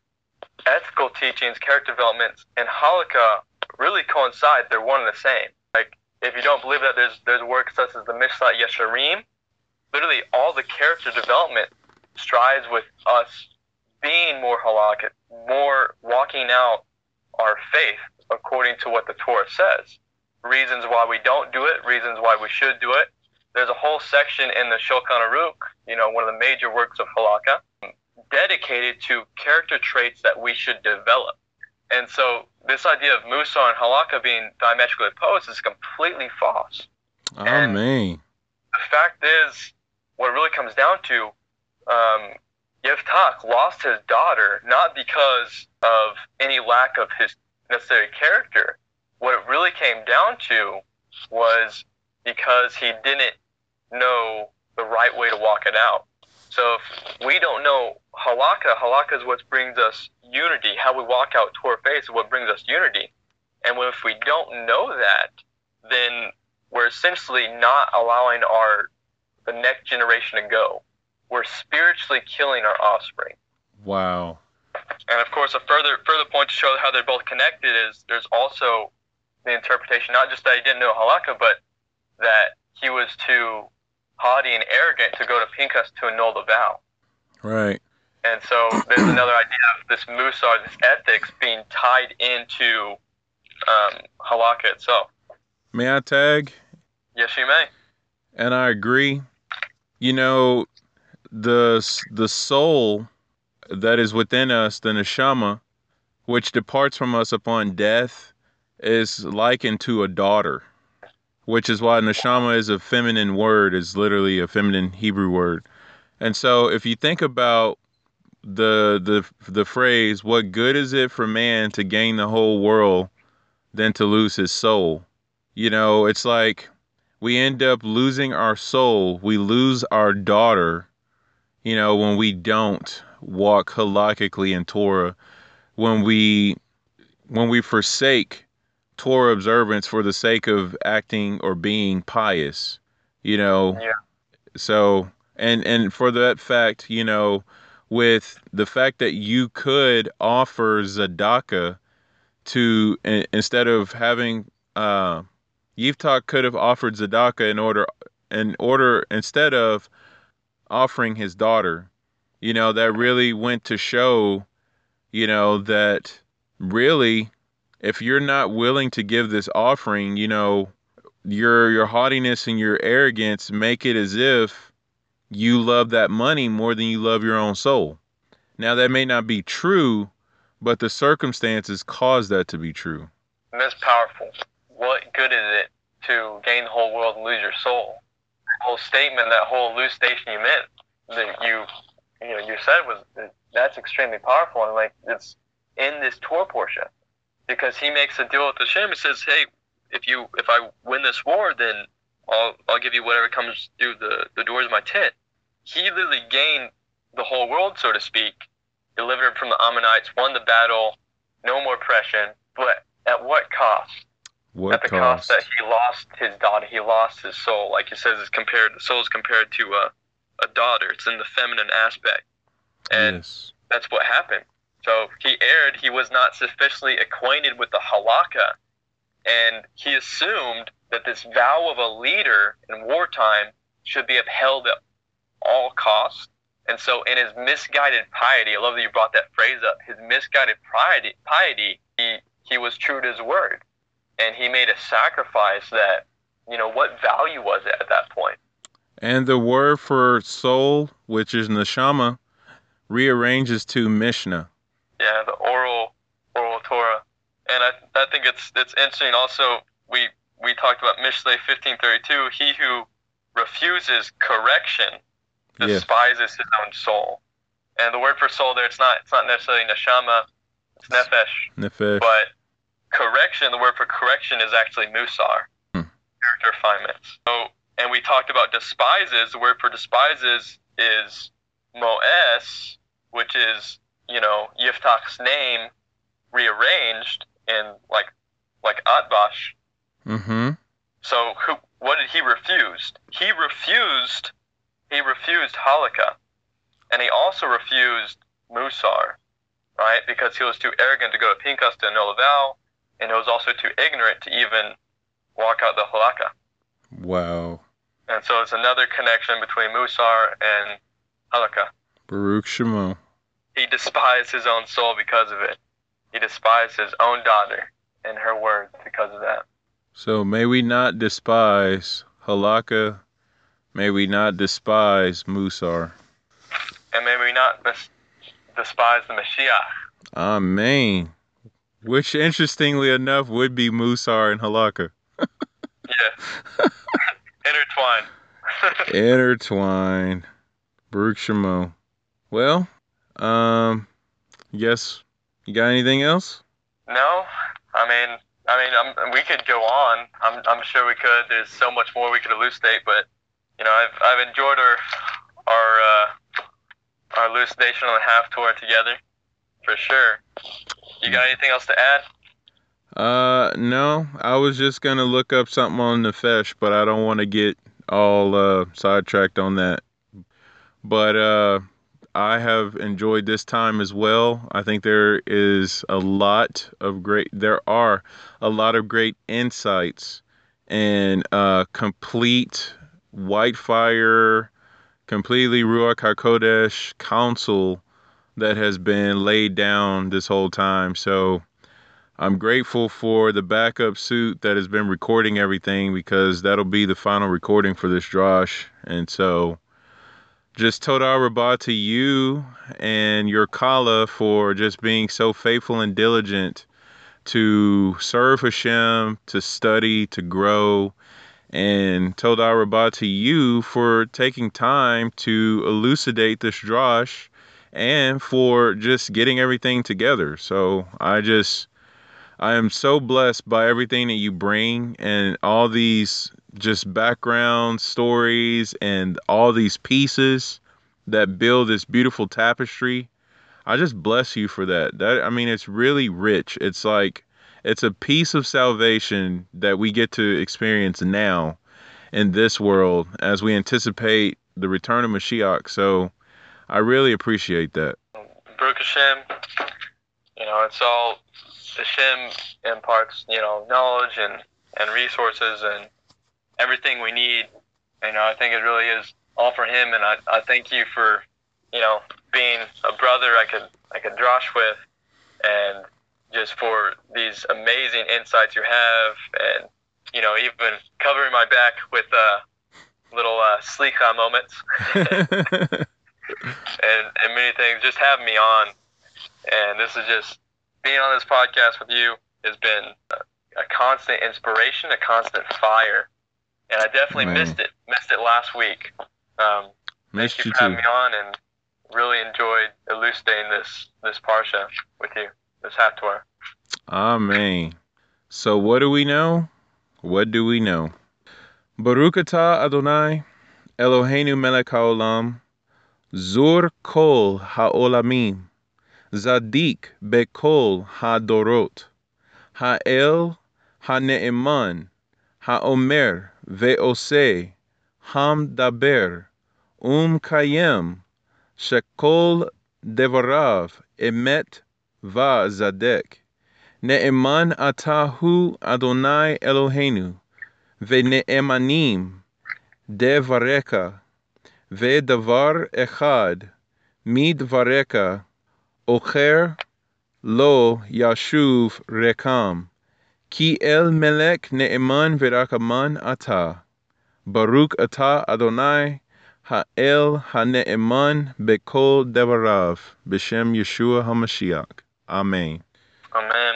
ethical teachings, character developments, and halakha really coincide. They're one and the same. Like if you don't believe that, there's there's works such as the Mishnah Yesharim. Literally, all the character development strives with us being more halakhic, more walking out our faith according to what the Torah says. Reasons why we don't do it, reasons why we should do it. There's a whole section in the Shulchan Aruch, you know, one of the major works of halakha, dedicated to character traits that we should develop. And so this idea of Musar and halakha being diametrically opposed is completely false. Amen. The fact is, what it really comes down to, um, Yiftach lost his daughter not because of any lack of his necessary character. What it really came down to was because he didn't know the right way to walk it out. So if we don't know halakha, halakha is what brings us unity. How we walk out Torah faith is what brings us unity. And if we don't know that, then we're essentially not allowing our the next generation to go. We're spiritually killing our offspring. Wow. And of course, a further further point to show how they're both connected is there's also the interpretation, not just that he didn't know halakha, but that he was too haughty and arrogant to go to Pinchas to annul the vow. Right. And so there's another idea of this musar, this ethics, being tied into um, halakha itself. May I tag? Yes, you may. And I agree. You know, the the soul that is within us, the neshama, which departs from us upon death, is likened to a daughter, which is why neshama is a feminine word, is literally a feminine Hebrew word. And so if you think about the the the phrase, what good is it for man to gain the whole world than to lose his soul? You know, it's like we end up losing our soul, we lose our daughter, you know, when we don't walk halakhically in Torah, when we when we forsake Torah observance for the sake of acting or being pious, you know. Yeah. So and and for that fact, you know, with the fact that you could offer Tzedakah to instead of having uh Yiftach could have offered Tzedakah in order in order instead of offering his daughter. You know, that really went to show, you know, that really if you're not willing to give this offering, you know, your your haughtiness and your arrogance make it as if you love that money more than you love your own soul. Now that may not be true, but the circumstances cause that to be true. That's powerful. What good is it to gain the whole world and lose your soul? Whole statement, that whole elucidation you meant, that you, you know, you said was that's extremely powerful, and like it's in this Torah portion, because he makes a deal with Hashem and says, "Hey, if you if I win this war, then I'll I'll give you whatever comes through the the doors of my tent." He literally gained the whole world, so to speak, delivered from the Ammonites, won the battle, no more oppression, but at what cost? What at the cost? that he lost his daughter, he lost his soul. Like he says, it's compared. The soul is compared to a, a daughter. It's in the feminine aspect, and yes. that's what happened. So he erred. He was not sufficiently acquainted with the halakha, and he assumed that this vow of a leader in wartime should be upheld at all costs. And so, in his misguided piety, I love that you brought that phrase up. His misguided piety, piety he he was true to his word and he made a sacrifice that you know what value was it at that point? And the word for soul which is neshama rearranges to mishnah. Yeah the oral oral torah. And i, I think it's it's interesting also we we talked about mishlei 1532 he who refuses correction despises yeah. his own soul. And the word for soul there it's not it's not necessarily neshama it's nefesh. Nefesh. But correction, the word for correction is actually musar, hmm. character refinements. So, and we talked about despises. The word for despises is moes, which is you know Yiftach's name rearranged in like like Atbash. Mm-hmm. So who? What did he refuse? He refused. He refused halakha, and he also refused musar, right? Because he was too arrogant to go to Pinchas to annul vow and it was also too ignorant to even walk out the halakha. Wow. And so it's another connection between Musar and halakha. Baruch Shemo. He despised his own soul because of it. He despised his own daughter and her words because of that. So may we not despise halakha. May we not despise Musar. And may we not despise the Mashiach. Amen. Which, interestingly enough, would be Musar and Halakha. yeah. Intertwined. Intertwined. Baruch Shemo. Well, um, yes. You got anything else? No. I mean, I mean, I'm, we could go on. I'm, I'm sure we could. There's so much more we could elucidate, but you know, I've I've enjoyed our our uh, our elucidation on the Haftorah together, for sure. You got anything else to add? Uh, no, I was just gonna look up something on Nefesh, but I don't want to get all uh, sidetracked on that. But uh, I have enjoyed this time as well. I think there is a lot of great. There are a lot of great insights and uh, complete Whitefire, completely Ruach Hakodesh counsel that has been laid down this whole time. So I'm grateful for the backup suit that has been recording everything because that'll be the final recording for this Drosh. And so just Toda raba to you and your Kala for just being so faithful and diligent to serve Hashem, to study, to grow, and Toda raba to you for taking time to elucidate this drosh and for just getting everything together. So I just, I am so blessed by everything that you bring and all these just background stories and all these pieces that build this beautiful tapestry. I just bless you for that. That I mean it's really rich. It's like it's a piece of salvation that we get to experience now in this world as we anticipate the return of Mashiach. So I really appreciate that. Baruch Hashem, you know, it's all Hashem imparts, you know, knowledge and, and resources and everything we need. You know, I think it really is all for him and I, I thank you for, you know, being a brother I could I could drosh with and just for these amazing insights you have and you know, even covering my back with uh, little uh, moments and, and many things. Just having me on. And this is just being on this podcast with you has been a, a constant inspiration, a constant fire. And I definitely Man. missed it. Missed it last week. Um, missed thank you, you for having me on and really enjoyed elucidating this this parsha with you, this Haftorah. Amen. So what do we know? What do we know? Baruch atah Adonai, Eloheinu melech haolam, זור כל העולמים, צדיק בכל הדורות, האל הנאמן, האומר ועושה, המדבר ומקיים, שכל דבריו אמת וצדק. נאמן אתה הוא אדוני אלוהינו, ונאמנים דבריך. Ve'davar echad midvareka, ocher lo yashuv rekam, ki el melek ne'eman ve'rakaman ata, Baruch ata Adonai, ha'el ha'ne'eman bekol devarav, b'shem Yeshua HaMashiach. Amen. Amen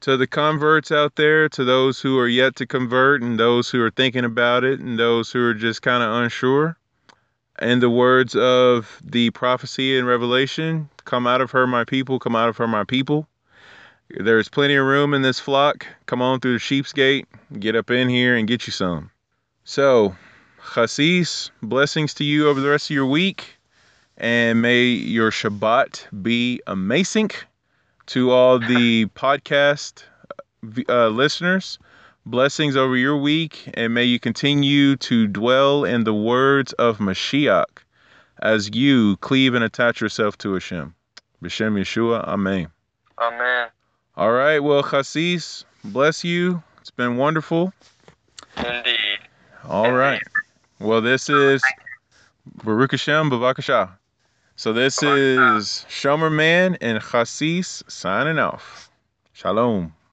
to the converts out there, to those who are yet to convert, and those who are thinking about it, and those who are just kind of unsure. In the words of the prophecy in Revelation, come out of her, my people, come out of her, my people. There's plenty of room in this flock. Come on through the sheep's gate, get up in here and get you some. So, chassis, blessings to you over the rest of your week, and may your Shabbat be amazing to all the podcast uh, listeners. Blessings over your week, and may you continue to dwell in the words of Mashiach as you cleave and attach yourself to Hashem. B'Shem Yeshua, Amen. Amen. All right, well, Chassis, bless you. It's been wonderful. Indeed. All Indeed. right. Well, this is Baruch Hashem, Bevakasha. So this is Shomer Man and Chassis signing off. Shalom.